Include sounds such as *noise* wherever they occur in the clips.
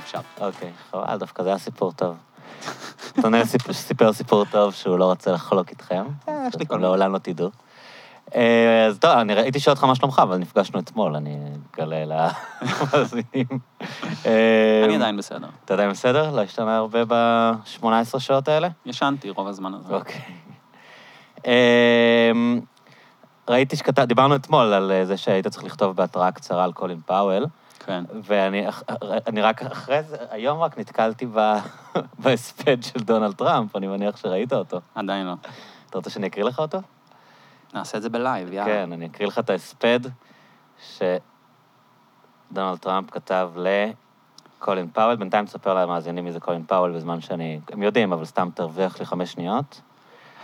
פה אפשר. אוקיי, חבל, דווקא זה היה סיפור טוב. נתנאל סיפ- סיפר סיפור טוב שהוא לא רוצה לחלוק איתכם. אה, יש לי כל מיני. לעולם לא תדעו. אה, אז טוב, אני הייתי שואל אותך מה שלומך, אבל נפגשנו אתמול, אני אגלה למאזינים. אה, אני עדיין בסדר. אתה עדיין בסדר? לא השתנה הרבה ב-18 שעות האלה? ישנתי רוב הזמן הזה. אוקיי. ראיתי שכתב, דיברנו אתמול על זה שהיית צריך לכתוב בהתראה קצרה על קולין פאוול, כן. ואני רק אחרי זה, היום רק נתקלתי *laughs* בהספד של דונלד טראמפ, אני מניח שראית אותו. עדיין לא. אתה רוצה שאני אקריא לך אותו? נעשה את זה ב live, יאללה. כן, אני אקריא לך את ההספד שדונלד טראמפ כתב לקולין פאוול. בינתיים תספר למאזינים מי זה קולין פאוול בזמן שאני... הם יודעים, אבל סתם תרוויח לי חמש שניות.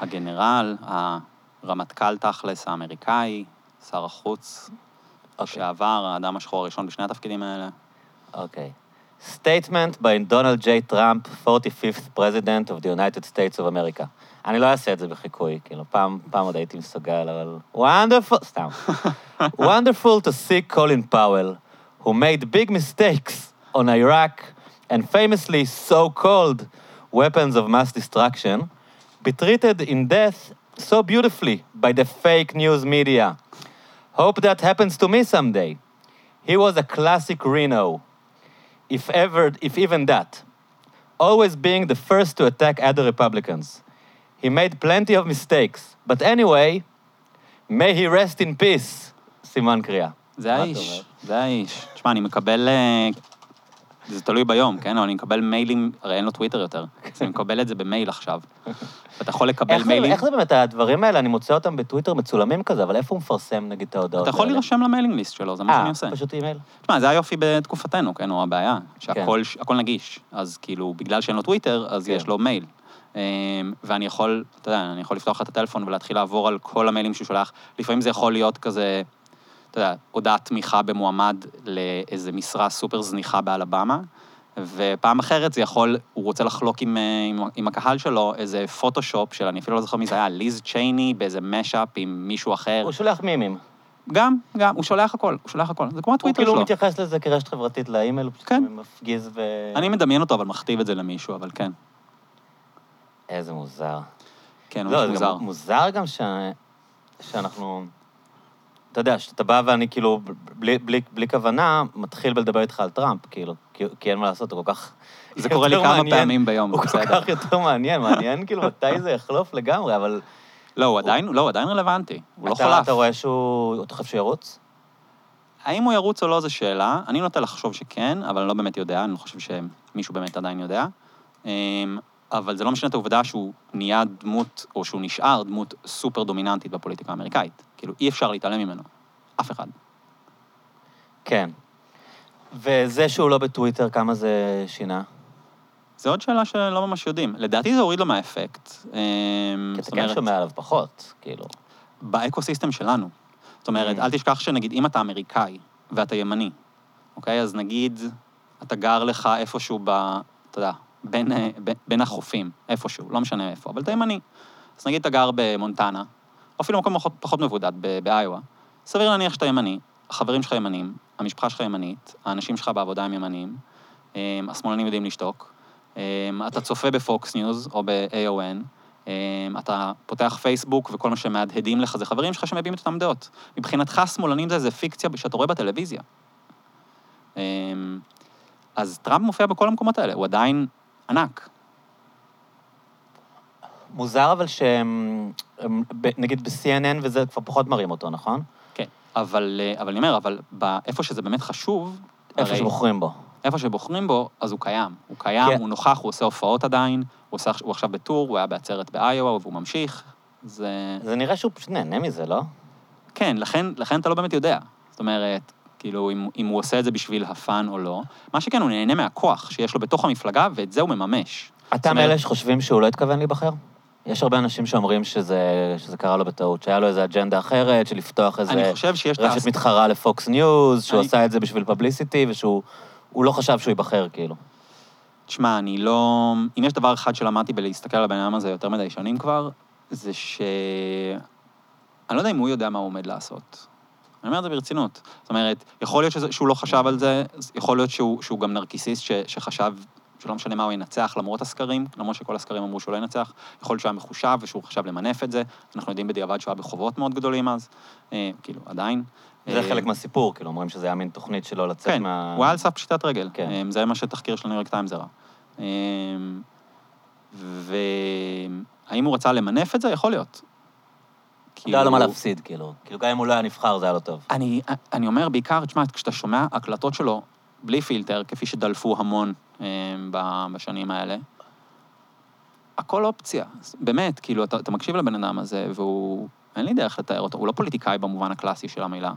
הגנרל, הרמטכ"ל תכלס, האמריקאי, שר החוץ. לשעבר, האדם השחור הראשון בשני התפקידים האלה. Okay. Statement by Donald J. Trump, 45th President of the United States of America. אני לא אעשה את זה בחיקוי, כאילו, פעם, פעם עוד הייתי מסוגל, אבל... wonderful, סתם. *laughs* wonderful to see Colin Powell, who made big mistakes on Iraq and famously so-called weapons of mass destruction, be treated in death so beautifully by the fake news media. Hope that happens to me someday. He was a classic Reno, if ever, if even that. Always being the first to attack other Republicans. He made plenty of mistakes, but anyway, may he rest in peace. סימן קריאה. זה מה אתה האיש, אומר? זה האיש. תשמע, אני מקבל... אה, זה תלוי ביום, כן? אבל אני מקבל מיילים, הרי אין לו טוויטר יותר. אז אני מקבל את זה במייל עכשיו. ואתה יכול לקבל איך זה, מיילים... איך זה באמת, הדברים האלה, אני מוצא אותם בטוויטר מצולמים כזה, אבל איפה הוא מפרסם נגיד את ההודעות אתה יכול האלה? להירשם ל mailing list שלו, זה מה שאני עושה. אה, פשוט אימייל? תשמע, זה היופי בתקופתנו, כן, או הבעיה, שהכל כן. נגיש. אז כאילו, בגלל שאין לו טוויטר, אז כן. יש לו מייל. אמ, ואני יכול, אתה יודע, אני יכול לפתוח את הטלפון ולהתחיל לעבור על כל המיילים שהוא שולח. לפעמים זה יכול להיות כזה, אתה יודע, הודעת תמיכה במועמד לאיזה משרה סופר זניחה באלבמה, ופעם אחרת זה יכול, הוא רוצה לחלוק עם, אה, עם, עם הקהל שלו איזה פוטושופ של, אני אפילו לא זוכר מי זה היה, ליז צ'ייני באיזה משאפ עם מישהו אחר. הוא שולח מימים. גם, גם, הוא שולח הכל, הוא שולח הכל. זה כמו הוא הטוויטר כאילו שלו. מתייחס לזה כרשת חברתית לאימייל, הוא פשוט כן. מפגיז ו... אני מדמיין אותו, אבל מכתיב את זה למישהו, אבל כן. איזה מוזר. כן, הוא לא, מוזר. גם מוזר גם ש... שאנחנו... אתה יודע, שאתה בא ואני כאילו, בלי, בלי, בלי כוונה, מתחיל בלדבר איתך על טראמפ, כאילו, כי, כי אין מה לעשות, הוא כל כך... זה קורה לי כמה מעניין. פעמים ביום, הוא כל בסדר. כך יותר מעניין, מעניין כאילו מתי זה יחלוף לגמרי, אבל... לא, הוא עדיין, לא, הוא עדיין רלוונטי. הוא לא חלף. אתה רואה שהוא... אתה חושב שהוא ירוץ? האם הוא ירוץ או לא זו שאלה. אני נוטה לחשוב שכן, אבל אני לא באמת יודע, אני לא חושב שמישהו באמת עדיין יודע. אבל זה לא משנה את העובדה שהוא נהיה דמות, או שהוא נשאר דמות סופר דומיננטית בפוליטיקה האמריקאית. כאילו, אי אפשר להתעלם ממנו. אף אחד. כן. וזה שהוא לא בטוויטר, כמה זה שינה? זו עוד שאלה שלא ממש יודעים. לדעתי זה הוריד לו מהאפקט. אמ, כי אתה כן שומע עליו פחות, כאילו. באקוסיסטם שלנו. זאת אומרת, Mm. אל תשכח שנגיד, אם אתה אמריקאי ואתה ימני, אוקיי? אז נגיד, אתה גר לך איפשהו ב... אתה יודע, בין, אה, ב- בין החופים, איפשהו, לא משנה איפה, אבל אתה ימני. אז נגיד אתה גר במונטנה, או אפילו מקום פחות, פחות מבודד, ב- באיואה. סביר להניח שאתה ימני, החברים שלך ימנים, המשפחה שלך ימנית, האנשים שלך בעבודה הם ימנים, אה, השמאלנים יודעים לשתוק, אה, אתה צופה בפוקס ניוז או ב-OAN, אמ, אתה פותח פייסבוק, וכל מה שמהדהדים לך זה חברים שלך שמביעים את אותם דעות. מבחינתך, שמאלנים זה איזה פיקציה שאתה רואה בטלוויזיה. אמ, אז טראמפ מופיע בכל המקומות האלה, הוא עדיין ענק. מוזר אבל שהם, הם, נגיד ב-CNN וזה כבר פחות מראים אותו, נכון? כן. אבל, אה, אבל אני אומר, אבל איפה שזה באמת חשוב, איפה הרי שבוחרים בו. איפה שבוחרים בו, אז הוא קיים. הוא קיים, כן. הוא נוכח, הוא עושה הופעות עדיין, הוא, עושה, הוא עכשיו בטור, הוא היה בעצרת באיואה, והוא ממשיך. זה... זה נראה שהוא פשוט נהנה מזה, לא? כן, לכן, לכן אתה לא באמת יודע. זאת אומרת, כאילו, אם, אם הוא עושה את זה בשביל ה fun או לא. מה שכן, הוא נהנה מהכוח שיש לו בתוך המפלגה, ואת זה הוא מממש. אתה מאלה שחושבים שהוא לא התכוון להיבחר? יש הרבה אנשים שאומרים שזה, שזה קרה לו בטעות, שהיה לו איזו אג'נדה אחרת, של לפתוח איזה אני חושב שיש... את ה- רשת מתחרה לפוקס ניוז, שהוא אני- עשה את זה בשביל publicity, ושהוא הוא לא חשב שהוא ייבחר, כאילו. תשמע, אני לא... אם יש דבר אחד שלמדתי בלהסתכל על הבן אדם הזה יותר מדי שנים כבר, זה ש... אני לא יודע אם הוא יודע מה הוא עומד לעשות. אני אומר את זה ברצינות. זאת אומרת, יכול להיות שזה, שהוא לא חשב על זה, יכול להיות שהוא, שהוא גם נרקיסיסט ש, שחשב שלא משנה מה הוא ינצח למרות הסקרים, למרות שכל הסקרים אמרו שהוא לא ינצח, יכול להיות שהוא היה מחושב ושהוא חשב למנף את זה. אנחנו יודעים בדיעבד שהוא היה בחובות מאוד גדולים אז, אה, כאילו, עדיין. זה אה, חלק מהסיפור, כאילו, אומרים שזה היה מין תוכנית שלו לצאת כן, מה... הוא היה על סף פשיטת רגל. כן. כן. זה מה שתחקיר של הניו יורק טיימס הראה. אה, והאם הוא רצה למנף את זה? יכול להיות. לא היה לו מה כאילו- להפסיד, כאילו. כאילו, גם אם הוא לא היה נבחר, זה היה לו טוב. אני, אני אומר בעיקר, תשמע, כשאתה שומע הקלטות שלו בלי פילטר, כפי שדלפו המון אה, ב- בשנים האלה, הכל אופציה. באמת, כאילו, אתה, אתה מקשיב לבן אדם הזה, והוא... אין לי דרך לתאר אותו, הוא לא פוליטיקאי במובן הקלאסי של המילה.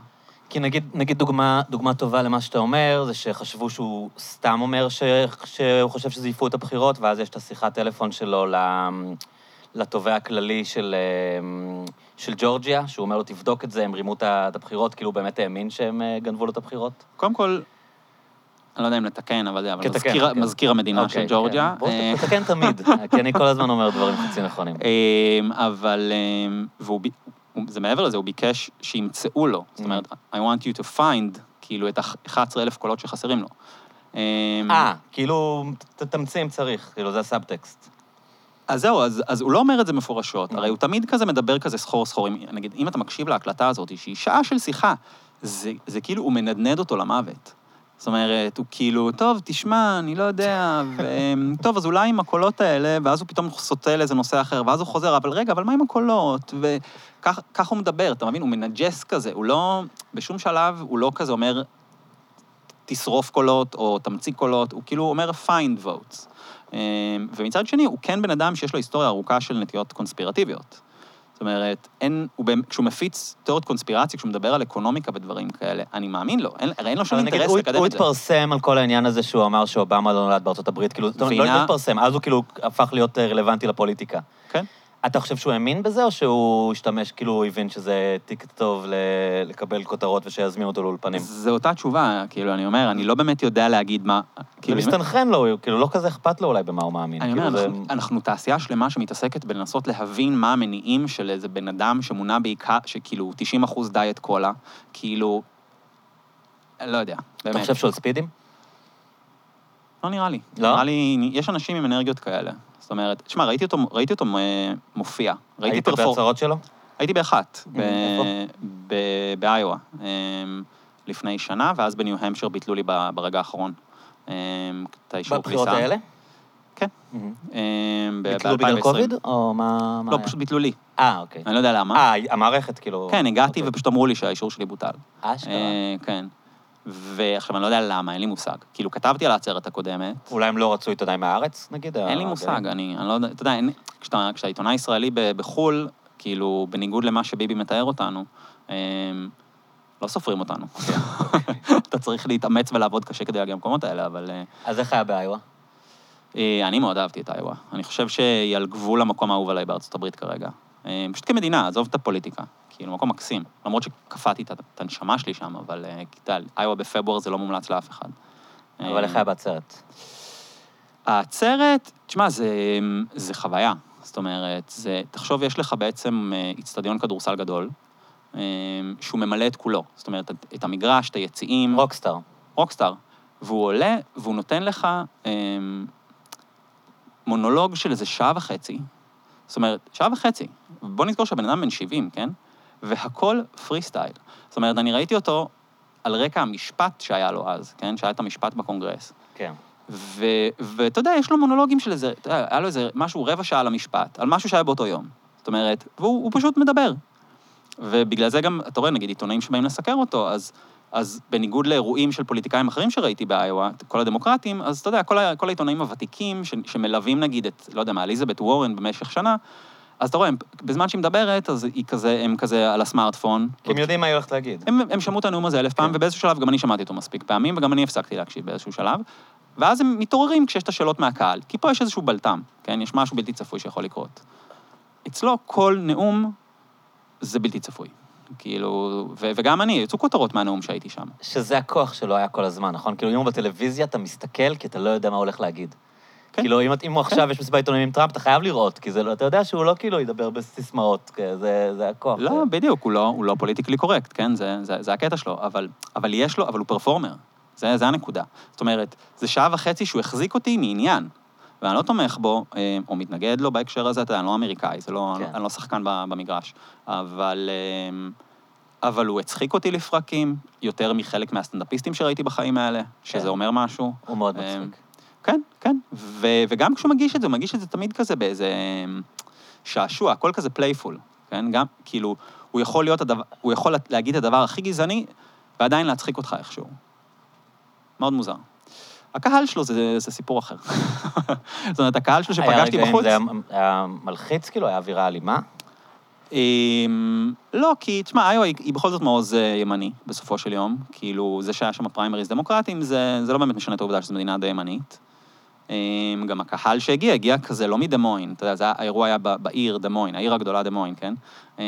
כי נגיד, נגיד דוגמה, דוגמה טובה למה שאתה אומר, זה שחשבו שהוא סתם אומר ש, שהוא חושב שזייפו את הבחירות, ואז יש את השיחת טלפון שלו ל, לתובע הכללי של, אה, של ג'ורג'יה, שהוא אומר לו, תבדוק את זה, הם רימו את הבחירות, כאילו הוא באמת האמין שהם אה, גנבו לו את הבחירות? קודם כל, אני לא יודע אם לתקן, אבל זה, אבל כן, תקן, מזכיר, כן. מזכיר המדינה של אוקיי, ג'ורג'יה. כן. בוא אה, תתקן תמיד, *laughs* כי אני כל הזמן אומר דברים חצי נכונים. אמ, אבל, אמ, והוא, זה מעבר לזה, הוא ביקש שימצאו לו. זאת אומרת, I want you to find, כאילו, את ה-11,000 קולות שחסרים לו. אמ, אה, כאילו, תמציא אם צריך, כאילו, זה הסאבטקסט. אז זהו, אז, אז הוא לא אומר את זה מפורשות, הרי הוא תמיד כזה מדבר כזה סחור סחור. אם- נגיד, אם אתה מקשיב להקלטה הזאת, שהיא שעה של שיחה, זה, זה כאילו, הוא מנדנד אותו למוות. זאת אומרת, הוא כאילו, טוב, תשמע, אני לא יודע, *laughs* ו... טוב, אז אולי עם הקולות האלה, ואז הוא פתאום סוטה לאיזה נושא אחר, ואז הוא חוזר, אבל רגע, אבל מה עם הקולות? וכך כך הוא מדבר, אתה מבין? הוא מנג'ס כזה, הוא לא, בשום שלב הוא לא כזה אומר, תשרוף קולות או תמציא קולות, הוא כאילו אומר find votes. אמ, ומצד שני, הוא כן בן אדם שיש לו היסטוריה ארוכה של נטיות קונספירטיביות. זאת אומרת, אין, הוא, כשהוא מפיץ תיאוריות קונספירציה, כשהוא מדבר על אקונומיקה ודברים כאלה, אני מאמין לו, אין, הרי אין לו שום אינטרס הוא- לקדם הוא את זה. התפרסם על כל העניין הזה שהוא אמר שאובמה לא נולד בארצות הברית, כאילו, לא לא התפרסם, אז הוא כאילו הפך להיות אה, רלוונטי לפוליטיקה. כן. אתה חושב שהוא האמין בזה, או שהוא השתמש, כאילו הוא הבין שזה טיק טוב ל- לקבל כותרות ושיזמינו אותו לאולפנים? זו אותה תשובה, כאילו, אני אומר, אני לא באמת יודע להגיד מה... זה כאילו, מסתנכרן לו, כאילו לא כזה אכפת לו אולי במה הוא מאמין. אני כאילו, אומר, זה- אנחנו, אנחנו תעשייה שלמה שמתעסקת בלנסות להבין מה המניעים של איזה בן אדם שמונה בעיקר, שכאילו 90 אחוז דיאט קולה, כאילו, לא יודע, באמת. אתה חושב שהוא על ספידים? לא נראה לי. לא? נראה לי, יש אנשים עם אנרגיות כאלה. זאת אומרת, תשמע, ראיתי אותו, ראיתי אותו אה, מופיע. ראיתי היית פרפור... בהצהרות שלו? הייתי באחת, ב- איפה? ב- באיואה, אמ, לפני שנה, ואז בניו המפשר ביטלו לי ברגע האחרון. אמ, את האישור כניסה. בבחירות האלה? כן. מהמם. אמ, ביטלו בגלל קוביד, או מה לא? פשוט ביטלו לי. אה, אוקיי. אני לא יודע למה. אה, המערכת כאילו... כן, הגעתי אוקיי. ופשוט אמרו לי שהאישור שלי בוטל. אשכרה. אה, כן. ועכשיו, אני לא יודע למה, אין לי מושג. כאילו, כתבתי על העצרת הקודמת, אולי הם לא רצו עיתונאי מהארץ, נגיד? אין לי הגאים? מושג, אני אני לא יודע, אתה יודע, אין- כשאתה כשאתה עיתונאי ישראלי ב- בחו"ל, כאילו, בניגוד למה שביבי מתאר אותנו, אמ, לא סופרים אותנו. *laughs* אתה צריך להתאמץ ולעבוד קשה כדי להגיע למקומות האלה, אבל אה, אז איך היה באיואה? אה, אני מאוד אהבתי את איואה. אני חושב שהיא על גבול המקום האהוב עליי בארצות הברית כרגע. אה, פשוט כמדינה, עזוב את הפוליטיקה. כאילו, מקום מקסים. למרות שקפאתי את הנשמה שלי שם, אבל אה, יודע, איואה בפברואר זה לא מומלץ לאף אחד. אבל אה, איך היה בעצרת? העצרת, תשמע, זה, זה חוויה. זאת אומרת, זה, תחשוב, יש לך בעצם אה, איצטדיון כדורסל גדול, שהוא ממלא את כולו. זאת אומרת, את, המגרש, את היציעים. rockstar. rockstar. והוא עולה, והוא נותן לך מונולוג של איזה שעה וחצי. זאת אומרת, שעה וחצי. בוא נזכור שהבן אדם בן 70, כן? והכל פרי סטייל. זאת אומרת, אני ראיתי אותו על רקע המשפט שהיה לו אז, כן? שהיה את המשפט בקונגרס. כן. ואתה יודע, יש לו מונולוגים של איזה, אתה יודע, היה לו איזה משהו, רבע שעה על המשפט, על משהו שהיה באותו יום. זאת אומרת, והוא הוא פשוט מדבר. ובגלל זה גם, אתה רואה, נגיד עיתונאים שבאים לסקר אותו, אז, אז בניגוד לאירועים של פוליטיקאים אחרים שראיתי באיואה, כל הדמוקרטים, אז אתה יודע, כל, כל העיתונאים הוותיקים ש, שמלווים נגיד את, לא יודע מה, אליזבת וורן במשך שנה, אז אתה רואה, הם, בזמן שהיא מדברת, אז היא כזה, הם כזה על הסמארטפון. כי הם יודעים מה היא הולכת להגיד. הם, הם שמעו את הנאום הזה אלף פעם, כן. ובאיזשהו שלב גם אני שמעתי אותו מספיק פעמים, וגם אני הפסקתי להקשיב באיזשהו שלב. ואז הם מתעוררים כשיש את השאלות מהקהל, כי פה יש איזשהו בלטם, כן? יש משהו בלתי צפוי שיכול לקרות. אצלו כל נאום זה בלתי צפוי. כאילו, ו- וגם אני, יצאו כותרות מהנאום שהייתי שם. שזה הכוח שלו היה כל הזמן, נכון? כאילו, אם הוא בטלוויזיה, אתה מסתכל כי אתה לא יודע מה הוא הולך להגיד. כן. כאילו, אם, אם עכשיו יש מסיבת עיתונאים עם טראמפ, אתה חייב לראות, כי זה, לא- אתה יודע שהוא לא כאילו ידבר בסיסמאות, זה, זה הכוח. לא, בדיוק, הוא לא, הוא לא politically correct, כן? זה, זה, זה הקטע שלו, אבל, אבל יש לו, אבל הוא performer. זה, זה הנקודה. זאת אומרת, זה שעה וחצי שהוא החזיק אותי מעניין, ואני לא תומך בו, אה, או מתנגד לו בהקשר הזה, אתה יודע, אני לא אמריקאי, זה לא, כן. כן. אני לא שחקן במגרש, אבל, אה, אבל הוא הצחיק אותי לפרקים, יותר מחלק מהסטנדאפיסטים שראיתי בחיים האלה, שזה כן. אומר משהו. הוא מאוד אה, מצחיק. כן, כן. ו- וגם כשהוא מגיש את זה, הוא מגיש את זה תמיד כזה באיזה אמ, שעשוע, הכל כזה playful, כן? גם, כאילו, הוא יכול להיות הדבר, הוא יכול להגיד את הדבר הכי גזעני, ועדיין להצחיק אותך איכשהו. מאוד מוזר. הקהל שלו זה, זה סיפור אחר. *laughs* זאת אומרת, הקהל שלו היה שפגשתי רגעים, בחוץ... זה היה, היה מלחיץ, כאילו, היה אווירה אלימה? אמ, לא, כי, תשמע, איואה היא, היא בכל זאת מעוז אה, ימני, בסופו של יום. כאילו, זה שהיה שם פריימריז דמוקרטיים, זה, זה לא באמת משנה את העובדה שזו מדינה די ימנית. אמ, גם הקהל שהגיע, הגיע כזה לא מדמוין, אתה יודע, זה, האירוע היה בעיר דמוין, העיר הגדולה דמוין, כן? אמ,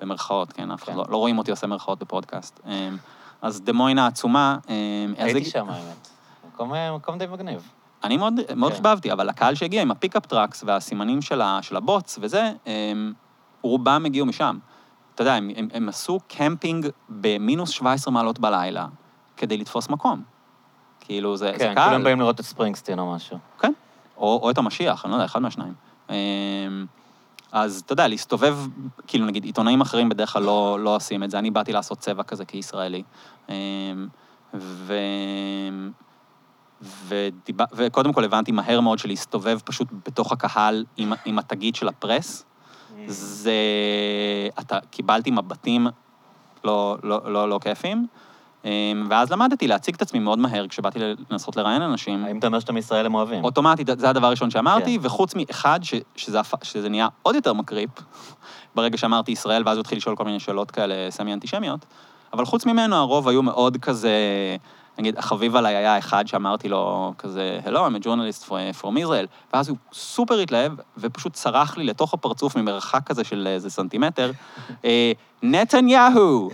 במרכאות, כן, אף אחד כן. לא, לא רואים אותי עושה מרכאות בפודקאסט. אמ, אז דמוין העצומה... הייתי שם, האמת. מקום, אה, מקום די מגניב. אני מאוד, מאוד כן. חיבבתי, אבל הקהל שהגיע עם ה pickup trucks והסימנים של, ה, של הבוץ וזה, הם, רובם הגיעו משם. אתה יודע, הם, הם, הם עשו קמפינג במינוס 17 מעלות בלילה כדי לתפוס מקום. כאילו, זה, זה כן, קהל. כאילו הם באים לראות את ספרינגסטין או משהו. כן, או, או את המשיח, אני לא יודע, אחד מהשניים. אמ, אז אתה יודע, להסתובב, כאילו נגיד עיתונאים אחרים בדרך כלל לא, לא עושים את זה, אני באתי לעשות צבע כזה כישראלי. אמ, ו... ודיב... וקודם כל הבנתי מהר מאוד שלהסתובב פשוט בתוך הקהל עם, עם התגית של הפרס, זה... אתה... קיבלתי מבטים לא, לא, לא, לא כיפים, ואז למדתי להציג את עצמי מאוד מהר כשבאתי לנסות לראיין אנשים. האם אתה אומר שאתה מישראל הם אוהבים? אוטומטית, זה הדבר הראשון שאמרתי, כן. וחוץ מאחד, ש, שזה, שזה נהיה עוד יותר מקריפ, *laughs* ברגע שאמרתי ישראל, ואז הוא התחיל לשאול כל מיני שאלות כאלה סמי-אנטישמיות, אבל חוץ ממנו הרוב היו מאוד כזה, נגיד, החביב עליי היה אחד שאמרתי לו כזה, Hello, I'm a journalist from Israel, ואז הוא סופר התלהב, ופשוט צרח לי לתוך הפרצוף ממרחק כזה של איזה סנטימטר, אה, נתניהו!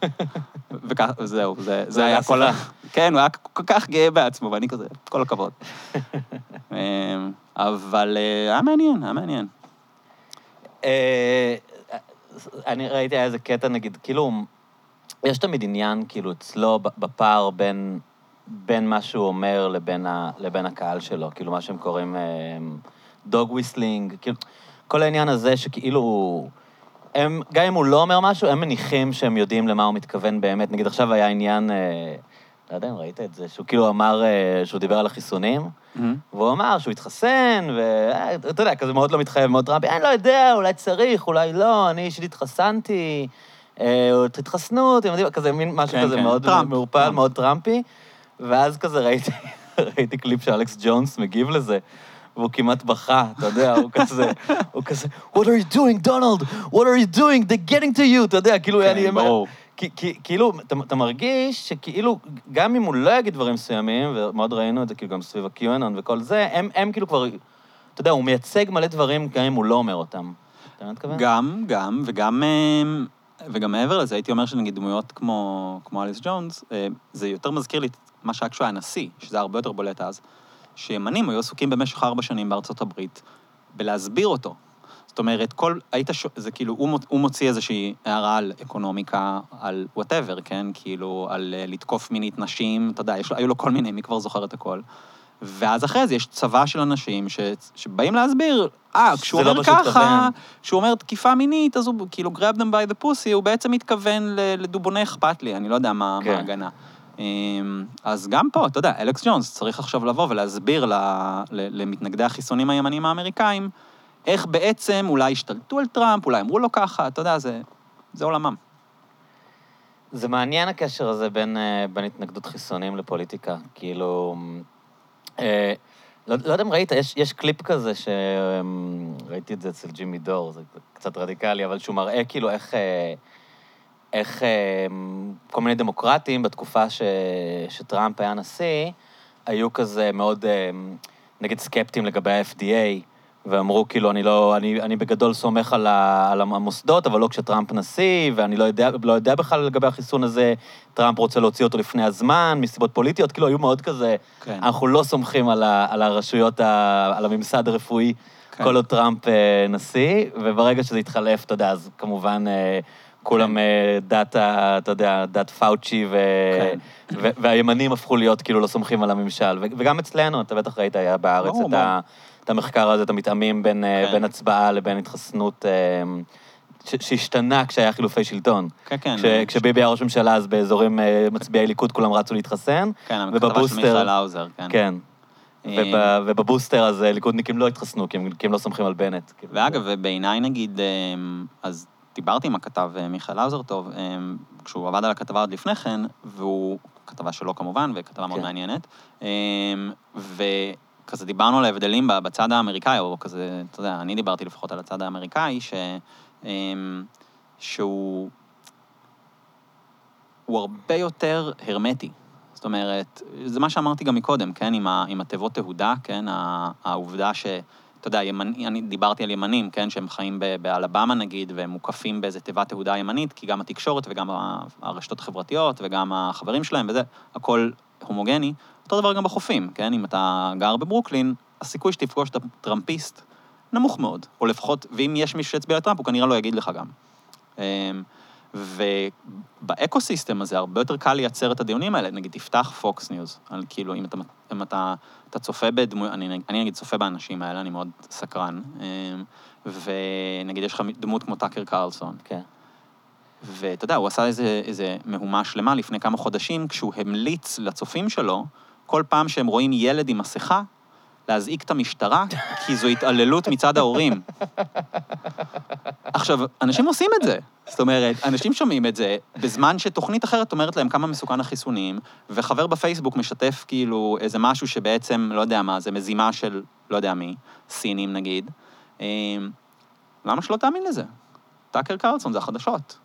*laughs* וכך, זהו, זה, זה היה כל ה... כן, הוא היה כל כך גאה בעצמו, ואני כזה, כל הכבוד. *laughs* אמ, אבל אה, היה מעניין, היה מעניין. אה, אני ראיתי איזה קטע, נגיד, כאילו, יש תמיד עניין, כאילו, אצלו בפער בין, בין מה שהוא אומר לבין, ה, לבין הקהל שלו, כאילו, מה שהם קוראים dog whistling, כאילו, כל העניין הזה שכאילו, הם, גם אם הוא לא אומר משהו, הם מניחים שהם יודעים למה הוא מתכוון באמת. נגיד, עכשיו היה עניין, אה, לא יודע אם ראית את זה, שהוא כאילו אמר, אה, שהוא דיבר על החיסונים, והוא אמר שהוא התחסן, ואתה יודע, כזה מאוד לא מתחייב, מאוד טראמפי, אני לא יודע, אולי צריך, אולי לא, אני אישית התחסנתי, אה, תתחסנו, אתם יודעים, כזה מין משהו כן, כזה כן, מאוד מעורפל. מאוד טראמפי, ואז כזה ראיתי, *laughs* ראיתי קליפ שאלכס ג'ונס מגיב לזה. והוא כמעט בכה, אתה יודע, הוא *laughs* כזה, הוא כזה, What are you doing, דונלד? What are you doing? They're getting to you, אתה יודע, כאילו, כן, אני... ברור. כאילו, אתה, אתה מרגיש שכאילו, גם אם הוא לא יגיד דברים מסוימים, ומאוד ראינו את זה כאילו גם סביב ה-QAnon וכל זה, הם, הם כאילו כבר, אתה יודע, הוא מייצג מלא דברים גם אם הוא לא אומר אותם. אתה מבין מה אני מתכוון? גם, גם, וגם, אמ, וגם מעבר לזה, הייתי אומר שנגיד דמויות כמו, כמו אלכס ג'ונס, אה, זה יותר מזכיר לי מה שהיה כשהוא היה נשיא, שזה הרבה יותר בולט אז, שימנים היו עסוקים במשך ארבע שנים בארצות הברית בלהסביר אותו. זאת אומרת, כל, היית, ש... זה כאילו, הוא, הוא מוציא איזושהי הערה על אקונומיקה, על whatever, כן? כאילו, על אה, לתקוף מינית נשים, אתה יודע, יש, היו לו כל מיני, מי כבר זוכר את הכל. ואז אחרי זה יש צבא של אנשים ש... שבאים להסביר, אה, כשהוא לא אומר פשוט ככה. כשהוא אומר תקיפה מינית, אז הוא כאילו grab them by the pussy, הוא בעצם מתכוון ל- לדובוני אכפת לי, אני לא יודע מה כן. מה ההגנה. אמ, אז גם פה, אתה יודע, אלכס ג'ונס צריך עכשיו לבוא ולהסביר ל- למתנגדי החיסונים הימניים האמריקאים, איך בעצם אולי השתלטו על טראמפ, אולי אמרו לו ככה, אתה יודע, זה, זה עולמם. זה מעניין הקשר הזה בין, אה, בין התנגדות חיסונים לפוליטיקה. כאילו, לא, לא יודע אם ראית, יש, יש קליפ כזה שראיתי את זה אצל ג'ימי דור, זה קצת רדיקלי, אבל שהוא מראה כאילו איך, אה, איך אה, כל מיני דמוקרטים בתקופה ש, שטראמפ היה נשיא, היו כזה מאוד, אה, נגיד, סקפטיים לגבי ה-FDA, ואמרו, כאילו, אני לא, אני, אני בגדול סומך על, ה, על המוסדות, אבל לא כשטראמפ נשיא, ואני לא יודע, לא יודע בכלל לגבי החיסון הזה, טראמפ רוצה להוציא אותו לפני הזמן, מסיבות פוליטיות, כאילו, היו מאוד כזה, כן. אנחנו לא סומכים על, ה, על הרשויות, ה, על הממסד הרפואי, כן. כל עוד טראמפ אה, נשיא, וברגע שזה התחלף, אתה יודע, אז כמובן אה, כולם כן. אה, דת, אתה יודע, דת פאוצ'י, ו... כן. ו- והימנים הפכו להיות כאילו לא סומכים על הממשל. ו- וגם אצלנו, אתה בטח ראית, היה בארץ ברור, את, ה- את המחקר הזה, את המתאמים בין, אה, כן. בין הצבעה לבין התחסנות, אה, ש- שהשתנה כשהיה חילופי שלטון. כן, כן. כש- כשביבי היה ראש ממשלה, אז באזורים אה, מצביעי ליכוד כולם רצו להתחסן. כן, הכתבה של ובבוסטר- מיכאל האוזר, כן. כן. וב- ובבוסטר אז ליכודניקים לא התחסנו, כי הם, כי הם לא סומכים על בנט. כאילו. ואגב, ובעיניי נגיד, אז דיברתי עם הכתב מיכאל האוזר טוב, אמ, כשהוא עבד על הכתבה עוד לפני כן, והוא, כתבה שלו כמובן, וכתבה מאוד כן. מעניינת, אמ, וכזה דיברנו על ההבדלים בצד האמריקאי, או כזה, אתה יודע, אני דיברתי לפחות על הצד האמריקאי, ש, אמ, שהוא הוא הרבה יותר הרמטי. זאת אומרת, זה מה שאמרתי גם מקודם, כן? עם, ה, עם התיבות תהודה, כן? העובדה ש... אתה יודע, ימנ... אני דיברתי על ימנים, כן? שהם חיים ב- באלבמה נגיד, והם מוקפים באיזה תיבת תהודה ימנית, כי גם התקשורת וגם הרשתות החברתיות וגם החברים שלהם וזה, הכל הומוגני. אותו דבר גם בחופים, כן? אם אתה גר בברוקלין, הסיכוי שתפגוש את הטראמפיסט נמוך מאוד, או לפחות, ואם יש מישהו שהצביע לטראמפ, הוא כנראה לא יגיד לך גם. אמ, וב ecosystem הזה הרבה יותר קל לייצר את הדיונים האלה. נגיד, תפתח פוקס ניוז, על כאילו, אם אתה, אם אתה, אתה צופה בדמויות, אני, אני נגיד צופה באנשים האלה, אני מאוד סקרן, אמ, ונגיד יש לך דמות כמו טאקר קרלסון, כן. ואתה יודע, הוא עשה איזה, איזה מהומה שלמה לפני כמה חודשים, כשהוא המליץ לצופים שלו, כל פעם שהם רואים ילד עם מסכה, להזעיק את המשטרה, כי זו התעללות מצד ההורים. עכשיו, אנשים עושים את זה. זאת אומרת, אנשים שומעים את זה, בזמן שתוכנית אחרת אומרת להם כמה מסוכן החיסונים, וחבר בפייסבוק משתף כאילו איזה משהו שבעצם, לא יודע מה, זה מזימה של לא יודע מי, סינים נגיד. אמ, למה שלא תאמין לזה? טאקר קרלסון זה החדשות.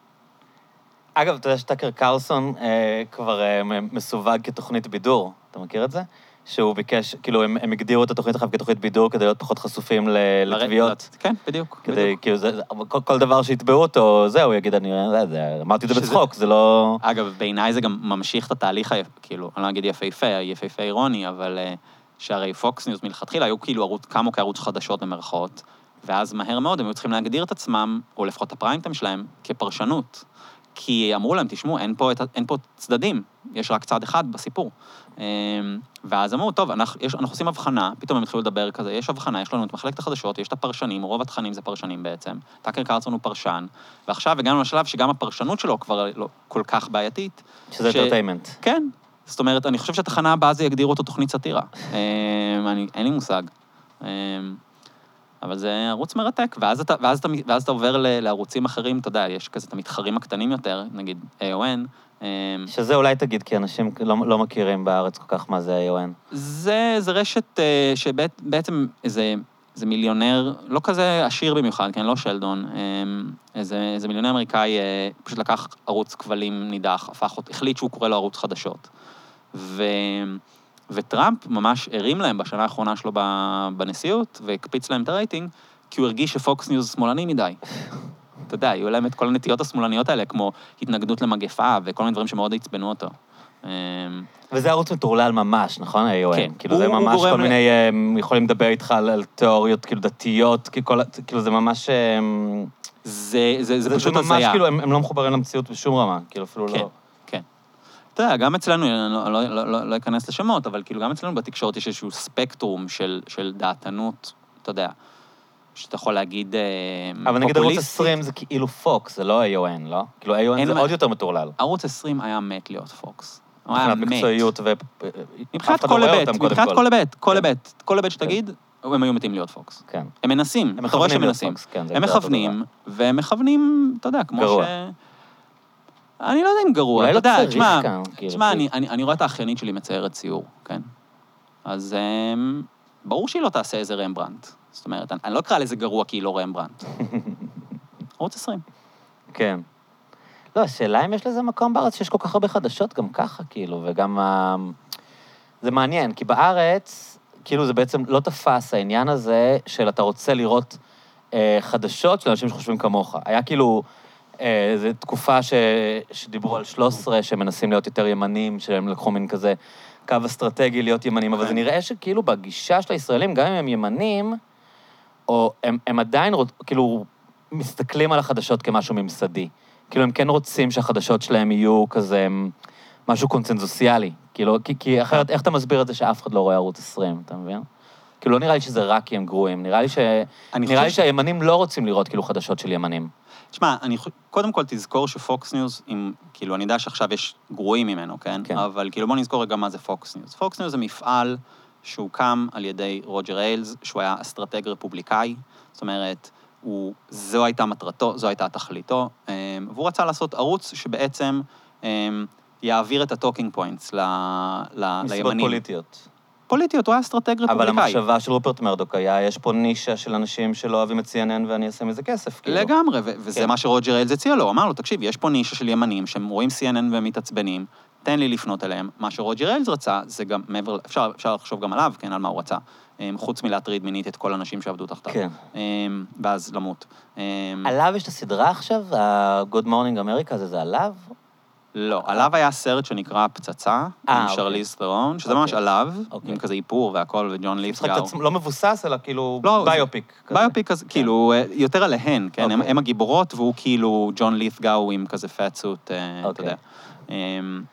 אגב, אתה יודע שטאקר קרלסון אה, כבר אה, מסווג כתוכנית בידור, אתה מכיר את זה? שהוא ביקש, כאילו, הם, הם הגדירו את התוכנית עכשיו כתוכנית בידור כדי להיות פחות חשופים ל- לתביעות. כן, בדיוק. כדי, בדיוק. כאילו, זה, כל, כל דבר שיתבעו אותו, זהו, יגיד, אני, זה, זה, אמרתי את זה בצחוק, זה לא... אגב, בעיניי זה גם ממשיך את התהליך, היפ- כאילו, אני לא אגיד יפהפה, יפהפה אירוני, אבל אה, שהרי פוקס ניוז מלכתחילה היו כאילו ערוץ, קמו כערוץ חדשות במרכאות, ואז מהר מאוד הם היו צריכים להגדיר את עצמם, או לפחות הפריים טיים שלהם, כפרשנות. כי אמרו להם, תשמעו, אין פה, אין פה צדדים, יש רק צד אחד בסיפור. אה, ואז אמרו, טוב, אנחנו, יש, אנחנו עושים הבחנה, פתאום הם התחילו לדבר כזה, יש הבחנה, יש לנו את מחלקת החדשות, יש את הפרשנים, רוב התכנים זה פרשנים בעצם. טאקר קרלסון הוא פרשן, ועכשיו הגענו לשלב שגם הפרשנות שלו כבר לא כל כך בעייתית, שזה ש- entertainment. כן. זאת אומרת, אני חושב שהתחנה הבאה זה יגדירו אותו תוכנית סאטירה. אמ, אין לי מושג. אבל זה ערוץ מרתק, ואז אתה, ואז אתה, ואז אתה עובר ל- לערוצים אחרים, אתה יודע, יש כזה את המתחרים הקטנים יותר, נגיד AON. אמ, שזה אולי תגיד, כי אנשים לא, לא מכירים בארץ כל כך מה זה AON. זה, זה רשת אה, שבעצם איזה, איזה מיליונר, לא כזה עשיר במיוחד, כן, לא שלדון, אמ, איזה, איזה מיליונר אמריקאי אה, פשוט לקח ערוץ כבלים נידח, הפך החליט שהוא קורא לו ערוץ חדשות. ו, וטראמפ ממש הרים להם בשנה האחרונה שלו בנשיאות, והקפיץ להם את הרייטינג, כי הוא הרגיש שפוקס ניוז שמאלני מדי. אתה יודע, היו להם את כל הנטיות השמאלניות האלה, כמו התנגדות למגפה וכל מיני דברים שמאוד עצבנו אותו. אמ, וזה ערוץ מטורלל ממש, נכון, AON? כן. כאילו, זה ממש כל מיני, הם יכולים לדבר איתך על, תיאוריות, כאילו, דתיות, כאילו, זה ממש... הם, זה, זה, זה, זה פשוט ממש, הזיה. כאילו, הם, הם לא מחוברים למציאות בשום רמה, כאילו, אפילו כן, לא... כן. אתה יודע, גם אצלנו, אני לא, לא, לא, לא, לא אכנס לשמות, אבל כאילו גם אצלנו בתקשורת יש איזשהו ספקטרום של, של דעתנות, אתה יודע, שאתה יכול להגיד אה, אבל נגיד ערוץ פופוליסטית. 20 זה כאילו פוקס, זה לא AON, לא? כאילו, AON זה מה- עוד יותר מטורלל. ערוץ 20 היה מת להיות פוקס. הוא היה מבחינת מת. מקצועיות ו... מבחינת כל לא רואה היבט, מבחינת כל. כל היבט, כל היבט, כל היבט שתגיד, הם היו מתים להיות פוקס. כן. הם מנסים, אתה רואה שהם מנסים. כן, הם מכוונים, והם מכוונים, אתה יודע, כמו. ש... אני לא יודע אם גרוע, אתה לא יודע, תשמע, תשמע, אני, רואה את האחיינית שלי מציירת ציור, כן? אז um, ברור שהיא לא תעשה איזה רמברנט. זאת אומרת, אני, אני לא אקרא לזה גרוע כי היא לא רמברנט. *laughs* ערוץ 20. כן. לא, השאלה אם יש לזה מקום בארץ שיש כל כך הרבה חדשות גם ככה, כאילו, וגם... ה- זה מעניין, כי בארץ, כאילו זה בעצם לא תפס העניין הזה של אתה רוצה לראות אה, חדשות של אנשים שחושבים כמוך. היה כאילו, אה, איזו תקופה ש, שדיברו על 13, שמנסים להיות יותר ימנים, שהם לקחו מין כזה קו אסטרטגי להיות ימנים, אבל זה כן. נראה שכאילו בגישה של הישראלים, גם אם הם ימנים, או הם, הם עדיין, רוצ- כאילו, מסתכלים על החדשות כמשהו ממסדי. כאילו, הם כן רוצים שהחדשות שלהם יהיו כזה משהו קונצנזואלי. כאילו, כי, כי אחרת, איך אתה מסביר את זה שאף אחד לא רואה ערוץ 20, אתה מבין? כאילו, לא נראה לי שזה רק כי הם גרועים, נראה לי, ש... נראה לי חושב- שהימנים לא רוצים לראות כאילו חדשות של ימנים. תשמע, אני קודם כל תזכור שפוקס ניוז, אם, כאילו, אני יודע שעכשיו יש גרועים ממנו, כן? כן. אבל כאילו, בוא נזכור רגע מה זה פוקס ניוז. פוקס ניוז זה מפעל שהוקם על ידי רוג'ר איילס, שהוא היה אסטרטג רפובליקאי, זאת אומרת, הוא, זו הייתה מטרתו, זו הייתה תכליתו, אמ, והוא רצה לעשות ערוץ שבעצם אמ, יעביר את ה talking points ל, ל, מסיבות לימנים. פוליטיות. פוליטיות, הוא היה אסטרטג רפובליקאי. אבל המחשבה של רופרט מרדוק היה, יש פה נישה של אנשים שלא אוהבים את CNN ואני אעשה מזה כסף, כאילו. לגמרי, ו- וזה כן. מה שרוג'ר איילס הציע לו, הוא אמר לו, תקשיב, יש פה נישה של ימנים שהם רואים CNN והם מתעצבנים, תן לי לפנות אליהם. מה שרוג'ר איילס רצה, זה גם מעבר, אפשר, אפשר לחשוב גם עליו, כן, על מה הוא רצה. אמ, חוץ מלהטריד מינית את כל האנשים שעבדו תחתיו. כן. אמ, ואז למות. אמ, עליו יש את הסדרה עכשיו, ה-Good Morning America הזה, זה עליו? לא, עליו היה סרט שנקרא פצצה, אה, עם אוקיי. שרליז ת'רון, שזה אוקיי. ממש עליו, אוקיי. עם כזה איפור והכל, וג'ון משחק את ליפסגאו. עצמו, לא מבוסס, אלא כאילו לא, זה- ביופיק. ביופיק כזה, כאילו, אה, יותר עליהן, כן, אוקיי. הם הגיבורות, והוא כאילו ג'ון לית'גאו עם כזה פאטסוט, אתה אוקיי. יודע. אמ,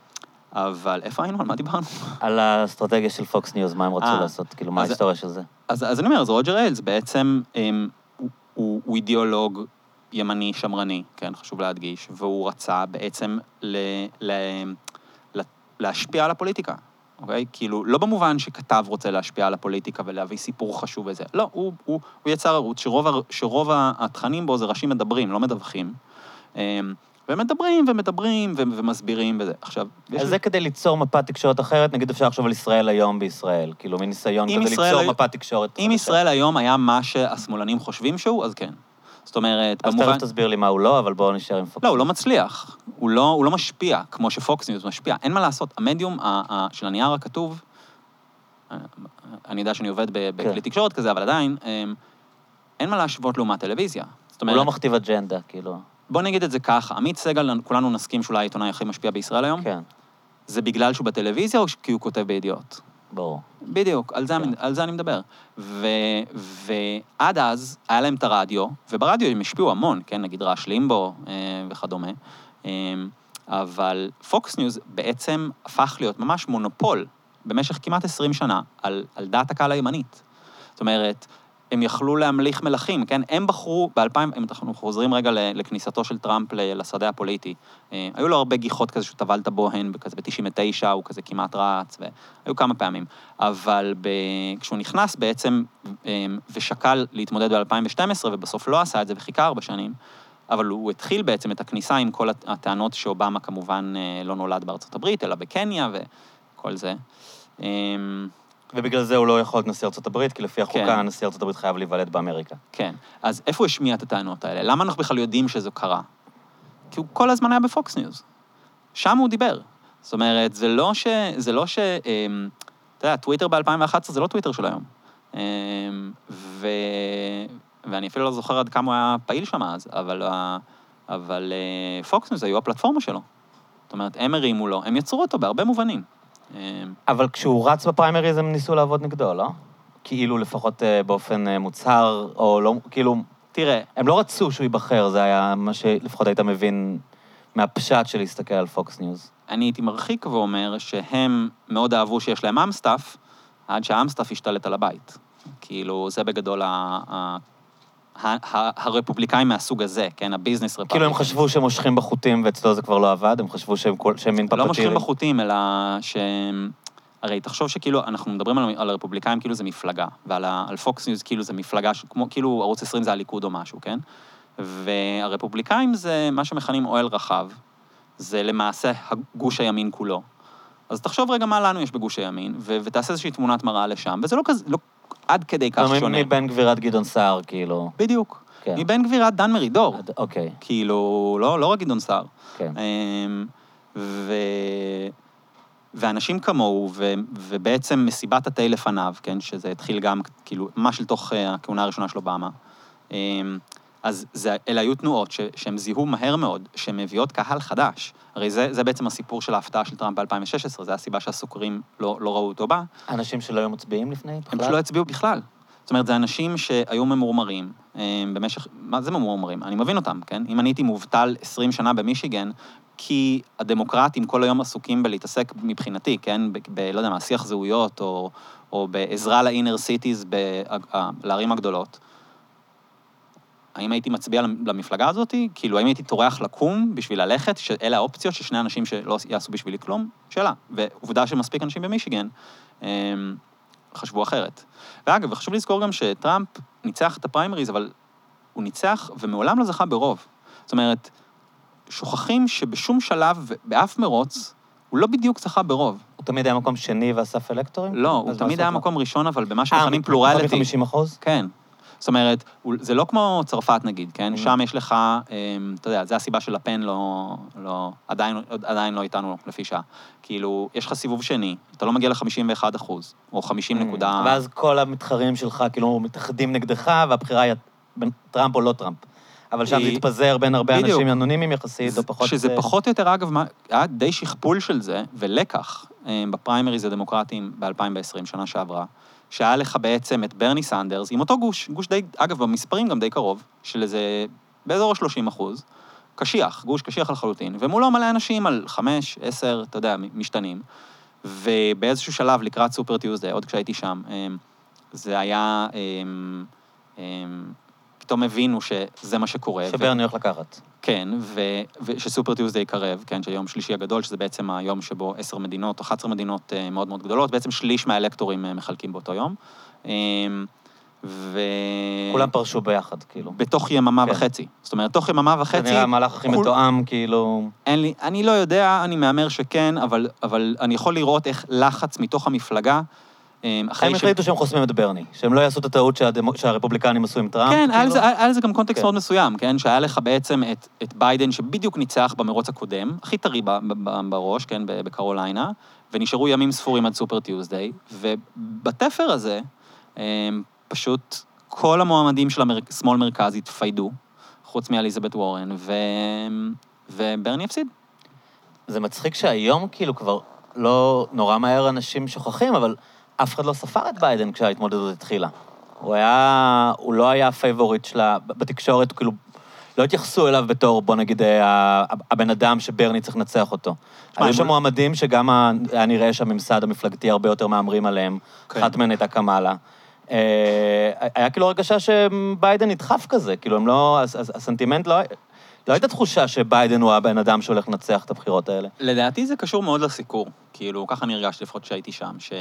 אבל איפה היינו? על מה דיברנו? *laughs* על האסטרטגיה של פוקס ניוז, מה הם רצו אה, לעשות, כאילו, מה ההיסטוריה של זה? אז, אז אני אומר, אז רוג'ר איילס בעצם אמ, הוא אידיאולוג ימני שמרני, כן, חשוב להדגיש, והוא רצה בעצם ל, ל, ל, להשפיע על הפוליטיקה, אוקיי? כאילו, לא במובן שכתב רוצה להשפיע על הפוליטיקה ולהביא סיפור חשוב וזה, לא, הוא, הוא, הוא יצר ערוץ שרוב, שרוב התכנים בו זה ראשים מדברים, לא מדווחים. אמ, ומדברים ומדברים ו- ומסבירים וזה. עכשיו, יש אז זה כדי ליצור מפת תקשורת אחרת, נגיד אפשר לחשוב על ישראל היום בישראל, כאילו, מין ניסיון ישראל ליצור היום- מפת תקשורת אם. ישראל היום היה מה שהשמאלנים חושבים שהוא, אז כן. זאת אומרת, אז במובן... תכף תסביר לי מה הוא לא, אבל בואו נשאר עם פוקס. לא, הוא לא מצליח. הוא לא, הוא לא משפיע, כמו שפוקס ניוז משפיע. אין מה לעשות. המדיום ה- ה- של הנייר הכתוב, אה, אני יודע שאני עובד ב- בכלי כן. תקשורת כזה, אבל עדיין, אה, אין מה להשוות לעומת טלוויזיה. זאת הוא אומרת, לא מכתיב אג'נדה, כאילו. בוא נגיד את זה ככה, עמית סגל, כולנו נסכים שאולי העיתונאי הכי משפיע בישראל היום? כן, זה בגלל שהוא בטלוויזיה או כי הוא כותב בידיעות? ברור. בדיוק, על זה, כן. על זה אני מדבר. ו, ועד אז היה להם את הרדיו, וברדיו הם השפיעו המון, כן, נגיד ראש לימבו אה, וכדומה, אה, אבל פוקס ניוז בעצם הפך להיות ממש מונופול במשך כמעט 20 שנה על, על דעת הקהל הימנית. זאת אומרת, הם יכלו להמליך מלכים, כן? הם בחרו ב-2000, אם אנחנו חוזרים רגע לכניסתו של טראמפ לשדה הפוליטי, אה, היו לו הרבה גיחות כזה שהוא טבל את הבוהן, כזה ב-99, הוא כזה כמעט רץ, והיו כמה פעמים. אבל ב... כשהוא נכנס בעצם אה, ושקל להתמודד ב-2012, ובסוף לא עשה את זה וחיכה ארבע שנים, אבל הוא התחיל בעצם את הכניסה עם כל הט- הטענות שאובמה כמובן אה, לא נולד בארצות הברית, אלא בקניה וכל זה. אה, ובגלל זה הוא לא יכול להיות נשיא ארצות הברית, כי לפי החוקה, כן. נשיא ארצות הברית חייב להיוולד באמריקה. כן. אז איפה הוא השמיע את הטענות האלה? למה אנחנו בכלל יודעים שזה קרה? כי הוא כל הזמן היה בפוקס ניוז. שם הוא דיבר. זאת אומרת, זה לא ש... זה לא ש... אמ, אתה יודע, טוויטר ב-2011 זה לא טוויטר של היום. אמ, ו... ואני אפילו לא זוכר עד כמה הוא היה פעיל שם אז, אבל, אבל אה, פוקס ניוז היו הפלטפורמה שלו. זאת אומרת, הם הרימו לו, הם יצרו אותו בהרבה מובנים. אמ, אבל כשהוא רץ בפריימריז הם ניסו לעבוד נגדו, לא? כאילו לפחות אה, באופן אה, מוצהר, או לא, כאילו, תראה, הם לא רצו שהוא ייבחר, זה היה מה שלפחות היית מבין מהפשט של להסתכל על פוקס ניוז. אני הייתי מרחיק ואומר שהם מאוד אהבו שיש להם אמסטאף, עד שהאמסטאף השתלט על הבית. כאילו, זה בגדול. ה... הרפובליקאים מהסוג הזה, כן? ה business רפובליקאים. כאילו הם חשבו שהם מושכים בחוטים ואצלו זה כבר לא עבד, הם חשבו שהם כל- שהם מין פפטירים. לא מושכים בחוטים, אלא שהם... הרי תחשוב שכאילו, אנחנו מדברים על, על הרפובליקאים כאילו זה מפלגה, ועל. על פוקס ניוז כאילו זה מפלגה. כמו כאילו ערוץ 20 זה הליכוד או משהו, כן? והרפובליקאים זה מה שמכנים אוהל רחב, זה למעשה גוש הימין כולו. אז תחשוב רגע מה לנו יש בגוש הימין, ו... ותעשה איזושהי תמונת מראה לשם, וזה לא כזה, לא עד כדי כך שונה. מבן גביר עד גדעון סער, כאילו. בדיוק. כן. מבן גביר עד דן מרידור. עד- אוקיי, כאילו, לא, לא רק גדעון סער. כן. אמ, ו... ואנשים כמוהו, ו, ובעצם מסיבת התה לפניו, כן, שזה התחיל גם, כאילו, ממש לתוך אה, הכהונה הראשונה של אובמה, אמ, אז זה, אלה היו תנועות ש, שהם זיהו מהר מאוד, שהן מביאות קהל חדש. הרי זה, זה בעצם הסיפור של ההפתעה של טראמפ ב-2016, זו הסיבה שהסוקרים לא, לא ראו אותו בה. אנשים שלא היו מצביעים לפני הם בכלל? פשוט לא הצביעו בכלל. זאת אומרת, זה אנשים שהיו ממורמרים אה, במשך... מה זה ממורמרים? אני מבין אותם, כן? אם אני הייתי מובטל 20 שנה במישיגן, כי הדמוקרטים כל היום עסוקים בלהתעסק מבחינתי, כן? ב... ב לא יודע מה, שיח זהויות, או, או בעזרה לאינר סיטיז, לערים הגדולות. האם הייתי מצביע למפלגה הזאת? כאילו, האם הייתי טורח לקום בשביל ללכת, שאלה האופציות ששני אנשים שלא יעשו בשבילי כלום? שאלה. ועובדה שמספיק אנשים במישיגן אה, חשבו אחרת. ואגב, חשוב לזכור גם שטראמפ ניצח את הפריימריז, אבל הוא ניצח ומעולם לא זכה ברוב. זאת אומרת, שוכחים שבשום שלב, באף מרוץ, הוא לא בדיוק זכה ברוב. הוא תמיד היה מקום שני ואסף אלקטורים? לא, הוא תמיד היה? מקום ראשון, אבל במה אה, שמכנים פלורליטי. מ-50 אחוז? כן. זאת אומרת, זה לא כמו צרפת נגיד, כן? Mm. שם יש לך, אמ, אתה יודע, זה הסיבה שלפן לא, לא, עדיין, עדיין לא איתנו לפי שעה. כאילו, יש לך סיבוב שני, אתה לא מגיע ל-51 אחוז, או 50 נקודה... Mm. ואז כל המתחרים שלך כאילו מתאחדים נגדך, והבחירה היא בין טראמפ או לא טראמפ. אבל שם זה היא- התפזר בין הרבה בדיוק. אנשים אנונימיים יחסית, או פחות... שזה אה, פחות או יותר, אגב, מה- היה די שכפול של זה, ולקח אה, בפריימריז הדמוקרטיים ב-2020, שנה שעברה, שהיה לך בעצם את ברני סנדרס, עם אותו גוש, גוש די, אגב, במספרים גם די קרוב, של איזה, באזור ה-30 אחוז, קשיח, גוש קשיח לחלוטין, ומולו מלא אנשים על חמש, עשר, אתה יודע, משתנים, ובאיזשהו שלב, לקראת סופר טיוזדי, עוד כשהייתי שם, אה, זה היה... פתאום הבינו שזה מה שקורה. שברני הולך לקחת. כן, ו- ושסופר טיוזדיי יקרב, כן, שהיום שלישי הגדול, שזה בעצם היום שבו עשר מדינות, או 11 מדינות אה, מאוד מאוד גדולות, בעצם שליש מהאלקטורים אה, מחלקים באותו יום. אה, ו... כולם פרשו ביחד, כאילו. בתוך יממה כן. וחצי. זאת אומרת, תוך יממה זה וחצי, נראה המהלך הכי כול- מתואם, כאילו... אין לי, אני לא יודע, אני מהמר שכן, אבל, אבל אני יכול לראות איך לחץ מתוך המפלגה, הם החליטו שהם חוסמים את ברני, שהם לא יעשו את הטעות שהרפובליקנים עשו עם טראמפ. כן, היה כאילו. לזה, גם context כן. מאוד מסוים, כן? שהיה לך בעצם את, ביידן שבדיוק ניצח במרוץ הקודם, הכי טרי בראש, כן, בקרוליינה, ונשארו ימים ספורים עד Super Tuesday, ובתפר הזה, הם, פשוט כל המועמדים של השמאל מרכז התפיידו, חוץ מאליזבת וורן. וברני הפסיד. זה מצחיק שהיום כאילו כבר לא נורא מהר אנשים שוכחים, אבל אף אחד לא ספר את ביידן כשההתמודדות התחילה. הוא היה, הוא לא היה ה favorite שלה, בתקשורת, כאילו, לא התייחסו אליו בתור, בוא נגיד, ה- הבן אדם שברני צריך לנצח אותו. היו שם מועמדים שגם היה נראה שהממסד המפלגתי הרבה יותר מהמרים עליהם. כן. אחת מהן הייתה קמאלה. אה, היה כאילו הרגשה שביידן נדחף כזה, כאילו הם לא, הס- הס- הסנטימנט לא... לא הייתה תחושה שביידן הוא הבן אדם שהולך לנצח את הבחירות האלה. לדעתי זה קשור מאוד לסיקור. כאילו, ככה אני הרגשתי לפחות כשהייתי שם, שהוא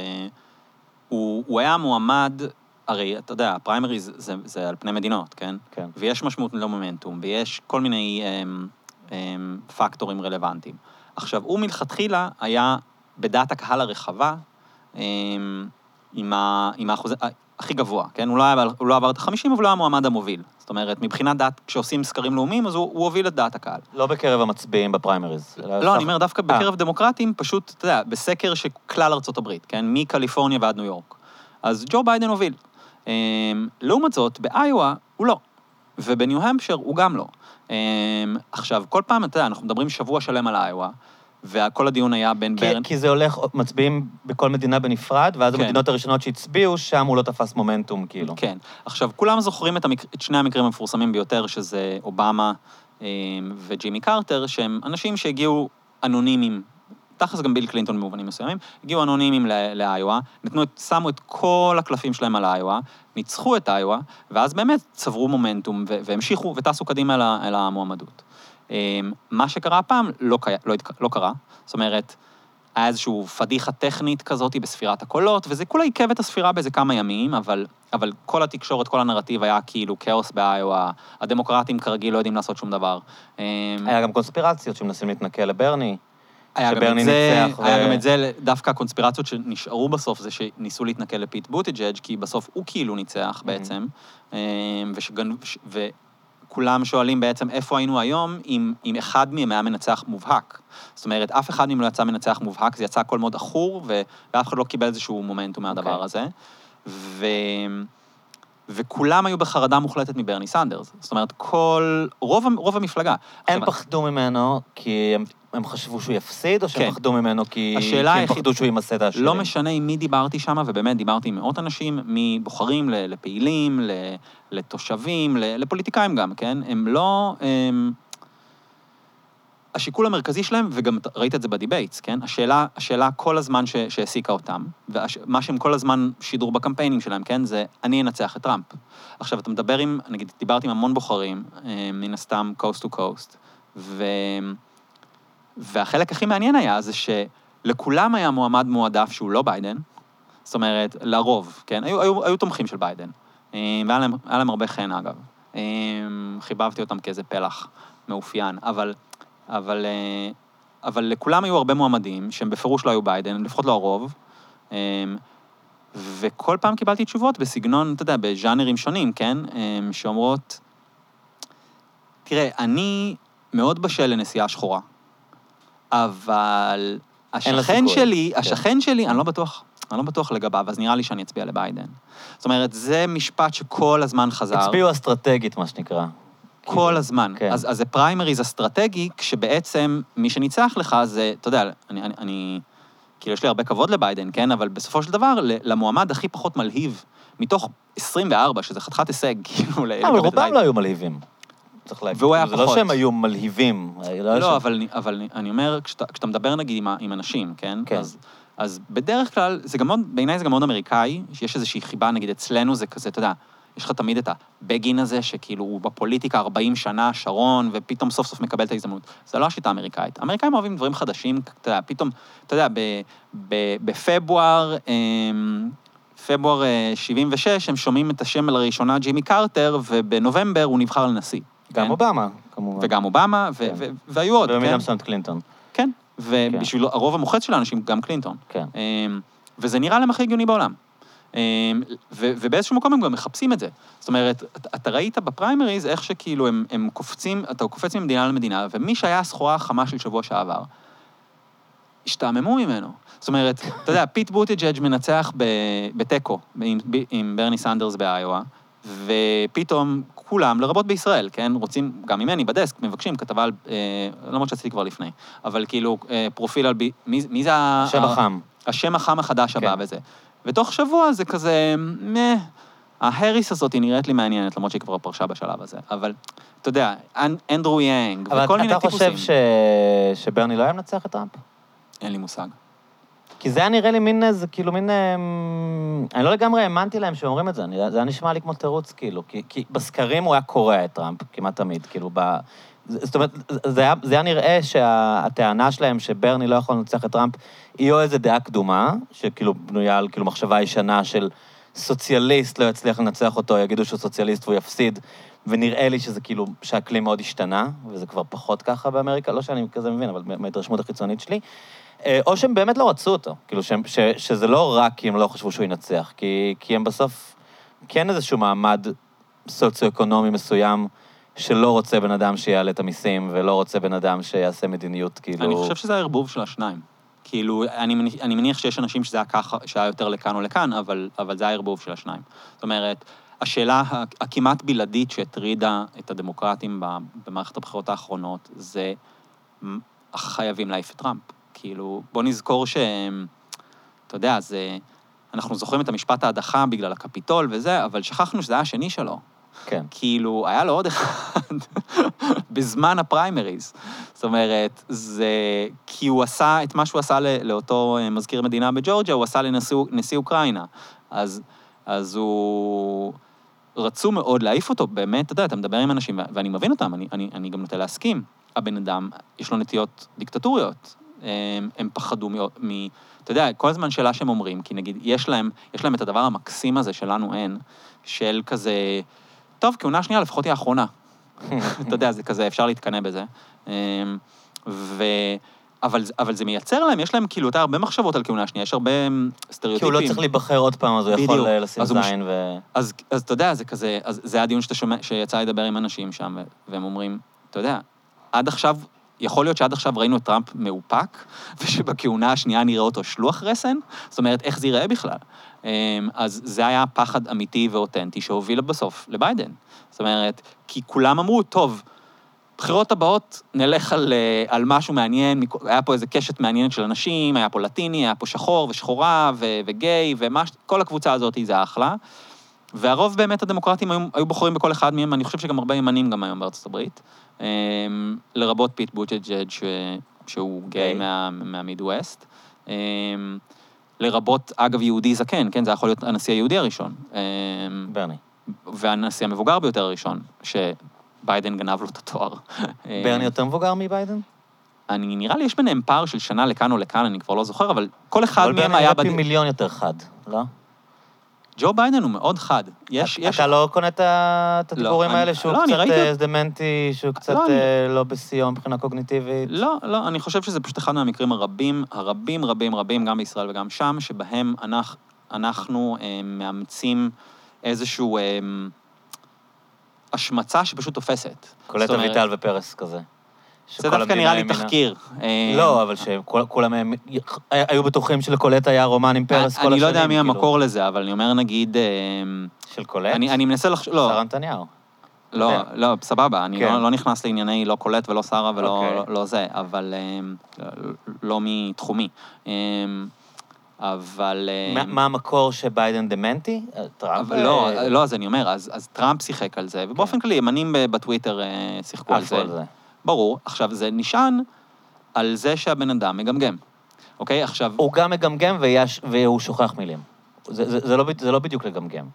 הוא היה מועמד, הרי, אתה יודע, הפריימריז זה, זה על פני מדינות, כן? כן. ויש משמעות למומנטום, ויש כל מיני הם, הם, פקטורים רלוונטיים. עכשיו, הוא מלכתחילה היה בדעת הקהל הרחבה, הם, עם, ה, עם האחוז הכי גבוה, כן? הוא לא, היה, הוא לא עבר את ה-50, אבל הוא היה המועמד המוביל. זאת אומרת, מבחינת דעת, כשעושים סקרים לאומיים, אז הוא, הוא הוביל את דעת הקהל. לא בקרב המצביעים בפריימריז. לא, סך- אני אומר, דווקא אה. בקרב דמוקרטים, פשוט, אתה יודע, בסקר של כלל ארצות הברית, כן? מקליפורניה ועד ניו יורק. אז ג'ו ביידן הוביל. אמ, לעומת זאת, באיואה הוא לא, ובניו המפשר הוא גם לא. אמ, עכשיו, כל פעם, אתה יודע, אנחנו מדברים שבוע שלם על איואה, וכל הדיון היה בין כי, ברן... כי זה הולך, מצביעים בכל מדינה בנפרד, ואז כן. המדינות הראשונות שהצביעו, שם הוא לא תפס מומנטום, כאילו. כן. עכשיו, כולם זוכרים את, המק... את שני המקרים המפורסמים ביותר, שזה אובמה אמ, וג'ימי קרטר, שהם אנשים שהגיעו אנונימיים, תכלס גם ביל קלינטון במובנים מסוימים, הגיעו אנונימיים ל- לאיואה, נתנו את, שמו את כל הקלפים שלהם על איואה, ניצחו את איואה, ואז באמת צברו מומנטום והמשיכו וטסו קדימה אל המועמדות. אמ, מה שקרה הפעם לא, קי... לא. לא קרה, זאת אומרת, היה איזושהי פדיחה טכנית כזאת בספירת הקולות, וזה כולה עיכב את הספירה באיזה כמה ימים, אבל, אבל כל התקשורת, כל הנרטיב היה כאילו כאוס באיואה, הדמוקרטים כרגיל לא יודעים לעשות שום דבר. אמ, היה גם קונספירציות שמנסים להתנכל לברני. היה גם את זה, ניצח ו- היה גם את זה, דווקא הקונספירציות שנשארו בסוף זה שניסו להתנכל לפיט בוטיג'אג', כי בסוף הוא כאילו ניצח בעצם, אמ, ושגנ... ש- כולם שואלים בעצם איפה היינו היום אם, אם אחד מהם היה מנצח מובהק. זאת אומרת, אף אחד מהם לא יצא מנצח מובהק, זה יצא הכל מאוד עכור, ואף אחד לא קיבל איזשהו מומנטום מהדבר אוקיי. הזה. ו... וכולם היו בחרדה מוחלטת מברני סנדרס. זאת אומרת, כל... רוב, רוב המפלגה. הם עכשיו, פחדו ממנו כי הם, הם חשבו שהוא יפסיד, או שהם כן. פחדו ממנו כי, כי הם היחיד- פחדו שהוא ימסה את העשירים? לא משנה עם מי דיברתי שם, ובאמת דיברתי עם מאות אנשים, מבוחרים לפעילים, לתושבים, לפוליטיקאים גם, כן? הם לא... הם... השיקול המרכזי שלהם, וגם ראית את זה ב debates, כן? השאלה, השאלה כל הזמן שהעסיקה אותם, ומה שהם כל הזמן שידרו בקמפיינים שלהם, כן? זה אני אנצח את טראמפ. עכשיו, אתה מדבר עם, נגיד, דיברתי עם המון בוחרים, אה, מן הסתם coast to coast, ו... והחלק הכי מעניין היה זה שלכולם היה מועמד מועדף שהוא לא ביידן, זאת אומרת, לרוב, כן? היו, היו, היו תומכים של ביידן, אה, והיה להם, להם הרבה חן, אגב. אה, חיבבתי אותם כאיזה פלח מאופיין, אבל, אבל, אה, אבל לכולם היו הרבה מועמדים שהם בפירוש לא היו ביידן, לפחות לא הרוב, אה, וכל פעם קיבלתי תשובות בסגנון, אתה יודע, בז'אנרים שונים, כן? אה, שאומרות, תראה, אני מאוד בשל לנסיעה שחורה, אבל השכן שלי, כן. השכן שלי, אני לא בטוח, אני לא בטוח לגביו, אז נראה לי שאני אצביע לביידן. זאת אומרת, זה משפט שכל הזמן חזר. הצביעו אסטרטגית, מה שנקרא. כל הזמן. כן. אז, אז זה פריימריז אסטרטגי, כשבעצם מי שניצח לך זה, אתה יודע, אני, אני, אני, כאילו, יש לי הרבה כבוד לביידן, כן? אבל בסופו של דבר, למועמד הכי פחות מלהיב, מתוך 24, שזה חתיכת הישג, *laughs* כאילו, אבל לקבל את רובם ביידן. לא היו מלהיבים. צריך להגיד. והוא היה זה לא פחות. שהם היו מלהיבים. לא, לא, אבל, אבל אני- אומר, כשאתה, כשאתה מדבר נגיד עם, עם אנשים, כן? כן. אז, אז בדרך כלל, זה גם מאוד, בעיניי זה גם מאוד אמריקאי, שיש איזושהי חיבה, נגיד אצלנו זה כזה, אתה יודע, יש לך תמיד את הבגין הזה, שכאילו הוא בפוליטיקה 40 שנה, שרון, ופתאום סוף סוף מקבל את ההזדמנות. זה לא השיטה האמריקאית. האמריקאים אוהבים דברים חדשים, אתה יודע, פתאום, אתה יודע, בפברואר, אמ, פברואר אה, 76, הם שומעים את השם לראשונה ג'ימי קרטר, ובנובמבר הוא נבחר לנשיא. גם כן? אובמה, כמובן. וגם אובמה, ו- כן. ו- והיו עוד, כן? מסוימת, קלינטון. כן, ובשביל הרוב המוחץ של האנשים, גם קלינטון. כן. אמ, וזה נראה להם הכי הגיוני בעולם. אמ, ו- ובאיזשהו מקום הם גם מחפשים את זה. זאת אומרת, אתה- אתה ראית בפריימריז איך שכאילו הם, הם קופצים, אתה קופץ ממדינה למדינה, ומי שהיה הסחורה החמה של שבוע שעבר, השתעממו ממנו. זאת אומרת, *laughs* אתה יודע, פיט בוטיג'אג' מנצח בתיקו עם, עם ברני סנדרס באיואה, ופתאום כולם, לרבות בישראל, כן, רוצים, גם ממני ב desk, מבקשים כתבה על, אה, למרות שעשיתי כבר לפני, אבל כאילו, אה, פרופיל על, אה, מי, מי זה ה... השם החם. השם החם החדש הבא כן. וזה. ותוך שבוע זה כזה, מה, ההריס הזאת היא נראית לי מעניינת, למרות שהיא כבר פרשה בשלב הזה. אבל, אתה יודע, אנ- אנדרו יאנג, אבל וכל מיני אתה טיפוסים. חושב ש... שברני לא היה מנצח את טראמפ? אין לי מושג. כי זה היה נראה לי מין איזה, כאילו מין... אמ, אני לא לגמרי האמנתי להם שאומרים את זה, אני, זה היה נשמע לי כמו תירוץ, כאילו. כי, כי בסקרים הוא היה קורע את טראמפ, כמעט תמיד, כאילו, ב... זאת אומרת, זה היה, זה היה נראה שהטענה שלהם שברני לא יכול לנצח את טראמפ, היא או איזו דעה קדומה, שכאילו בנויה על כאילו מחשבה ישנה של סוציאליסט לא יצליח לנצח אותו, יגידו שהוא סוציאליסט והוא יפסיד, ונראה לי שזה כאילו, שהאקלים מאוד השתנה, וזה כבר פחות ככה באמריקה, לא שאני כזה מבין, אבל מההתרשמות החיצונית שלי. אה, או שהם באמת לא רצו אותו, כאילו שהם, ש, שזה לא רק כי הם לא חשבו שהוא ינצח, כי, כי הם בסוף כן איזשהו מעמד סוציו-אקונומי מסוים שלא רוצה בן אדם שיעלה את המיסים, ולא רוצה בן אדם שיעשה מדיניות, כאילו... אני חושב שזה הערבוב של השניים. כאילו, אני אני מניח שיש אנשים שזה היה ככה, שהיה יותר לכאן או לכאן, אבל, אבל זה הערבוב של השניים. זאת אומרת, השאלה הכמעט בלעדית שהטרידה את הדמוקרטים במערכת הבחירות האחרונות, זה חייבים להעיף את טראמפ. כאילו, בוא נזכור שהם, אתה יודע, זה... אנחנו זוכרים את המשפט ההדחה בגלל הקפיטול וזה, אבל שכחנו שזה היה השני שלו. כן. כאילו, היה לו עוד אחד *laughs* בזמן הפריימריז. זאת אומרת, זה... כי הוא עשה את מה שהוא עשה ל- לאותו אה, מזכיר מדינה בג'ורג'יה, הוא עשה לנשיא נשיא אוקראינה. אז, אז הוא... רצו מאוד להעיף אותו, באמת, אתה יודע, אתה מדבר עם אנשים, ואני מבין אותם, אני, אני, אני גם נוטה להסכים. הבן אדם, יש לו נטיות דיקטטוריות. הם, הם פחדו מ... מ אתה יודע, כל הזמן שאלה שהם אומרים, כי נגיד, יש להם, יש להם את הדבר המקסים הזה שלנו אין, של כזה, טוב, כהונה שנייה לפחות היא האחרונה. אתה יודע, זה כזה, אפשר להתקנא בזה. אמ, ו... אבל, אבל זה מייצר להם, יש להם כאילו, אתה הרבה מחשבות על כהונה שנייה, יש הרבה אמ, כי סטריאוטיפים. הוא לא צריך להיבחר עוד פעם, אז הוא יכול בדיוק. אה, לשים אז הוא מש- זין ו... אז, אז אתה יודע, זה כזה, אז זה הדיון שאתה שומע, שיצא לדבר עם אנשים שם, והם אומרים, אתה יודע, עד עכשיו, יכול להיות שעד עכשיו ראינו את טראמפ מאופק, *laughs* ושבכהונה השנייה נראה אותו שלוח רסן? זאת אומרת, איך זה ייראה בכלל? אמ, אז זה היה פחד אמיתי ואותנטי שהוביל בסוף לביידן. זאת אומרת, כי כולם אמרו, טוב, בחירות הבאות נלך על, אה, על משהו מעניין, היה פה איזה קשת מעניינת של אנשים, היה פה לטיני, היה פה שחור ושחורה ו- וגיי, וכל הקבוצה הזאת זה אחלה. והרוב באמת הדמוקרטים היו, היו בוחרים בכל אחד מהם, אני חושב שגם הרבה ימנים גם היום בארצות הברית, אמ, לרבות פיט בוטג'ג' ש- שהוא גיי. מה, מהמידווסט. לרבות, אגב, יהודי זקן, כן, זה יכול להיות הנשיא היהודי הראשון. אמ, ברני. והנשיא המבוגר ביותר הראשון, שביידן גנב לו את התואר. *laughs* ברני יותר מבוגר מביידן? אני, נראה לי יש ביניהם פער של שנה לכאן או לכאן, אני כבר לא זוכר, אבל כל אחד אבל מהם ברני היה... היה פי. מיליון יותר חד, לא? ג'ו ביידן הוא מאוד חד. יש, יש... אתה לא קונה את לא, הדיבורים אני- האלה שהוא לא, קצת ראיתי- אה, דמנטי, שהוא קצת לא, אני- אה, לא בשיאו מבחינה קוגניטיבית? לא, לא, אני חושב שזה פשוט אחד מהמקרים הרבים, הרבים, רבים, רבים, גם בישראל וגם שם, שבהם אנחנו, אנחנו אה, מאמצים איזשהו אה, השמצה שפשוט תופסת. קולט אביטל ופרס כזה. זה דווקא נראה לי. תחקיר. אה, לא, אבל שכולם הם- היו בטוחים שלקולט היה רומן עם פרס כל השנים. אני לא יודע מי כאילו. המקור לזה, אבל אני אומר, נגיד... אה, של קולט? אני, אני מנסה לחשוב, לא, שרה נתניהו. לא, יודע. לא, סבבה, אני כן. לא, לא נכנס לענייני לא קולט ולא שרה ולא אוקיי. לא, לא זה, אבל אמ, לא מתחומי. אבל... מה- המקור שביידן דמנטי? אה, טראמפ? לא, אה, לא, אז אני אומר, אז, אז טראמפ שיחק על זה, ובאופן כללי, ימנים בטוויטר אה, שיחקו על זה. ברור. עכשיו, זה נשען על זה שהבן אדם מגמגם. אוקיי? עכשיו... הוא גם מגמגם ויש- והוא שוכח מילים. זה- זה זה לא זה לא בדיוק לגמגם.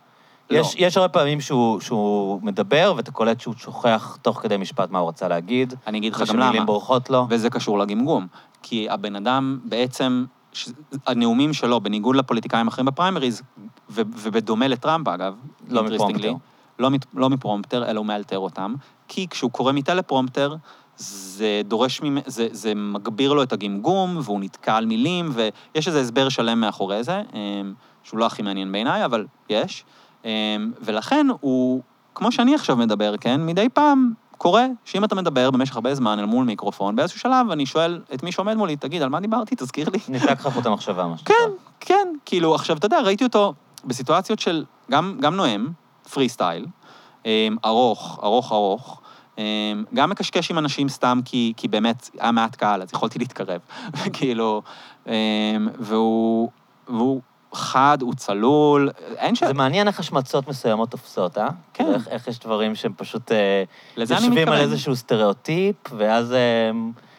לא. יש, יש הרבה פעמים שהוא, שהוא מדבר, ואתה קולט שהוא שוכח תוך כדי משפט מה הוא רצה להגיד. אני אגיד לך גם ושמילים למה. בורחות לו. וזה קשור לגמגום. כי הבן אדם בעצם, ש... הנאומים שלו, בניגוד לפוליטיקאים אחרים בפריימריז, ו... ובדומה לטראמפ, אגב, לא מפרומפטר. לא, מת... לא מפרומפטר, אלא הוא מאלתר אותם, כי כשהוא קורא מטלפרומפטר, זה דורש, ממ... זה, זה מגביר לו את הגמגום, והוא נתקע על מילים, ויש איזה הסבר שלם מאחורי זה, אמ, שהוא לא הכי מעניין בעיניי, אבל יש. אמ, ולכן הוא, כמו שאני עכשיו מדבר, כן, מדי פעם קורה שאם אתה מדבר במשך הרבה זמן אל מול מיקרופון, באיזשהו שלב אני שואל את מי שעומד מולי, תגיד, על מה דיברתי? תזכיר לי. ניתק לך את המחשבה, מה שנקרא. כן, כן, כאילו, עכשיו, אתה יודע, ראיתי אותו בסיטואציות של גם, גם נואם, free style, אמ, ארוך, ארוך, ארוך, אמ, גם מקשקש עם אנשים סתם כי, כי באמת היה מעט קהל, אז יכולתי להתקרב. *laughs* כאילו, אמ, והוא, והוא חד, הוא צלול, אין ש... זה מעניין איך השמצות מסוימות תופסות, אה? כן. איך, איך יש דברים שהם פשוט אה, יושבים על. איזשהו סטריאוטיפ, ואז אה,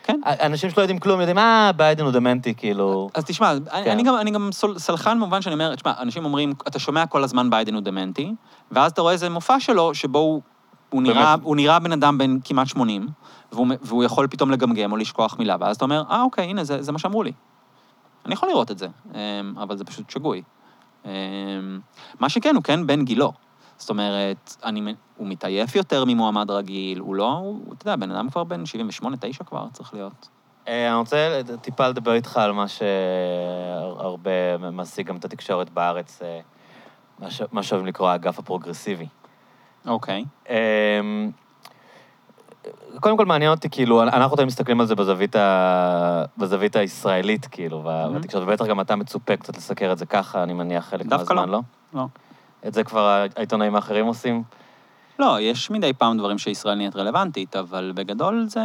כן. אנשים שלא יודעים כלום יודעים, אה, ביידן הוא דמנטי, כאילו... אז תשמע, כן. אני, גם, אני גם סלחן במובן שאני אומר, תשמע, אנשים אומרים, אתה שומע כל הזמן ביידן הוא דמנטי, ואז אתה רואה איזה מופע שלו, שבו הוא, הוא, נראה, הוא נראה בן אדם בן כמעט 80, והוא, והוא יכול פתאום לגמגם או לשכוח מילה, ואז אתה אומר, אה, אוקיי, הנה, זה, זה מה שאמרו לי. אני יכול לראות את זה, אמ, אבל זה פשוט שגוי. אמ, מה שכן, הוא כן בן גילו. זאת אומרת, אני, הוא מתעייף יותר ממועמד רגיל, הוא לא, הוא, אתה יודע, בן אדם כבר בן 78-9 כבר צריך להיות. אה, אני רוצה טיפה לדבר איתך על מה שהרבה מעסיק גם את התקשורת בארץ, אה, מה שאוהבים לקרוא האגף הפרוגרסיבי. אוקיי. אמ, קודם כל מעניין אותי, כאילו, אנחנו תמיד מסתכלים על זה בזווית, ה... בזווית הישראלית, כאילו, מהמם. בתקשורת, ובטח גם אתה מצופה קצת לסקר את זה ככה, אני מניח חלק מהזמן, לא. לא? לא. את זה כבר העיתונאים האחרים עושים? לא, יש מדי פעם דברים שישראל נהיית רלוונטית, אבל בגדול זה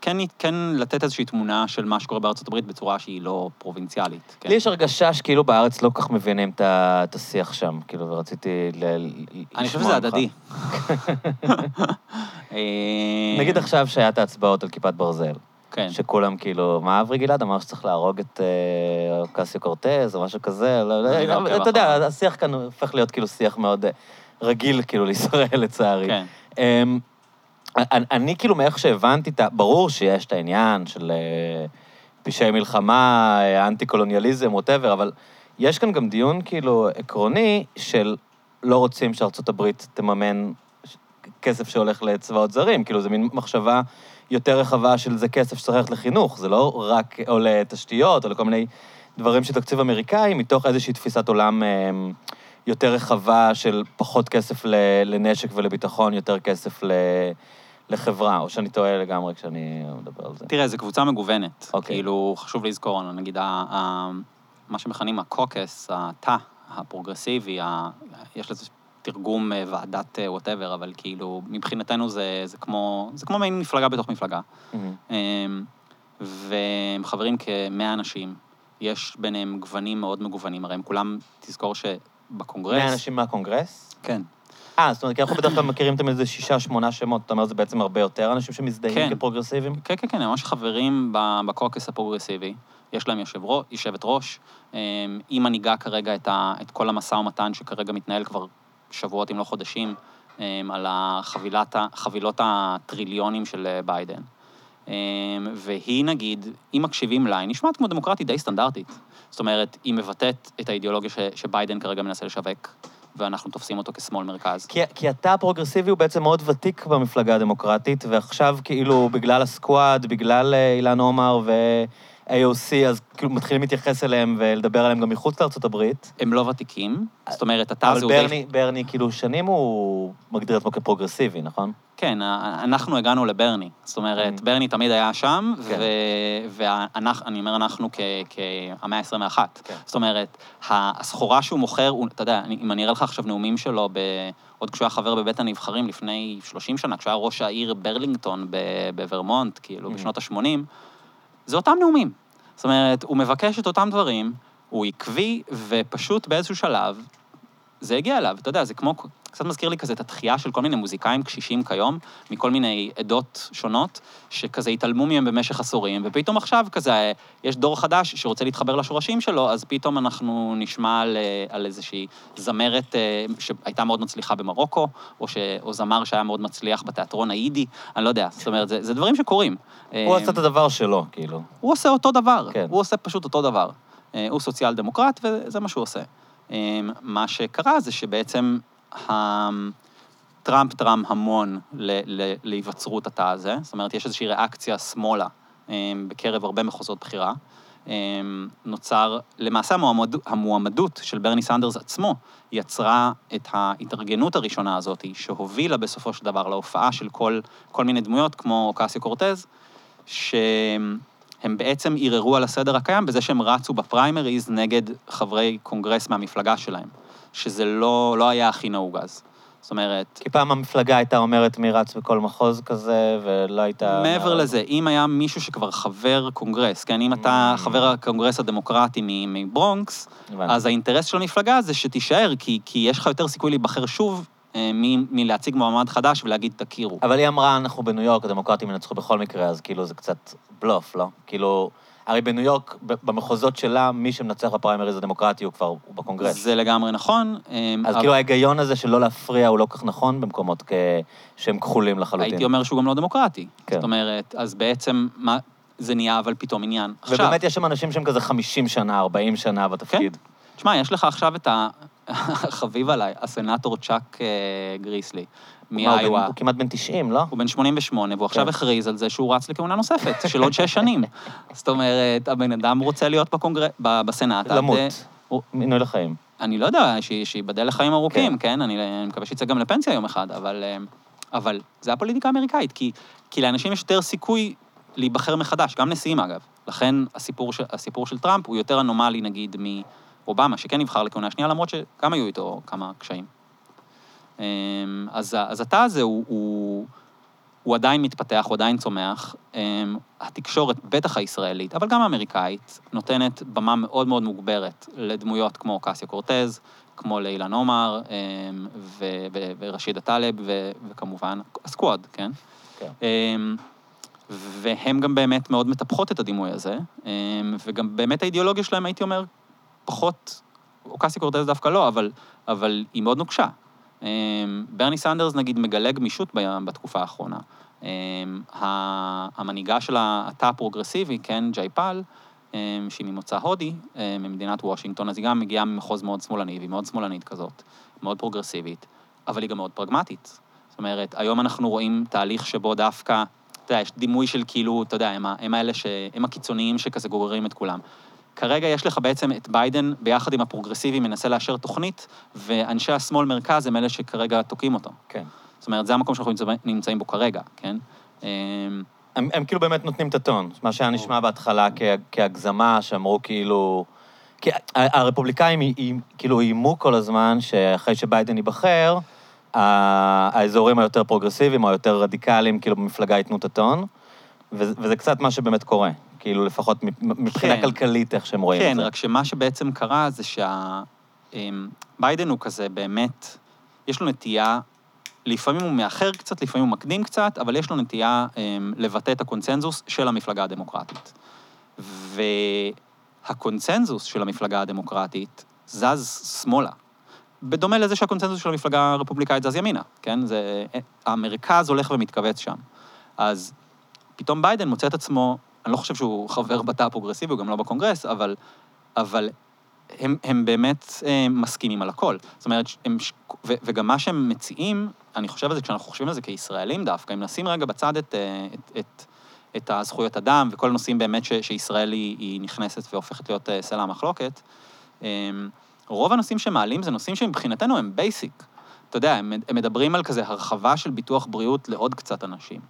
כן, כן לתת איזושהי תמונה של מה שקורה בארצות הברית בצורה שהיא לא פרובינציאלית. כן. לי יש הרגשה שכאילו בארץ לא כל כך מבינים את השיח שם, כאילו, ורציתי ל... אני חושב שזה. הדדי. *laughs* אה, נגיד עכשיו שהיה את ההצבעות על כיפת ברזל, כן. שכולם כאילו, מה אברי גלעד אמר שצריך להרוג את אה, קסיו קורטז או משהו כזה, לא, לא לא, אתה יודע. השיח כאן הופך להיות כאילו שיח מאוד אה, רגיל כאילו לישראל, לצערי. כן. אמ, אני, אני כאילו, מאיך שהבנתי את ה... ברור שיש את העניין של אה, פשעי מלחמה, אה, אנטי-קולוניאליזם, ווטאבר, אבל יש כאן גם דיון כאילו עקרוני של לא רוצים שארצות הברית תממן כסף שהולך לצבאות זרים, כאילו, זו מין מחשבה יותר רחבה של זה כסף שצריך ללכת לחינוך, זה לא רק עולה תשתיות או לכל מיני דברים של תקציב אמריקאי, מתוך איזושהי תפיסת עולם אה, יותר רחבה של פחות כסף לנשק ולביטחון, יותר כסף ל... לחברה, או שאני טועה לגמרי כשאני מדבר על זה. תראה, זו קבוצה מגוונת. אוקיי. כאילו, חשוב לזכור, נגיד, ה- ה- מה שמכנים ה caucus, התא הפרוגרסיבי, ה- יש לזה תרגום אה, ועדת whatever, אבל כאילו, מבחינתנו זה, זה, כמו, זה כמו מעין מפלגה בתוך מפלגה. מהמם. אמ, והם חברים כמאה אנשים. יש ביניהם גוונים מאוד מגוונים, הרי הם כולם, תזכור שבקונגרס... 100 אנשים מהקונגרס? כן. אה, זאת אומרת, כי אנחנו בדרך כלל מכירים תמיד איזה שישה, שמונה שמות, אתה אומר, זה בעצם הרבה יותר אנשים שמזדהים כן. כפרוגרסיביים? כן, כן, כן, הם ממש חברים ב caucus הפרוגרסיבי. יש להם יושב ראש, יושבת ראש. אמ, היא מנהיגה כרגע את, ה, את כל המשא ומתן שכרגע מתנהל כבר שבועות, אם לא חודשים, אמ, על החבילת, חבילות הטריליונים של אה, ביידן. אמ, והיא, נגיד, אם מקשיבים לה, היא נשמעת כמו דמוקרטית די סטנדרטית. זאת אומרת, היא מבטאת את האידיאולוגיה ש, שביידן כרגע מנסה לשווק, ואנחנו תופסים אותו כשמאל מרכז. כי, כי אתה הפרוגרסיבי הוא בעצם מאוד ותיק במפלגה הדמוקרטית, ועכשיו כאילו בגלל הסקואד, בגלל אה, אילן עומר ו-AOC, אז כאילו מתחילים להתייחס אליהם ולדבר עליהם גם מחוץ לארצות הברית. הם לא ותיקים, זאת אומרת, אתה אבל זה די ברני, ברני, כאילו, שנים הוא מגדיר עצמו כפרוגרסיבי, נכון? כן, אנחנו הגענו לברני. זאת אומרת, Mm. ברני תמיד היה שם, כן. ואני אומר אנחנו כ- כהמאה ה-21. כן. זאת אומרת, הסחורה שהוא מוכר, הוא- אתה יודע, אם אני אראה לך עכשיו נאומים שלו, ב- עוד כשהוא היה חבר בבית הנבחרים לפני 30 שנה, כשהוא היה ראש העיר ברלינגטון בוורמונט, כאילו, Mm. בשנות ה-80, זה אותם נאומים. זאת אומרת, הוא מבקש את אותם דברים, הוא עקבי, ופשוט באיזשהו שלב, זה הגיע אליו. אתה יודע, זה כמו, קצת מזכיר לי כזה את התחייה של כל מיני מוזיקאים קשישים כיום, מכל מיני עדות שונות, שכזה התעלמו מהם במשך עשורים, ופתאום עכשיו כזה, יש דור חדש שרוצה להתחבר לשורשים שלו, אז פתאום אנחנו נשמע על, אה, על איזושהי זמרת אה, שהייתה מאוד מצליחה במרוקו, או, ש, או זמר שהיה מאוד מצליח בתיאטרון היידי, אני לא יודע. זאת אומרת, זה, זה דברים שקורים. הוא אה, עשה את הדבר שלו, כאילו. הוא עושה אותו דבר, כן. הוא עושה פשוט אותו דבר. הוא סוציאל דמוקרט וזה מה שהוא עושה. מה שקרה זה שבעצם טראמפ תרם המון להיווצרות התא הזה, זאת אומרת, יש איזושהי ריאקציה שמאלה אה, בקרב הרבה מחוזות בחירה. אה, נוצר, למעשה המועמד, המועמדות של ברני סנדרס עצמו יצרה את ההתארגנות הראשונה הזאת, שהובילה בסופו של דבר להופעה של כל, כל מיני דמויות, כמו אוקסיו קורטז, שהם בעצם ערערו על הסדר הקיים בזה שהם רצו בפריימריז נגד חברי קונגרס מהמפלגה שלהם, שזה לא, לא היה הכי נהוג אז. זאת אומרת, כי פעם המפלגה הייתה אומרת מי רץ בכל מחוז כזה, ולא הייתה... מעבר לזה, אם היה מישהו שכבר חבר קונגרס, כן, אם אתה Mm. חבר הקונגרס הדמוקרטי מברונקס. אז האינטרס של המפלגה זה שתישאר, כי, כי יש לך יותר סיכוי להיבחר שוב אה, מלהציג מועמד חדש ולהגיד תכירו. אבל היא אמרה, אנחנו בניו יורק, הדמוקרטים ינצחו בכל מקרה, אז כאילו זה קצת בלוף, לא? כאילו, הרי בניו יורק, במחוזות שלה, מי שמנצח בפריימריז הדמוקרטי הוא כבר, הוא בקונגרס. זה לגמרי נכון. אה, אז אבל כאילו ההיגיון הזה של לא להפריע הוא לא כך נכון במקומות כ... שהם כחולים לחלוטין. הייתי אומר שהוא גם לא דמוקרטי. כן. זאת אומרת, אז בעצם, מה, זה נהיה אבל פתאום עניין. עכשיו, ובאמת יש שם אנשים שהם כזה 50 שנה, 40 שנה בתפקיד. תשמע, יש לך עכשיו את *laughs* החביב עליי, הסנאטור צ'אק אה, גריסלי, מה, הוא כמעט בן 90, לא? הוא בן 88, והוא עכשיו כן. הכריז על זה שהוא רץ לכהונה נוספת, של עוד שש שנים. *laughs* זאת אומרת, הבן אדם רוצה להיות בסנאט. אה, למות. הוא- מינוי לחיים. אני לא יודע, שייבדל לחיים ארוכים, כן? אני אני מקווה שיצא גם לפנסיה יום אחד, אבל, אה, זה הפוליטיקה האמריקאית, כי, כי לאנשים יש יותר סיכוי להיבחר מחדש, גם נשיאים אגב. לכן הסיפור, של- הסיפור של טראמפ הוא יותר אנומלי, נגיד, מאובמה, שכן נבחר לכהונה שנייה, למרות שגם היו איתו כמה קשיים. אה, אז, אז התא הזה הוא, הוא, הוא עדיין מתפתח, הוא עדיין צומח. אה, התקשורת, בטח הישראלית, אבל גם האמריקאית, נותנת במה מאוד מאוד מוגברת לדמויות כמו קסיה קורטז, כמו לאילן עומר, ו- ורשידה טלב, וכמובן הסקוואד, כן? כן. והן גם באמת מאוד מטפחות את הדימוי הזה, וגם באמת האידיאולוגיה שלהם, הייתי אומר, פחות, אוקסי קורטז דווקא לא, אבל, אבל היא מאוד נוקשה. אה, ברני סנדרס, נגיד, מגלה גמישות בתקופה האחרונה. ה- המנהיגה של התא הפרוגרסיבי, כן, ג'יאפל, אה, שהיא ממוצא הודי, ממדינת וושינגטון, אז היא גם מגיעה ממחוז מאוד שמאלני, והיא מאוד שמאלנית כזאת, מאוד פרוגרסיבית, אבל היא גם מאוד פרגמטית. זאת אומרת, היום אנחנו רואים תהליך שבו דווקא, אתה יודע, יש דימוי של כאילו, אתה יודע, הם, הם האלה ש... הם הקיצוניים שכזה גוררים את כולם. כרגע יש לך בעצם את ביידן ביחד עם הפרוגרסיבים מנסה לאשר תוכנית, ואנשי השמאל מרכז הם אלה שכרגע תוקעים אותו. כן. זאת אומרת, זה המקום שאנחנו נמצא- נמצאים בו כרגע, כן? אמ, הם, הם כאילו באמת נותנים את הטון. מה שהיה נשמע בהתחלה כ, כהגזמה, שאמרו כאילו... כי הרפובליקאים אי- אי- כאילו איימו כל הזמן שאחרי שביידן ייבחר, האזורים היותר פרוגרסיביים או היותר רדיקליים, כאילו במפלגה ייתנו את הטון, וזה, וזה קצת מה שבאמת קורה. כאילו, לפחות מבחינה כן. כלכלית, איך שהם רואים כן, את זה. רק שמה שבעצם קרה זה שביידן הוא כזה באמת, יש לו נטייה, לפעמים הוא מאחר קצת, לפעמים הוא מקדים קצת, אבל יש לו נטייה אמ, לבטא את הקונצנזוס של המפלגה הדמוקרטית. והקונצנזוס של המפלגה הדמוקרטית זז שמאלה. בדומה לזה שהקונצנזוס של המפלגה הרפובליקאית זז ימינה, כן? זה, המרכז הולך ומתכווץ שם. אז פתאום ביידן מוצא את עצמו, אני לא חושב שהוא חבר בתא הפרוגרסיבי, הוא גם לא בקונגרס, אבל, אבל הם, הם באמת אה, מסכימים על הכל. זאת אומרת, הם, ו, וגם מה שהם מציעים, אני חושב על זה כשאנחנו חושבים על זה כישראלים דווקא, אם נשים רגע בצד את, אה, את, את, את הזכויות אדם וכל הנושאים באמת ש, שישראל היא, היא נכנסת והופכת להיות אה, סלע המחלוקת, רוב הנושאים שמעלים זה נושאים שמבחינתנו הם basic. אתה יודע, הם, הם מדברים על כזה הרחבה של ביטוח בריאות לעוד קצת אנשים.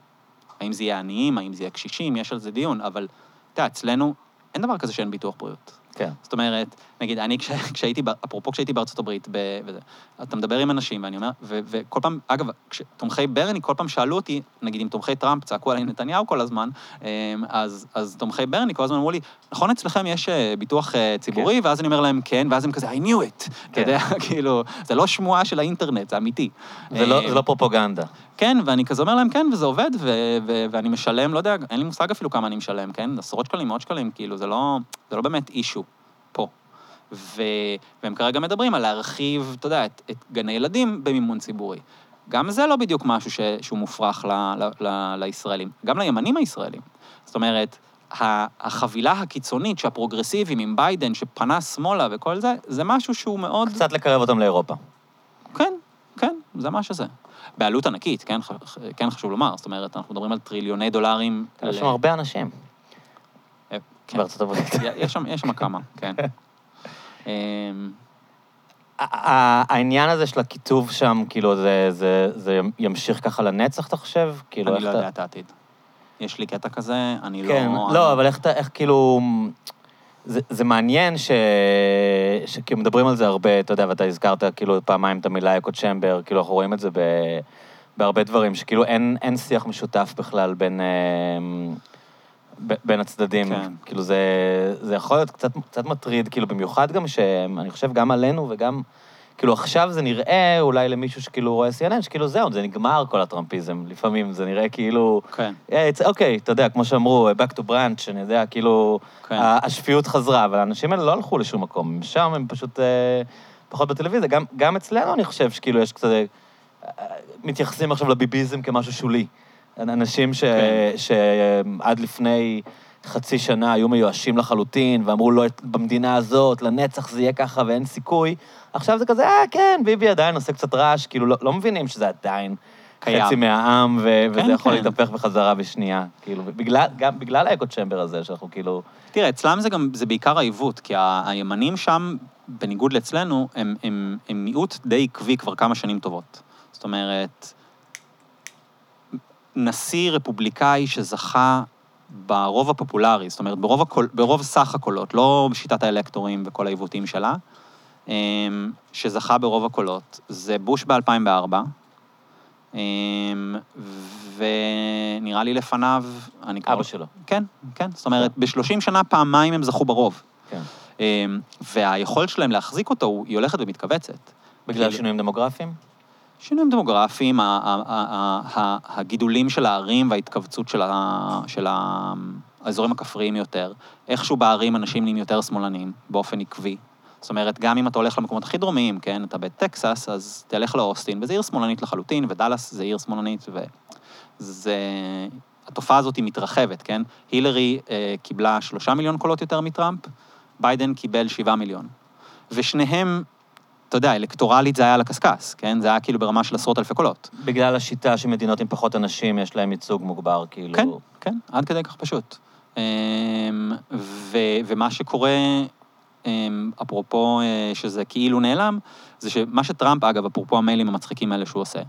האם זה יהיה עניים, האם זה יהיה קשישים, יש על זה דיון, אבל אתה יודע, אצלנו אין דבר כזה שאין ביטוח בריאות. כן. זאת אומרת, נגיד, אני כש, *laughs* כשהייתי, אפרופו כשהייתי בארצות הברית, ב, וזה, אתה מדבר עם אנשים, ואני אומר, ו, וכל פעם, אגב, כשתומכי ברני, כל פעם שאלו אותי, נגיד, אם תומכי טראמפ צעקו עליי נתניהו כל הזמן, אמ, אז, אז תומכי ברני כל הזמן אמרו לי, נכון אצלכם יש אה, ביטוח אה, ציבורי? ואז אני אומר להם, כן, ואז הם כזה, I knew it. אתה כן. יודע, *laughs* כאילו, זה לא שמועה של האינטרנט, זה אמיתי. זה לא, אה, זה לא פרופוגנדה. כן, ואני כזה אומר להם, כן, וזה עובד, ו- ו- ואני משלם, לא יודע, אין לי מושג אפילו כמה אני משלם, כן? עשרות שקלים, מאות שקלים, כאילו, זה לא, זה לא באמת אישו פה. ו- והם כרגע מדברים על להרחיב, אתה יודע, את, את גני ילדים במימון ציבורי. גם זה לא בדיוק משהו ש- שהוא מופרך ל- ל- ל- לישראלים, גם לימנים הישראלים. זאת אומרת, החבילה הקיצונית שהפרוגרסיבים עם ביידן, שפנה שמאלה וכל זה, זה משהו שהוא מאוד... קצת לקרב אותם לאירופה. כן, כן, זה מה שזה. בעלות ענקית, כן, ח- כן חשוב לומר, זאת אומרת, אנחנו מדברים על טריליוני דולרים. יש ל- שם הרבה אנשים אה, כן. בארצות הברית. יש שם, יש שם כמה, כן. *laughs* אמ, העניין הזה של הכיתוב שם, כאילו, זה, זה, זה ימשיך ככה לנצח, אתה חושב? כאילו, אני לא יודע את העתיד. יש לי קטע כזה, אני כן, לא... לא, אבל איך איך כאילו... זה, זה מעניין ש... שכאילו מדברים על זה הרבה, אתה יודע, ואתה הזכרת כאילו פעמיים את המילה אקו צ'מבר, כאילו אנחנו רואים את זה ב... בהרבה דברים, שכאילו אין, אין שיח משותף בכלל בין, אה, בין הצדדים. כן. כאילו זה, זה יכול להיות קצת, קצת מטריד, כאילו במיוחד גם שאני חושב גם עלינו וגם... כאילו עכשיו זה נראה אולי למישהו שכאילו רואה CNN, שכאילו זהו, זה נגמר כל הטראמפיזם. לפעמים זה נראה כאילו... כן, אה, אוקיי, אתה יודע, כמו שאמרו, back to branch, אני יודע, כאילו, כן. השפיות חזרה, אבל האנשים האלה לא הלכו לשום מקום, שם, הם פשוט אה, פחות בטלוויזיה. גם, גם אצלנו אני חושב שכאילו יש קצת... אה, מתייחסים עכשיו לביביזם כמשהו שולי. אנשים ש, כן. שעד לפני חצי שנה היו מיואשים לחלוטין, ואמרו, לא, במדינה הזאת, לנצח זה יהיה ככה ואין סיכוי. עכשיו זה כזה, אה, כן, ביבי עדיין עושה קצת רעש, כאילו, לא, לא מבינים שזה עדיין קיים. חצי מהעם, ו- כן, וזה יכול כן. להתהפך בחזרה בשנייה. כאילו, בגלל, גם בגלל האקו צ'מבר הזה, שאנחנו כאילו... תראה, אצלם זה גם, זה בעיקר העיוות, כי ה- הימנים שם, בניגוד לאצלנו, הם, הם, הם מיעוט די עקבי כבר כמה שנים טובות. זאת אומרת, נשיא רפובליקאי שזכה ברוב הפופולרי, זאת אומרת, ברוב, הקול, ברוב סך הקולות, לא בשיטת האלקטורים וכל העיוותים שלה, אמ, שזכה ברוב הקולות, זה בוש ב-2004, אמ, ונראה לי לפניו, אני כבר... אבא שלו. כן, כן. זאת אומרת, ב-30 שנה פעמיים הם זכו ברוב. כן. אמ, והיכולת שלהם להחזיק אותו, היא הולכת ומתכווצת. בגלל שינויים דמוגרפיים? שינויים דמוגרפיים, הגידולים של הערים וההתכווצות של, האזורים הכפריים יותר. איכשהו בערים אנשים נהיים יותר שמאלנים, באופן עקבי. זאת אומרת, גם אם אתה הולך למקומות הכי דרומיים, כן, אתה בטקסס, אז תלך לאוסטין, וזו עיר שמאלנית לחלוטין, ודאלאס זה עיר שמאלנית, וזה... התופעה הזאת היא מתרחבת, כן? הילרי אה, קיבלה שלושה מיליון קולות יותר מטראמפ, ביידן קיבל שבעה מיליון. ושניהם אתה יודע, אלקטורלית זה היה על הקשקש, כן? זה היה כאילו ברמה של עשרות אלפי קולות. בגלל השיטה שמדינות עם פחות אנשים, יש להם ייצוג מוגבר, כאילו... כן, כן, עד כדי כך פשוט. אמ, ו, ומה שקורה, אמ, אפרופו אה, שזה כאילו נעלם, זה שמה שטראמפ, אגב, אפרופו המיילים המצחיקים האלה שהוא עושה,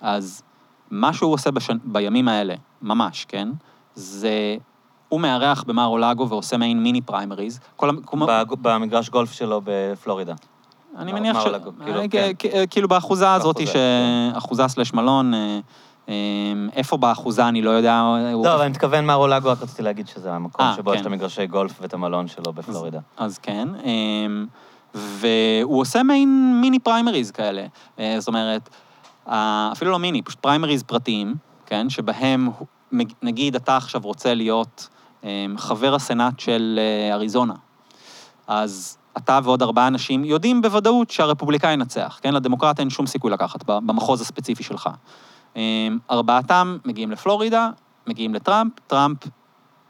אז מה שהוא עושה בש... בימים האלה, ממש, כן? זה... הוא מארח במר אולגו ועושה מעין מיני פריימריז. כל... במגרש גולף שלו בפלורידה. אני מניח ש... כאילו, אה, כן. כאילו באחוזה הזאת, ש... אחוזה סלש מלון, אה, אה, איפה באחוזה אני לא יודע. לא, אבל אני מתכוון מר אולגו, רק רציתי להגיד שזה המקום אה, שבו יש כן. את המגרשי גולף ואת המלון שלו בפלורידה. אז כן, אמ, והוא עושה מעין מיני פריימריז כאלה. זאת אומרת, אפילו לא מיני, פשוט פריימריז פרטיים, כן, שבהם, נגיד אתה עכשיו רוצה להיות אמ, חבר הסנאט של אריזונה, אז אתה ועוד ארבעה אנשים יודעים בוודאות שהרפובליקאי ינצח, כן? לדמוקרט אין שום סיכוי לקחת במחוז הספציפי שלך. אמ, ארבעתם מגיעים לפלורידה, מגיעים לטראמפ, טראמפ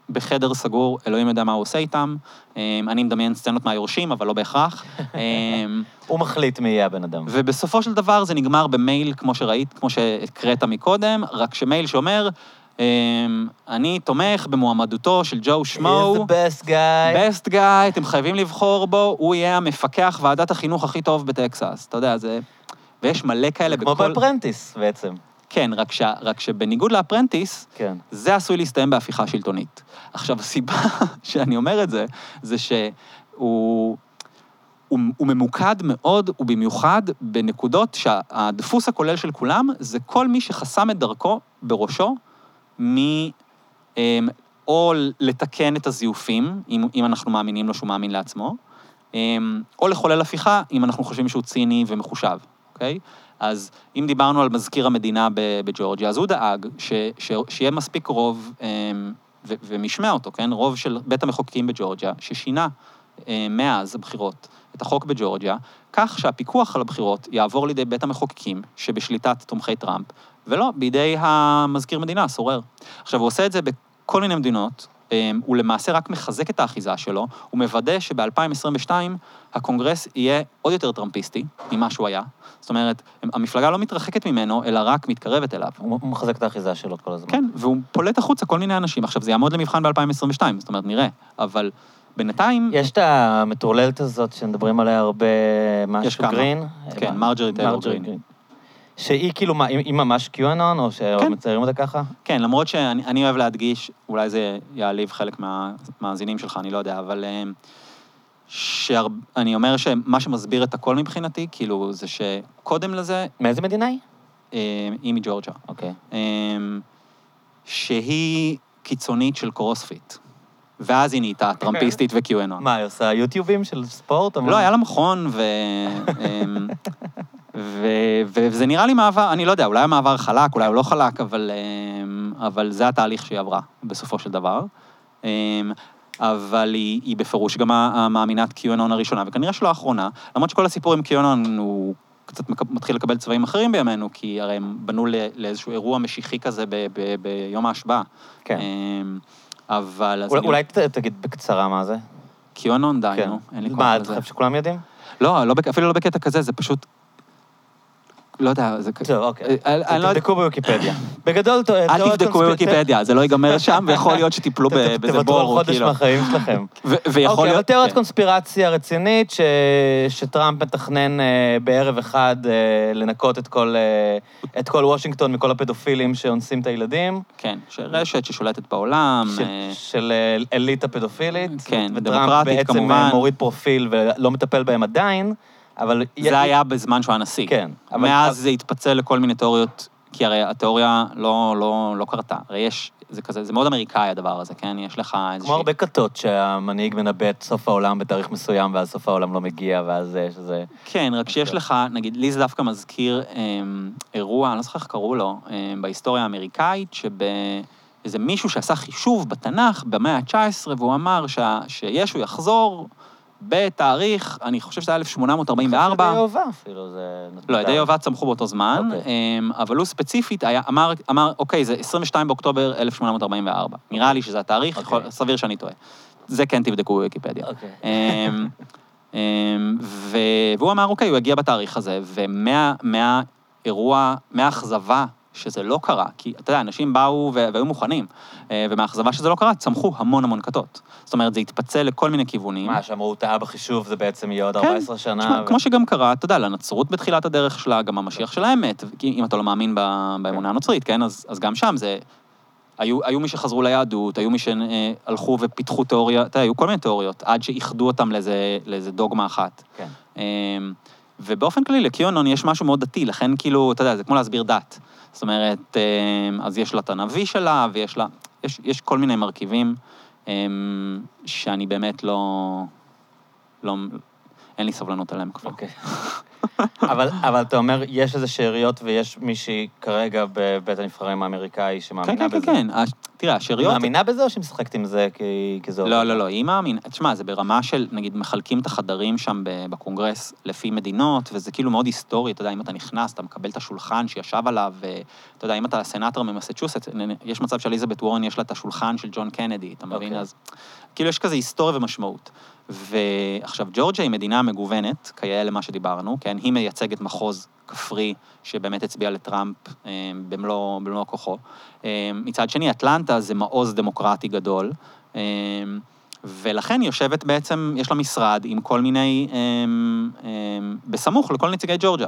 בחדר סגור, אלוהים יודע מה הוא עושה איתם. אמ, אני מדמיין סצנות מהיורשים, אבל לא בהכרח. *laughs* אמ, הוא מחליט מי יהיה הבן אדם. ובסופו של דבר זה נגמר במייל, כמו שראית, כמו שהקראת מקודם, רק שמייל שאומר, אני תומך במועמדותו של ג'ו שמו. He's the best guy. Best guy, אתם חייבים לבחור בו, הוא יהיה המפקח ועדת החינוך הכי טוב בטקסס. אתה יודע, זה... ויש מלא כאלה כמו בכל... באפרנטיס בעצם. כן, רק, ש... רק שבניגוד לאפרנטיס, כן. זה עשוי להסתיים בהפיכה שלטונית. עכשיו, הסיבה *laughs* שאני אומר את זה, זה שהוא הוא, הוא ממוקד מאוד, ובמיוחד בנקודות שהדפוס הכולל של כולם זה כל מי שחסם את דרכו בראשו מ... אמ, או לתקן את הזיופים, אם, אם אנחנו מאמינים לו שהוא מאמין לעצמו, אמ, או לחולל הפיכה, אם אנחנו חושבים שהוא ציני ומחושב, אוקיי? אז אם דיברנו על מזכיר המדינה בג'ורג'יה, אז הוא דאג ש, ש, שיהיה מספיק רוב, אמ, ו, ומשמע אותו, כן? רוב של בית המחוקקים בג'ורג'יה, ששינה מאז הבחירות את החוק בג'ורג'יה, כך שהפיקוח על הבחירות יעבור לידי בית המחוקקים, שבשליטת תומכי טראמפ, ולא בידי המזכיר מדינה, הסורר. עכשיו, הוא עושה את זה בכל מיני מדינות, אמ, הוא למעשה רק מחזק את האחיזה שלו, הוא מוודא שב-2022 הקונגרס יהיה עוד יותר טראמפיסטי ממה שהוא היה. זאת אומרת, המפלגה לא מתרחקת ממנו, אלא רק מתקרבת אליו. הוא מחזק את האחיזה שלו כל הזמן. כן, והוא פולט החוצה כל מיני אנשים. עכשיו, זה יעמוד למבחן ב-2022, זאת אומרת, נראה. אבל בינתיים... יש את המטורללת הזאת שמדברים עליה הרבה, משהו. גרין. כן, מרג'רי טיילור גרין. שהיא כאילו, מה, היא היא ממש קיואנון, או כן. שמציירים אותה ככה? כן, למרות שאני אני אוהב להדגיש, אולי זה יעליב חלק מהמאזינים שלך, אני לא יודע, אבל... אה, שאני אומר שמה שמסביר את הכל מבחינתי, כאילו, זה שקודם לזה, מאיזה מדינה היא? אה, היא מג'ורג'ה, אוקיי. אה, שהיא קיצונית של קרוספיט. ואז היא נהייתה טראמפיסטית וקיואנון. מה, היא עושה יוטיובים של ספורט? או מה? לא, היה לה מכון, ו... *laughs* אמ, ו... וזה נראה לי מעבר, אני לא יודע, אולי המעבר חלק, אולי הוא לא חלק, אבל, אמ, אבל זה התהליך שהיא עברה, בסופו של דבר. אמ, אבל היא, היא בפירוש גם המאמינת קיואנון הראשונה, וכנראה שלא האחרונה, למרות שכל הסיפור עם קיואנון הוא קצת מתחיל לקבל צבעים אחרים בימינו, כי הרי הם בנו לאיזשהו אירוע משיחי כזה ב- ב- ביום ההשבעה. כן. אמ, אבל... אז אולי- אני- אולי ת- תגיד בקצרה מה זה. קיואנון, די, כן. נו, אין לי כוח מה, אתה לזה. חושב שכולם יודעים? לא, לא, אפילו לא בקטע כזה, זה פשוט... לא יודע, זה... טוב, אוקיי. אה, אני לא תבדקו בוויקיפדיה. בגדול, אל תבדקו בוויקיפדיה, זה לא ייגמר שם, ויכול להיות שתיפלו ת- ב- ת- באיזה תוותרו על בור, חודש כאילו. מהחיים שלכם. ויכול אוקיי, אבל להיות... תיאוריית כן. קונספירציה רצינית. שטראמפ מתכנן אה, בערב אחד אה, לנקות את כל, אה, וושינגטון מכל הפדופילים שאונסים את הילדים, כן, רשת ששולטת בעולם. אה, של אה, אליטה פדופילית. כן, וטראמפ דמוקרטית, בעצם כמובן. אה, מוריד פרופיל ולא מטפל בהם עדיין, אבל... זה היה בזמן שהוא הנשיא. כן. אבל- מאז זה התפצל לכל מיני תיאוריות, כי הרי התיאוריה לא- לא לא קרתה. הרי יש, זה כזה, זה מאוד אמריקאי הדבר הזה, כן? יש לך איזושהי... כמו הרבה כתות שהמנהיג מנבא את סוף העולם בתאריך מסוים, ואז סוף העולם לא מגיע, ואז אה, שזה... כן, רק שיש לך, נגיד, לי זה דווקא מזכיר אמ, אירוע, אני לא זוכר איך קראו לו, אמ, בהיסטוריה האמריקאית, שבאיזה מישהו שעשה חישוב בתנ"ך במאה ה-19, והוא אמר שה, שישו יחזור בתאריך, אני חושב שזה היה 1844. ידי יהובה אפילו, זה... לא, ידי יהובה צמחו באותו זמן, אוקיי. אמ, אבל הוא ספציפית היה, אמר, אמר, אוקיי, זה 22 באוקטובר 1844. נראה לי שזה התאריך, אוקיי. יכול- סביר שאני טועה. זה כן תבדקו בוויקיפדיה. אוקיי. אמ, ו... והוא אמר, אוקיי, הוא יגיע בתאריך הזה, ומהאירוע, מהאכזבה שזה לא קרה, כי אתה יודע, אנשים באו והיו מוכנים, אה, ומהאכזבה שזה לא קרה, צמחו המון המון כתות. זאת אומרת, זה התפצל לכל מיני כיוונים. מה, שאמרו, הוא טעה בחישוב, זה בעצם יהיה עוד כן. 14 שנה? תשמע, ו- כמו שגם קרה, אתה יודע, לנצרות בתחילת הדרך שלה, גם המשיח שלה אמת, כי אם אתה לא מאמין באמונה הנוצרית, כן? אז, אז גם שם זה... היו, היו מי שחזרו ליהדות, היו מי שהלכו ופיתחו תיאוריה, אתה יודע, היו כל מיני תיאוריות, עד שאיחדו אותם לאיזה, לאיזה דוגמה אחת. כן. ובאופן כללי, לקיונון יש משהו מאוד דתי, לכן כאילו, אתה יודע, זה כמו להסביר דת. זאת אומרת, אמ, אז יש לה את הנביא שלה, ויש לה... יש, יש כל מיני מרכיבים אמ, שאני באמת לא... לא... אין לי סבלנות עליהם כבר. אוקיי. אבל, אבל אתה אומר, יש איזה שאריות ויש מישהי כרגע בבית הנבחרים האמריקאי כן, שמאמינה כן, בזה? כן, כן. הש- תראה, היא השאריות... מאמינה בזה או שהיא משחקת עם זה כי, כי זה לא, לא, לא, היא מאמינה. תשמע, זה ברמה של, נגיד, מחלקים את החדרים שם בקונגרס לפי מדינות, וזה כאילו מאוד היסטורי, אתה יודע, אם אתה נכנס, אתה מקבל את השולחן שישב עליו, ואתה יודע, אם אתה סנאטור ממסצ'וסט, יש מצב שאליזבת וורן יש לה את השולחן של ג'ון קנדי, אתה מבין? אוקיי. אז כאילו יש כזה היסטוריה ומשמעות. ועכשיו, ג'ורג'יה היא מדינה מגוונת, כיאה למה שדיברנו, כן? היא מייצגת מחוז כפרי שבאמת הצביע לטראמפ אה, במלוא, במלוא כוחו. אה, מצד שני, אטלנטה זה מעוז דמוקרטי גדול, אה, ולכן יושבת בעצם, יש לה משרד עם כל מיני, בסמוך לכל נציגי ג'ורג'יה.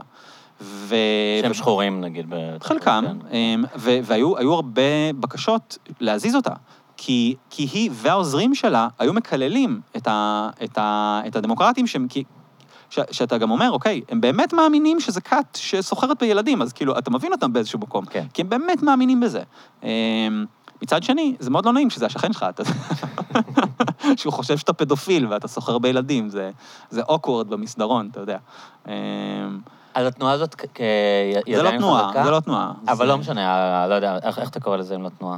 ו... שהם שחורים, נגיד. חלקם, כן. ו- והיו היו הרבה בקשות להזיז אותה. כי, כי היא והעוזרים שלה היו מקללים את, ה, את, ה, את הדמוקרטים שהם... כי, ש, שאתה גם אומר, אוקיי, הם באמת מאמינים שזה כת שסוחרת בילדים, אז כאילו, אתה מבין אותם באיזשהו מקום. כן. כי הם באמת מאמינים בזה. אמ, מצד שני, זה מאוד לא נעים שזה השכן שלך, אתה... *laughs* שהוא חושב שאתה פדופיל ואתה סוחר בילדים, זה, זה awkward במסדרון, אתה יודע. אמ, אז התנועה הזאת כ- כ- היא זה לא תנועה, חזקה? זה לא תנועה. אבל זה- לא משנה, ה- לא יודע, איך איך אתה קורא לזה אם לא תנועה?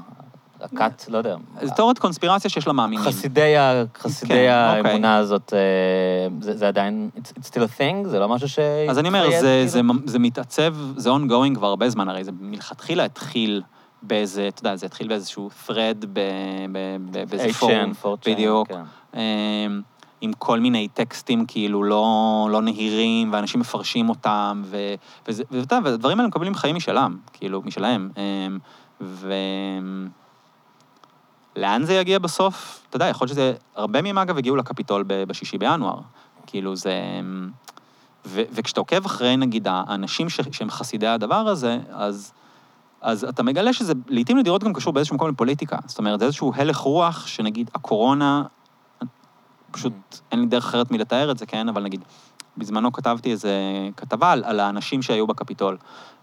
הכת, לא יודע. זה תיאוריית קונספירציה שיש לה מאמינים. חסידי, ה- חסידי כן, אוקיי. האמונה הזאת, אה, זה, זה עדיין, it's, it's still a thing? זה לא משהו ש... אז אני אומר, זה, כאילו? זה, זה מתעצב, זה ongoing כבר הרבה זמן, הרי זה מלכתחילה התחיל באיזה, אתה יודע, זה התחיל באיזשהו thread, באיזה 8chan, פורום. 4chan, בדיוק. כן. אמ, עם כל מיני טקסטים כאילו לא, לא נהירים, ואנשים מפרשים אותם, ו, וזה, ואתה יודע, והדברים האלה מקבלים חיים משלם, כאילו, משלהם. אמ, ו... לאן זה יגיע בסוף? אתה יודע, יכול להיות שזה... הרבה מהם, אגב, הגיעו לקפיטול בשישי בינואר. כאילו, זה... ו, וכשאתה עוקב אחרי, נגיד, האנשים ש, שהם חסידי הדבר הזה, אז, אז אתה מגלה שזה לעיתים נדירות גם קשור באיזשהו מקום לפוליטיקה. זאת אומרת, זה איזשהו הלך רוח, שנגיד, הקורונה, פשוט אין לי דרך אחרת מלתאר את זה, כן? אבל נגיד, בזמנו כתבתי איזה כתבה על, על האנשים שהיו בקפיטול.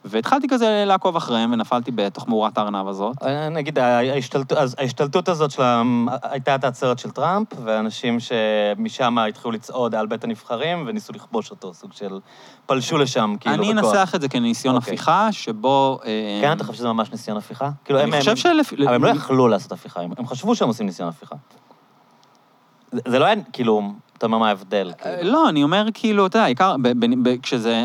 והתחלתי כזה לעקוב אחריהם, ונפלתי בתוך מאורת הארנב הזאת. אה, נגיד, ההשתלטות, אז ההשתלטות הזאת של ה... הייתה את העצרת של טראמפ, ואנשים שמשם התחילו לצעוד על בית הנבחרים וניסו לכבוש אותו, סוג של פלשו לשם, כאילו, אני בכוח. אנסח את זה כניסיון אוקיי. הפיכה, שבו... אה, כן, אתה חושב שזה ממש ניסיון הפיכה? כאילו, אני הם- חושב הם- שלפ... אבל הם לא יכלו לעשות הפיכה, הם חשבו שהם עושים ניסיון הפיכה. זה זה לא היה, כאילו, אתה אומר מה ההבדל, אה, כאילו. לא, אני אומר כאילו, אתה יודע, העיקר,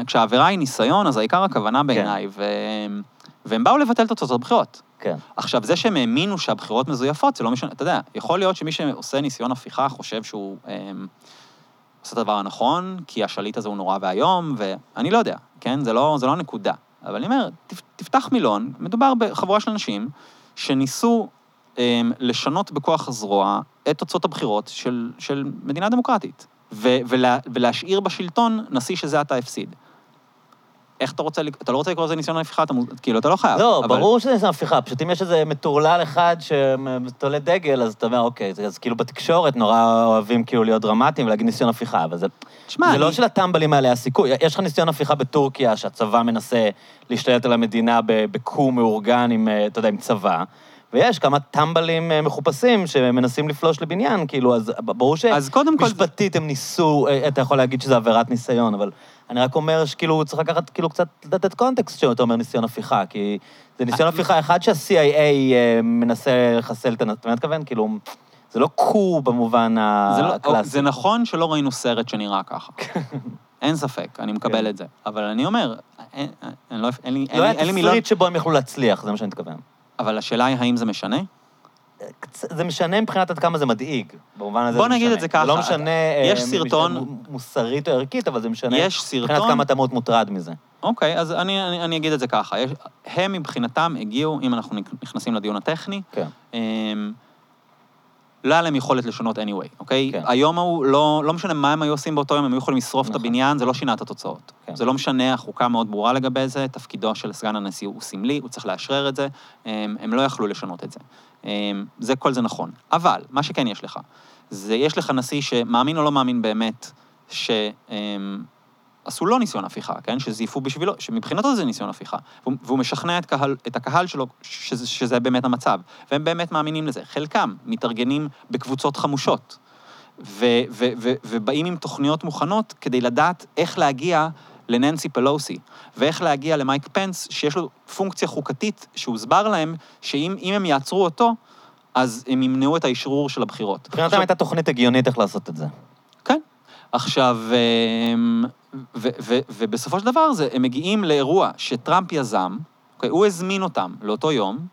כשהעבירה היא ניסיון, אז העיקר כן. הכוונה בעיניי, והם- והם באו לבטל את תוצאות הבחירות. כן. עכשיו, זה שהם האמינו שהבחירות מזויפות, זה לא משנה, אתה יודע, יכול להיות שמי שעושה ניסיון הפיכה חושב שהוא אמ, עושה את הדבר הנכון, כי השליט הזה הוא נורא ואיום, ואני לא יודע, כן? זה לא, זה לא הנקודה. אבל אני אומר, תפ, תפתח מילון, מדובר בחבורה של אנשים שניסו לשנות בכוח הזרוע את תוצאות הבחירות של, של מדינה דמוקרטית, ו, ולה, ולהשאיר בשלטון נשיא שזה עתה הפסיד. איך אתה רוצה, אתה לא רוצה לקרוא לזה ניסיון הפיכה, אתה, מוז- כאילו, אתה לא חייב. לא, אבל- ברור שזה ניסיון הפיכה, פשוט אם יש איזה מטורלל אחד שתולה דגל, אז אתה אומר, אוקיי, אז- אז כאילו בתקשורת נורא אוהבים כאילו להיות דרמטיים ולהגיד ניסיון הפיכה, אבל זה... תשמע, זה לא אני- שלטמבלים האלה היה סיכוי. יש לך ניסיון הפיכה בטורקיה, שהצבא מנסה להשתלט על המדינה ב- בקור מאורגן עם, אה, אתה יודע, עם צבא, ויש כמה טמבלים אה, מחופשים שמנסים לפלוש לבניין, כאילו, אז ברור קודם כל- שמשפטית הם ניסו, אה, אתה יכול להגיד שזה עבירת ניסיון, אבל אני רק אומר שכאילו, צריך לקחת, כאילו, קצת לתת קונטקסט שאתה אומר ניסיון הפיכה, כי זה ניסיון הפיכה אחד שה-CIA אה, מנסה לחסל את... הנ- אתה מתכוון? כאילו, זה לא קור במובן זה, לא, הקלאסי. זה נכון שלא ראינו סרט שנראה ככה. *laughs* אין ספק, אני מקבל כן. את זה. אבל אני אומר, אין, אין, לא, אין לי, אין לא היה. תסריט שבו הם יכלו להצליח, זה מה שאני מתכוון. אבל השאלה היא, האם זה משנה? זה משנה מבחינת עד כמה זה מדאיג, במובן הזה בוא זה נגיד משנה. את זה ככה, זה לא משנה יש אה, סרטון- מ- מוסרית או ערכית, אבל זה משנה יש מבחינת סרטון... כמה אתה מאוד מוטרד מזה. אוקיי, אז אני, אני, אני אגיד את זה ככה. יש, הם מבחינתם הגיעו, אם אנחנו נכנסים לדיון הטכני, כן. אמ, לא היה להם יכולת לשנות anyway, אוקיי? כן. היום ההוא, לא, לא משנה מה הם היו עושים באותו יום, הם היו יכולים לשרוף את נכון. הבניין, זה לא שינה את התוצאות. כן. זה לא משנה, החוקה מאוד ברורה לגבי זה, תפקידו של סגן הנשיא הוא סמלי, הוא צריך לאשרר את זה, הם, הם לא יכלו לשנות את זה. אמ, זה, כל זה נכון. אבל, מה שכן יש לך, זה יש לך נשיא שמאמין או לא מאמין באמת, ש... אמ, עשו לו ניסיון הפיכה, כן? שזייפו בשבילו, שמבחינתו זה ניסיון הפיכה. והוא, והוא משכנע את, קהל, את הקהל שלו שזה, שזה באמת המצב. והם באמת מאמינים לזה. חלקם מתארגנים בקבוצות חמושות, ו, ו, ו, ובאים עם תוכניות מוכנות כדי לדעת איך להגיע לננסי פלוסי, ואיך להגיע למייק פנס, שיש לו פונקציה חוקתית שהוסבר להם, שאם אם הם יעצרו אותו, אז הם ימנעו את האשרור של הבחירות. מבחינתם הייתה תוכנית הגיונית איך לעשות את זה. עכשיו, אמ, ו- ו- ובסופו של דבר זה, הם מגיעים לאירוע שטראמפ יזם, אוקיי, הוא הזמין אותם לאותו יום,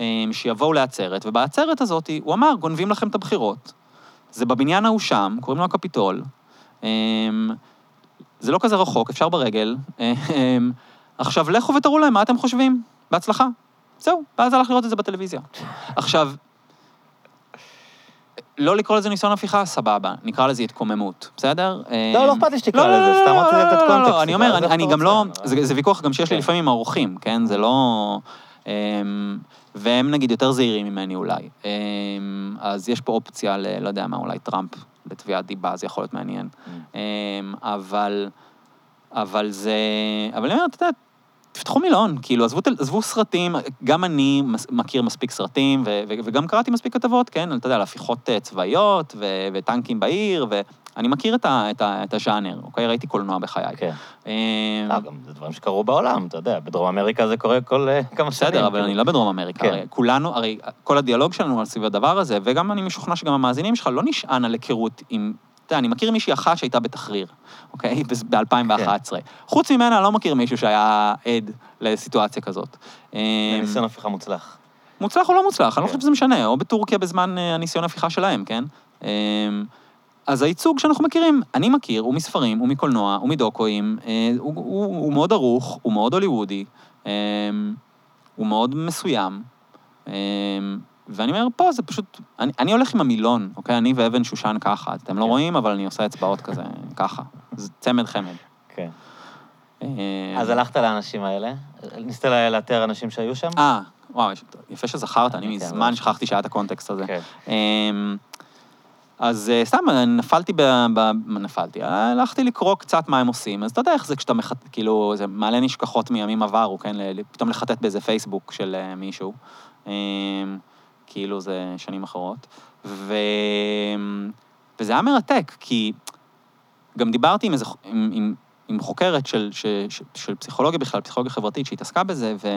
אמ, שיבואו לעצרת, ובעצרת הזאת הוא אמר, גונבים לכם את הבחירות. זה בבניין ההוא שם, קוראים לו הקפיטול. אמ, זה לא כזה רחוק, אפשר ברגל. עכשיו, לכו ותראו להם מה אתם חושבים. בהצלחה. זהו, ואז הלך לראות את זה בטלוויזיה. עכשיו, לא לקרוא לזה ניסיון הפיכה, סבבה, נקרא לזה התקוממות, בסדר? לא, לא אכפת לי שתקרא לזה, סתם רציתי לתת לא, לא, קונטקסט. לא, אני אומר, אני- גם לא, רוצה, זה זה ויכוח גם שיש כן. לי לפעמים עם האורחים, כן? זה לא... אמ, והם נגיד יותר זהירים ממני אולי. אמ, אז יש פה אופציה ל... לא יודע מה, אולי טראמפ לתביעת דיבה, זה יכול להיות מעניין. Mm. אמ, אבל... אבל זה... אבל אני אומר, אתה יודע, תפתחו מילון, כאילו, עזבו, עזבו סרטים, גם אני מכיר מספיק סרטים, ו- ו- וגם קראתי מספיק כתבות, כן, אתה יודע, על הפיכות אה, צבאיות, ו- וטנקים בעיר, ואני מכיר את, ה- את, ה- את הז'אנר, אוקיי? ראיתי קולנוע בחיי. כן. אמ, לא, גם זה דברים שקרו בעולם, אתה יודע, בדרום אמריקה זה קורה כל אה, כמה שנים. בסדר, אבל. אני לא בדרום אמריקה. כן. הרי כולנו, הרי כל הדיאלוג שלנו על סביב הדבר הזה, וגם אני משוכנע שגם המאזינים שלך לא נשען על היכרות עם... אתה יודע, אני מכיר מישהי אחת שהייתה בתחריר, אוקיי? *laughs* ב-2011. כן. חוץ ממנה, אני לא מכיר מישהו שהיה עד לסיטואציה כזאת. אמ, ניסיון הפיכה מוצלח. מוצלח או לא מוצלח, אני לא כן. חושב שזה משנה, או בטורקיה בזמן אה, הניסיון ההפיכה שלהם, כן? אמ, אז הייצוג שאנחנו מכירים, אני מכיר, הוא מספרים, הוא מקולנוע, הוא מדוקואים, אה, הוא, הוא, הוא מאוד ערוך, הוא מאוד הוליוודי, אמ, הוא מאוד מסוים, ואני אומר, פה זה פשוט, אני, אני הולך עם המילון, אוקיי? אני ואבן שושן ככה, אתם לא כן. רואים, אבל אני עושה אצבעות כזה, ככה. זה צמד חמד. כן. אמ, אז הלכת לאנשים האלה? ניסית לאתר אנשים שהיו שם? אה, וואו, יפה שזכרת, אני כן, מזמן אבל- שכחתי שהיה את הקונטקסט הזה. כן. אמ, אז אה, סתם, אה, נפלתי ב... ב... נפלתי, אה, הלכתי לקרוא קצת מה הם עושים, אז אתה יודע איך זה כשאתה מחט... כאילו, זה מעלה נשכחות מימים עברו, כן? פתאום לחטט באיזה פייסבוק של אה, מישהו. אמ, כאילו זה שנים אחרות. ו... וזה היה מרתק, כי גם דיברתי עם איזה... עם, עם, עם חוקרת של, ש, ש, של פסיכולוגיה בכלל, פסיכולוגיה חברתית, שהתעסקה בזה, ו...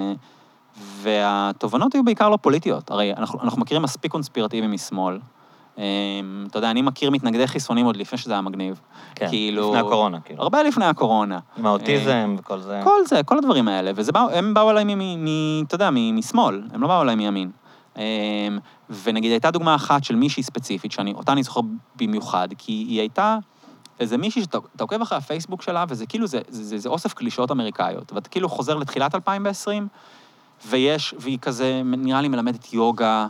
והתובנות היו בעיקר לא פוליטיות. הרי אנחנו, אנחנו מכירים מספיק קונספירטיבים משמאל. אמ, אתה יודע, אני מכיר מתנגדי חיסונים עוד לפני שזה היה מגניב. כן, כאילו- לפני הקורונה, כאילו. הרבה לפני הקורונה. עם האוטיזם וכל זה. כל זה, כל הדברים האלה. והם באו אליי, אתה יודע, משמאל, הם לא באו אליי מימין. אמ, ונגיד, הייתה דוגמה אחת של מישהי ספציפית, שאותה אני זוכר במיוחד, כי היא הייתה איזה מישהי שאתה אתה עוקב אחרי הפייסבוק שלה, וזה כאילו, זה, זה, זה, זה אוסף קלישאות אמריקאיות. ואתה כאילו חוזר לתחילת 2020, ויש, והיא כזה, נראה לי מלמדת יוגה,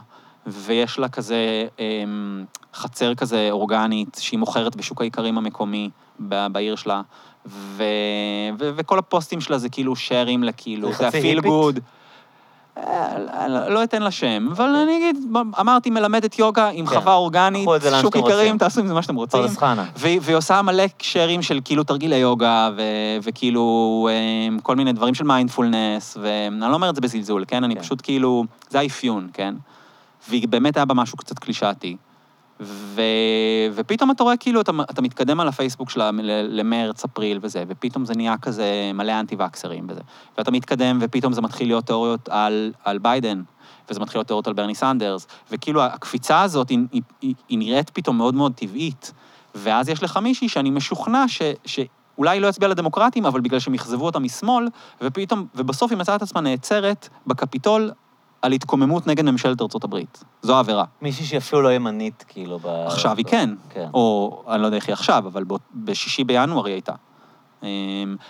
ויש לה כזה אמ, חצר כזה אורגנית, שהיא מוכרת בשוק האיכרים המקומי ב- בעיר שלה, ו, ו, וכל הפוסטים שלה זה כאילו שרים לכאילו, זה חצי פיל היפית? גוד. לא אתן לה שם, אבל אני אגיד, אמרתי, מלמדת יוגה עם כן. חווה אורגנית, שוק איכרים. תעשו עם זה מה שאתם רוצים. פרדס חנה. והיא עושה מלא קשרים של כאילו תרגילי יוגה, וכאילו אמ, כל מיני דברים של מיינדפולנס, ואני לא אומר את זה בזלזול, כן? אני כן. פשוט כאילו, זה האפיון, כן? והיא באמת היה בה משהו קצת קלישאתי. ו... ופתאום אתה רואה כאילו, אתה, אתה מתקדם על הפייסבוק שלה למרץ, אפריל וזה, ופתאום זה נהיה כזה מלא anti-vaxxerים וזה. ואתה מתקדם, ופתאום זה מתחיל להיות תיאוריות על, על ביידן, וזה מתחיל להיות תיאוריות על ברני סנדרס, וכאילו הקפיצה הזאת, היא, היא, היא, היא נראית פתאום מאוד מאוד טבעית. ואז יש לך מישהי שאני משוכנע ש... ש... אולי לא יצביע לדמוקרטים, אבל בגלל שהם אכזבו אותה משמאל, ופתאום, ובסוף היא מצאה את עצמה נעצרת בקפיטול על התקוממות נגד ממשלת ארצות הברית. זו העבירה. מישהי שאפילו לא ימנית, כאילו, ב... עכשיו היא כן, כן. או אני לא יודע איך היא עכשיו, אבל בשישי בינואר היא הייתה. אמ,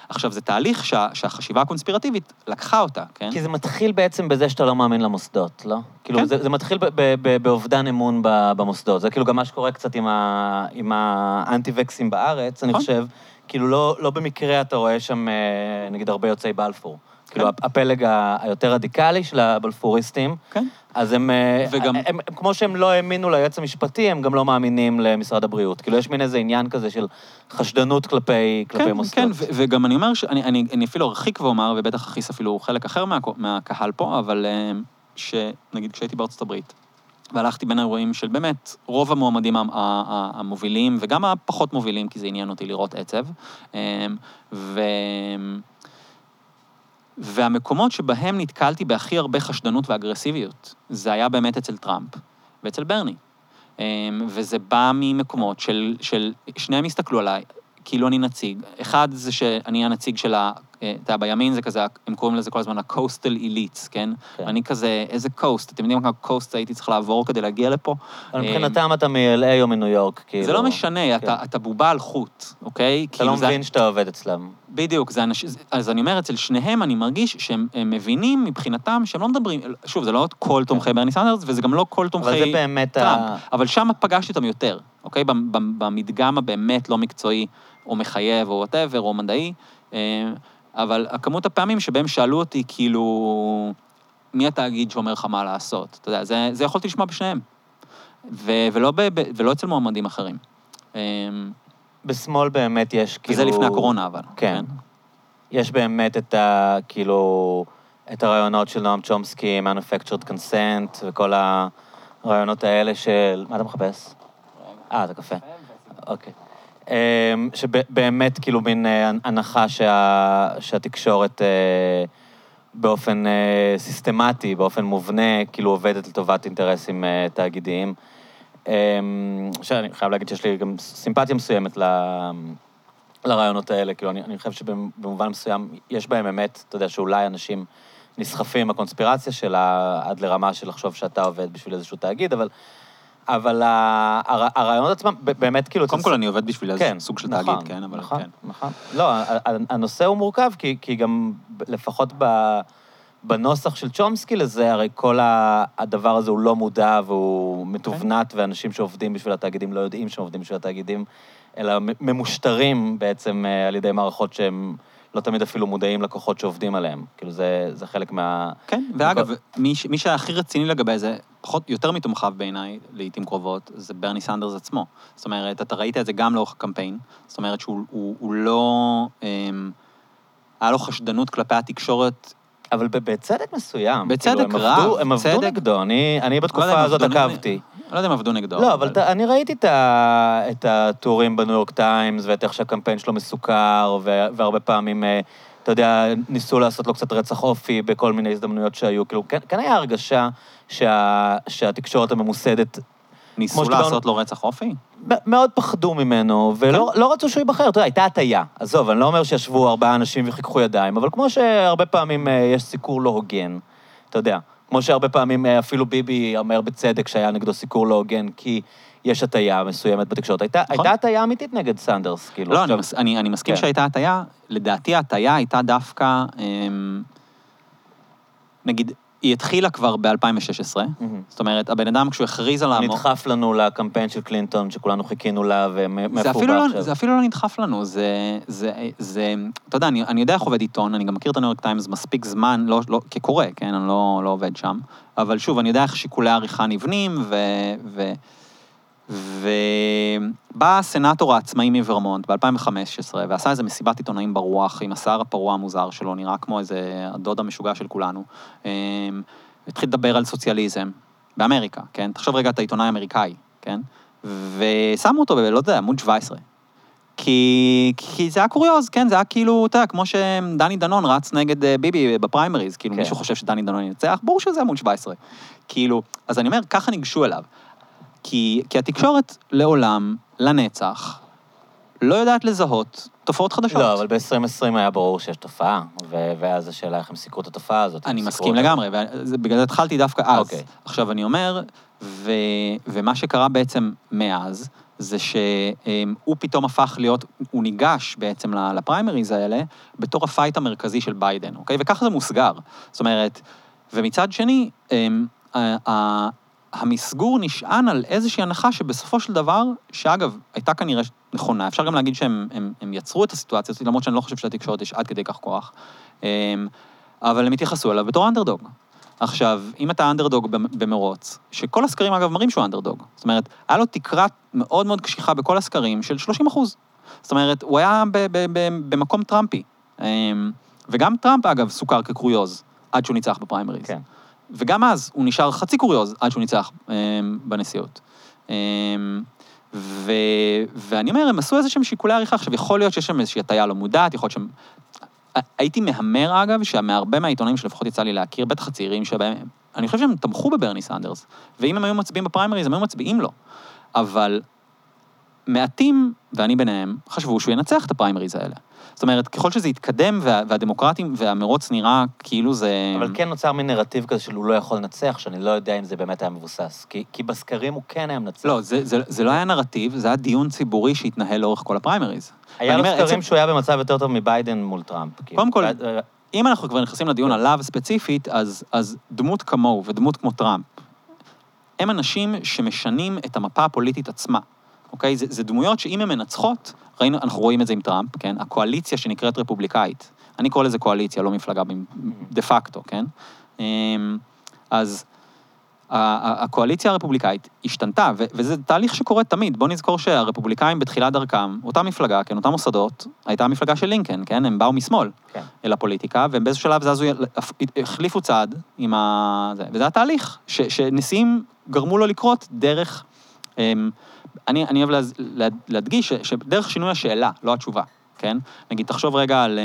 עכשיו, זה תהליך שה, שהחשיבה הקונספירטיבית לקחה אותה, כן? כי זה מתחיל בעצם בזה שאתה לא מאמין למוסדות, לא? כאילו, כן. זה, זה מתחיל באובדן אמון במוסדות. זה כאילו גם מה שקורה קצת עם, ה- עם האנטי-וקסים בארץ, אני נכון. חושב. כאילו, לא, לא במקרה אתה רואה שם, אה, נגיד, הרבה יוצאי בלפור. כאילו, הפלג ה- היותר רדיקלי של הבלפוריסטים, כן. אז הם, אה, וגם- הם, הם, כמו שהם לא האמינו ליועץ המשפטי, הם גם לא מאמינים למשרד הבריאות. כאילו, יש מין איזה עניין כזה של חשדנות כלפי, כלפי כן, מוסדות. כן, ו- וגם אני אומר, שאני אני, אני אפילו ארחיק ואומר, ובטח אכניס אפילו חלק אחר מה, מהקהל פה, אבל אמ, שנגיד כשהייתי בארצות הברית, והלכתי בין האירועים של באמת רוב המועמדים המובילים, וגם הפחות מובילים, כי זה עניין אותי לראות עצב, אמ, ו... והמקומות שבהם נתקלתי בהכי הרבה חשדנות ואגרסיביות, זה היה באמת אצל טראמפ ואצל ברני. אמ, וזה בא ממקומות של, של, שניהם הסתכלו עליי, כאילו אני נציג. אחד זה שאני הנציג של ה... אה, אתה יודע, בימין זה כזה, הם קוראים לזה כל הזמן ה-coastal elites, כן? כן. אני כזה, איזה coast? אתם יודעים כמה coast הייתי צריך לעבור כדי להגיע לפה? אבל אמ, מבחינתם אתה מ-LA או מניו יורק, כאילו. זה לא משנה, אתה, אתה בובה על חוט, אוקיי? אתה לא מבין שאתה עובד אצלם. בדיוק, זה אנשים, אז אני אומר, אצל שניהם אני מרגיש שהם הם מבינים מבחינתם שהם לא מדברים, שוב, זה לא כל תומכי ברני סנדרס, וזה גם לא כל תומכי כן. אבל זה באמת טראמפ, ה... אבל שם פגשתי אותם יותר, אוקיי? במ- במ- במדגם הבאמת לא מקצועי, או מחייב, או whatever, או מדעי, אה, אבל הכמות הפעמים שבהם שאלו אותי, כאילו, מי התאגיד שאומר לך מה לעשות? אתה יודע, זה, זה יכולתי לשמוע בשניהם. ו, ולא, ב, ב, ולא אצל מועמדים אחרים. אה, בשמאל באמת יש כאילו... וזה לפני הקורונה, אבל. כן. יש באמת את ה... כאילו... את הרעיונות של נועם צ'ומסקי, manufactured consent, וכל הרעיונות האלה של... מה אתה מחפש? אה, זה קפה. אוקיי. אמ, שבאמת, כאילו, מין אה, הנחה שה, שהתקשורת אה, באופן אה, סיסטמטי, באופן מובנה, כאילו עובדת לטובת אינטרסים תאגידיים. אמ, שאני חייב להגיד שיש לי גם סימפתיה מסוימת ל... לרעיונות האלה, כאילו, אני, אני חושב שבמובן מסוים יש בהם אמת, אתה יודע, שאולי אנשים נסחפים עם הקונספירציה שלה עד לרמה של לחשוב שאתה עובד בשביל איזשהו תאגיד, אבל, אבל הר, הרעיונות עצמם, באמת, כאילו... קודם כל, אני עובד בשביל איזה כן, סוג של נכון, תאגיד, כן, אבל נכון, כן. נכון. לא, הנושא הוא מורכב, כי, כי גם לפחות ב, בנוסח של צ'ומסקי לזה, הרי כל הדבר הזה הוא לא מודע והוא מתובנת, ואנשים שעובדים בשביל התאגידים לא יודעים שהם עובדים בשביל התאגידים, אלא ממושטרים בעצם אה, על ידי מערכות שהם לא תמיד אפילו מודעים לכוחות שעובדים עליהם. כאילו, זה, זה חלק מה... כן, ואגב, מי, ש- מי שהיה הכי רציני לגבי זה, פחות, יותר מתומכיו בעיניי, לעיתים קרובות, זה ברני סנדרס עצמו. זאת אומרת, אתה ראית את זה גם לאורך הקמפיין, זאת אומרת שהוא הוא, הוא לא... אמ, היה לו חשדנות כלפי התקשורת. אבל בצדק מסוים. בצדק כאילו, הם רב, עבדו, הם עבדו צדק. נגדו, אני, אני לא בתקופה אם הזאת עקבתי. לא יודע אם עבדו נגדו. לא, אבל אתה- אני ראיתי את ה- את הטורים בניו יורק טיימס, ואת איך שהקמפיין שלו מסוכר, ו- והרבה פעמים, אה, אתה יודע, ניסו לעשות לו קצת רצח אופי בכל מיני הזדמנויות שהיו. כאילו, כן, כן היה הרגשה שה- שהתקשורת הממוסדת, ניסו לעשות לו רצח אופי? מאוד פחדו ממנו, ולא כן. לא רצו שהוא ייבחר. אתה יודע, הייתה הטיה. עזוב, אני לא אומר שישבו ארבעה אנשים וחיככו ידיים, אבל כמו שהרבה פעמים אה, יש סיקור לא הוגן, אתה יודע, כמו שהרבה פעמים אה, אפילו ביבי אומר בצדק שהיה נגדו סיקור לא הוגן, כי יש הטיה מסוימת בתקשורת. הייתה נכון. הייתה הטיה אמיתית נגד סנדרס, כאילו. לא, אני, עכשיו- מס, אני, אני מסכים כן. שהייתה הטיה. לדעתי ההטיה הייתה דווקא, אמ, נגיד, היא התחילה כבר ב-2016. מהמם. זאת אומרת, הבן אדם, כשהוא הכריז על המ... נדחף לנו לקמפיין של קלינטון, שכולנו חיכינו לה, ומאיפה הוא בא עכשיו. זה אפילו לא נדחף לנו, זה, זה, זה, אתה יודע, אני, אני יודע איך עובד עיתון, אני גם מכיר את הניו יורק טיימס מספיק זמן, לא, לא, כקורא, כן, אני לא, לא עובד שם, אבל שוב, אני יודע איך שיקולי העריכה נבנים, ו... ובא הסנאטור העצמאי מוורמונט ב-2015, ועשה איזה מסיבת עיתונאים ברוח עם השיער הפרוע המוזר שלו, נראה כמו איזה הדוד המשוגע של כולנו. אמ, התחיל לדבר על סוציאליזם, באמריקה, כן? תחשוב רגע את העיתונאי האמריקאי, כן? ושמו אותו, ב- לא יודע, עמוד 17. כי, כי זה היה קוריוז, כן? זה היה כאילו, אתה יודע, כמו שדני דנון רץ נגד אה, ביבי בפריימריז, כאילו כן. מישהו חושב שדני דנון ינצח, ברור שזה עמוד 17. כאילו, אז אני אומר, ככה ניגשו אליו. כי, כי התקשורת לעולם, לנצח, לא יודעת לזהות תופעות חדשות. לא, אבל ב-2020 היה ברור שיש תופעה, ו- ואז השאלה איך הם סיקרו את התופעה הזאת. אני מסכים. לגמרי, ובגלל זה התחלתי דווקא אז. אוקיי. עכשיו, אני אומר, ו, ומה שקרה בעצם מאז, זה שהוא פתאום הפך להיות, הוא ניגש בעצם לפריימריז האלה בתור ה fight המרכזי של ביידן, אוקיי? וככה זה מוסגר. זאת אומרת, ומצד שני, אמ, המסגור נשען על איזושהי הנחה שבסופו של דבר, שאגב, הייתה כנראה נכונה, אפשר גם להגיד שהם הם, הם יצרו את הסיטואציה הזאת, למרות שאני לא חושב שלתקשורת יש עד כדי כך כוח, אמ, אבל הם התייחסו אליו בתור אנדרדוג. עכשיו, אם אתה אנדרדוג במ- במרוץ, שכל הסקרים אגב מראים שהוא אנדרדוג, זאת אומרת, היה לו תקרה מאוד מאוד קשיחה בכל הסקרים של 30 אחוז. זאת אומרת, הוא היה ב- ב- ב- במקום טראמפי. אמ, וגם טראמפ, אגב, סוכר כקוריוז, עד שהוא ניצח בפריימריז. כן. וגם אז הוא נשאר חצי קוריוז עד שהוא ניצח אמ, בנשיאות. אמ, ו, ואני אומר, הם עשו איזה שהם שיקולי עריכה. עכשיו, יכול להיות שיש שם איזושהי הטיה לא מודעת, יכול להיות שהם... הייתי מהמר, אגב, שמהרבה מהעיתונאים שלפחות יצא לי להכיר, בטח הצעירים שבהם, אני חושב שהם תמכו בברני סנדרס, ואם הם היו מצביעים בפריימריז, הם היו מצביעים לו. אבל מעטים, ואני ביניהם, חשבו שהוא ינצח את הפריימריז האלה. זאת אומרת, ככל שזה יתקדם, וה, והדמוקרטים והמרוץ נראה כאילו זה... אבל כן נוצר מין נרטיב כזה של הוא לא יכול לנצח, שאני לא יודע אם זה באמת היה מבוסס. כי, כי בסקרים הוא כן היה מנצח. לא, זה, זה, זה לא היה נרטיב, זה היה דיון ציבורי שהתנהל לאורך כל הפריימריז. היה לו אומר, סקרים שהוא היה במצב יותר טוב מביידן מול טראמפ. כאילו. קודם כל, אה, אם אנחנו כבר נכנסים לדיון עליו ספציפית, אז, אז דמות כמוהו ודמות כמו טראמפ, הם אנשים שמשנים את המפה הפוליטית עצמה, אוקיי? זה, זה דמויות שאם הן מנצחות, ראינו, אנחנו רואים את זה עם טראמפ, כן? הקואליציה שנקראת רפובליקאית, אני קורא לזה קואליציה, לא מפלגה דה פקטו, כן? אמ, אז הקואליציה הרפובליקאית השתנתה, ו- וזה תהליך שקורה תמיד. בואו נזכור שהרפובליקאים בתחילת דרכם, אותה מפלגה, כן, אותם מוסדות, הייתה המפלגה של לינקן, כן? הם באו משמאל. כן. אל הפוליטיקה, והם באיזשהו שלב זזו, החליפו צד עם ה... זה, וזה התהליך, ש, שנשיאים גרמו לו לקרות דרך... אמ, אני, אני אוהב להז- לה- להדגיש ש- שדרך שינוי השאלה, לא התשובה, כן? נגיד, תחשוב רגע על...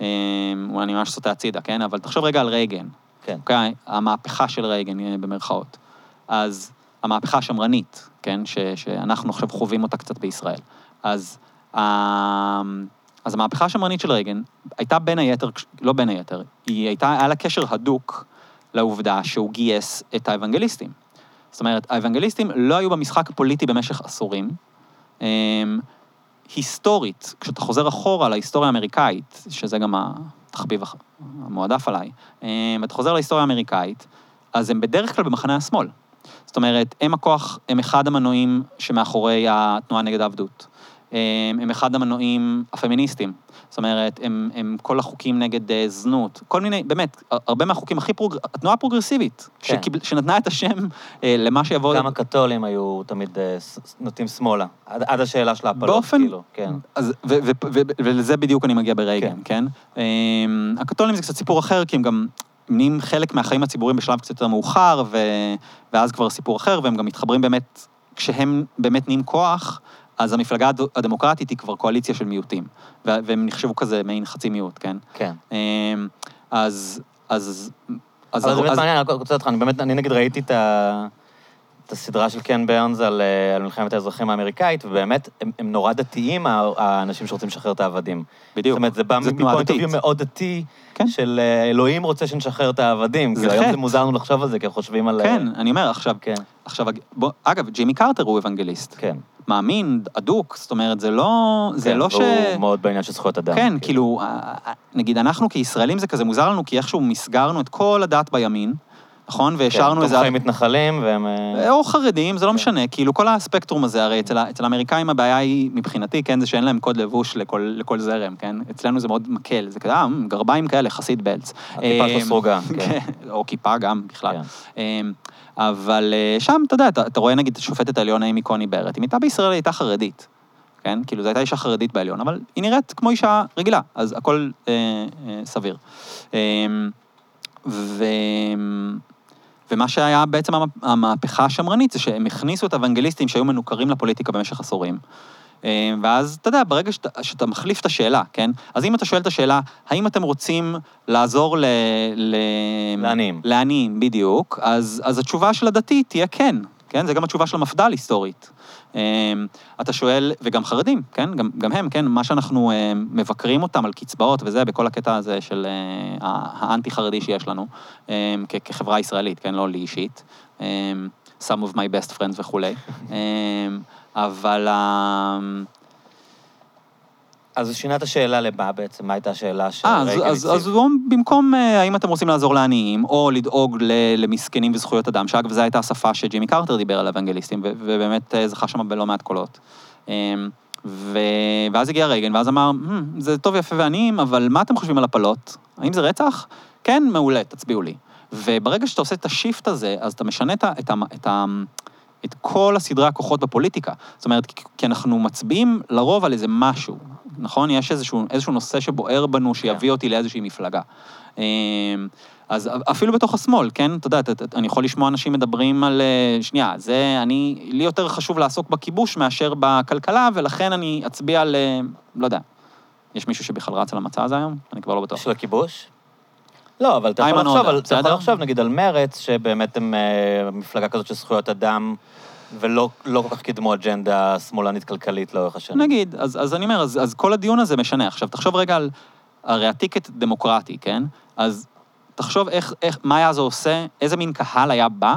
אמ, אולי אני ממש סוטה הצידה, כן? אבל תחשוב רגע על רייגן, כן. אוקיי? המהפכה של רייגן, אה, במרכאות. אז המהפכה השמרנית, כן? ש, שאנחנו עכשיו חווים אותה קצת בישראל. אז, ה- אז המהפכה השמרנית של רייגן הייתה בין היתר, לא בין היתר, היא הייתה, היה לה קשר הדוק לעובדה שהוא גייס את האוונגליסטים. זאת אומרת, האוונגליסטים לא היו במשחק הפוליטי במשך עשורים. אמ, היסטורית, כשאתה חוזר אחורה להיסטוריה האמריקאית, שזה גם התחביב המועדף עליי, אמ, אתה חוזר להיסטוריה האמריקאית, אז הם בדרך כלל במחנה השמאל. זאת אומרת, הם הכוח, הם אחד המנועים שמאחורי התנועה נגד העבדות. אמ, הם אחד המנועים הפמיניסטיים. זאת אומרת, הם, הם כל החוקים נגד אה, זנות, כל מיני, באמת, הרבה מהחוקים הכי פרוג... התנועה הפרוגרסיבית, כן. שקיבל, שנתנה את השם אה, למה שיבוא... גם הקתולים היו תמיד אה, נוטים שמאלה. עד, עד השאלה של ההפלות, באופן- כאילו. כן. אז, ו, ו, ו, ולזה בדיוק אני מגיע ברייגן, כן? כן? אמ, הקתולים זה קצת סיפור אחר, כי הם גם נהיים חלק מהחיים הציבוריים בשלב קצת יותר מאוחר, ו, ואז כבר סיפור אחר, והם גם מתחברים באמת, כשהם באמת נהיים כוח, אז המפלגה הד- הדמוקרטית היא כבר קואליציה של מיעוטים, והם נחשבו כזה מעין חצי מיעוט, כן? כן. אמ, אז... אז... אז... אבל זה באמת מעניין, אני רוצה אותך, אני באמת, אני נגיד ראיתי את ה... את הסדרה של קן ברנס על, אה, על מלחמת האזרחים האמריקאית, ובאמת, הם, הם נורא דתיים, האנשים שרוצים לשחרר את העבדים. בדיוק. זאת אומרת, זה בא מפוינט. אוף מאוד דתי, כן. של אה, אלוהים רוצה שנשחרר את העבדים. זה כאילו, היום חטא. זה מוזר לנו לחשוב על זה, כי אנחנו חושבים על... אה, כן, אני אומר, עכשיו, כן, עכשיו, בוא, אגב, ג'ימי קרטר הוא אוונגליסט. כן. מאמין, אדוק, זאת אומרת, זה לא, זה כן, לא ש... והוא מאוד בעניין של זכויות אדם. כן, כאילו, אה, אה, נגיד, אנחנו כישראלים זה כזה מוזר לנו, כי איכשהו מסגרנו את כל הדת בימין, נכון? והשארנו איזה... תומכי מתנחלים, והם... אה, או חרדים, זה לא כן. משנה, כאילו כל הספקטרום הזה, הרי אצל, האמריקאים הבעיה היא, מבחינתי, כן, זה שאין להם קוד לבוש לכל, לכל זרם, כן? אצלנו זה מאוד מקל, זה כזה, אה, גרביים כאלה, חסיד בלץ. הכיפה שלו אה, סרוגה, *laughs* כן. כן, או כיפה גם, בכלל. כן. אה, אבל אה, שם, אתה יודע, אתה, אתה רואה נגיד את השופטת העליון אימי קוני ברט, אם הייתה בישראל, הייתה חרדית, כן? כאילו, זו הייתה אישה חרדית בעליון, אבל היא נראית כמו אישה רגילה, אז הכל אה, אה, סביר. אה, ו... ומה שהיה בעצם המ- המהפכה השמרנית, זה שהם הכניסו את האוונגליסטים שהיו מנוכרים לפוליטיקה במשך עשורים. אה, ואז, אתה יודע, ברגע שאתה, שאתה מחליף את השאלה, כן? אז אם אתה שואל את השאלה, האם אתם רוצים לעזור ל... ל... לעניים. לעניים, בדיוק, אז, אז התשובה של הדתי תהיה כן. כן? זה גם התשובה של המפד"ל היסטורית. אמ, אתה שואל, וגם חרדים, כן? גם, גם הם, כן? מה שאנחנו אמ, מבקרים אותם על קצבאות וזה, בכל הקטע הזה של אה, האנטי-חרדי שיש לנו, אמ, כחברה ישראלית, כן? לא לי אישית. some of my best friends וכולי. אבל... אז הוא שינה את השאלה למה בעצם? מה הייתה השאלה של אה, אז, רייגן אז, הציב? אז הוא במקום אה, האם אתם רוצים לעזור לעניים, או לדאוג ל- למסכנים וזכויות אדם, שאגב, זו הייתה השפה שג'ימי קרטר דיבר על אוונגליסטים, ובאמת אה, זכה שם בלא מעט קולות. אמ, ו... ואז הגיע רייגן, ואז אמר, "Hmm, זה טוב, יפה ועניים, אבל מה אתם חושבים על הפלות? האם זה רצח? כן, מעולה, תצביעו לי. וברגע שאתה עושה את השיפט הזה, אז אתה משנה את, ה- את, ה- את, ה- את כל הסדרי הכוחות בפוליטיקה. זאת אומרת, כי אנחנו מצביעים לרוב על איזה משהו, נכון? יש איזשהו, איזשהו נושא שבוער בנו, שיביא אותי לאיזושהי מפלגה. אמ, אז אפילו בתוך השמאל, כן? אתה יודע, אני יכול לשמוע אנשים מדברים על... אה, שנייה, זה... אני... לי יותר חשוב לעסוק בכיבוש מאשר בכלכלה, ולכן אני אצביע על... אה, לא יודע. יש מישהו שבכלל רץ על המצע הזה היום? אני כבר לא בטוח. של הכיבוש? לא, אבל אתה יכול אתה? לחשוב נגיד על מרץ, שבאמת הם אה, מפלגה כזאת של זכויות אדם, ולא לא כל כך קידמו אג'נדה שמאלנית כלכלית לאורך השנים. נגיד, אז, אז אני אומר, אז, אז כל הדיון הזה משנה. עכשיו, תחשוב רגע על, הרי ה ticket דמוקרטי, כן? אז תחשוב איך, איך, מה היה זה עושה, איזה מין קהל היה בא,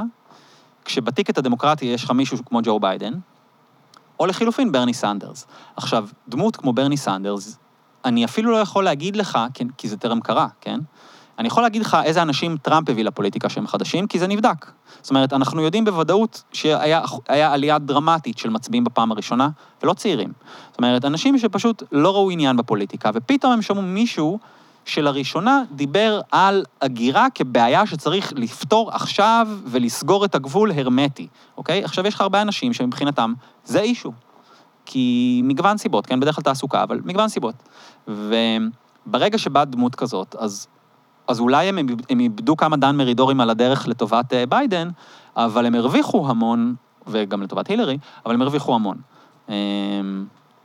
כשב ticket הדמוקרטי יש לך מישהו כמו ג'ו ביידן, או לחילופין ברני סנדרס. עכשיו, דמות כמו ברני סנדרס, אני אפילו לא יכול להגיד לך, כן, כי זה טרם קרה, כן? אני יכול להגיד לך איזה אנשים טראמפ הביא לפוליטיקה שהם חדשים, כי זה נבדק. זאת אומרת, אנחנו יודעים בוודאות שהיה היה עלייה דרמטית של מצביעים בפעם הראשונה, ולא צעירים. זאת אומרת, אנשים שפשוט לא ראו עניין בפוליטיקה, ופתאום הם שמעו מישהו שלראשונה דיבר על הגירה כבעיה שצריך לפתור עכשיו ולסגור את הגבול הרמטי, אוקיי? עכשיו, יש לך הרבה אנשים שמבחינתם זה אישו. כי מגוון סיבות, כן? בדרך כלל תעסוקה, אבל מגוון סיבות. וברגע שבאה דמות כזאת, אז, אז אולי הם, הם איבדו כמה דן מרידורים על הדרך לטובת אה, ביידן, אבל הם הרוויחו המון, וגם לטובת הילרי, אבל הם הרוויחו המון. אמ,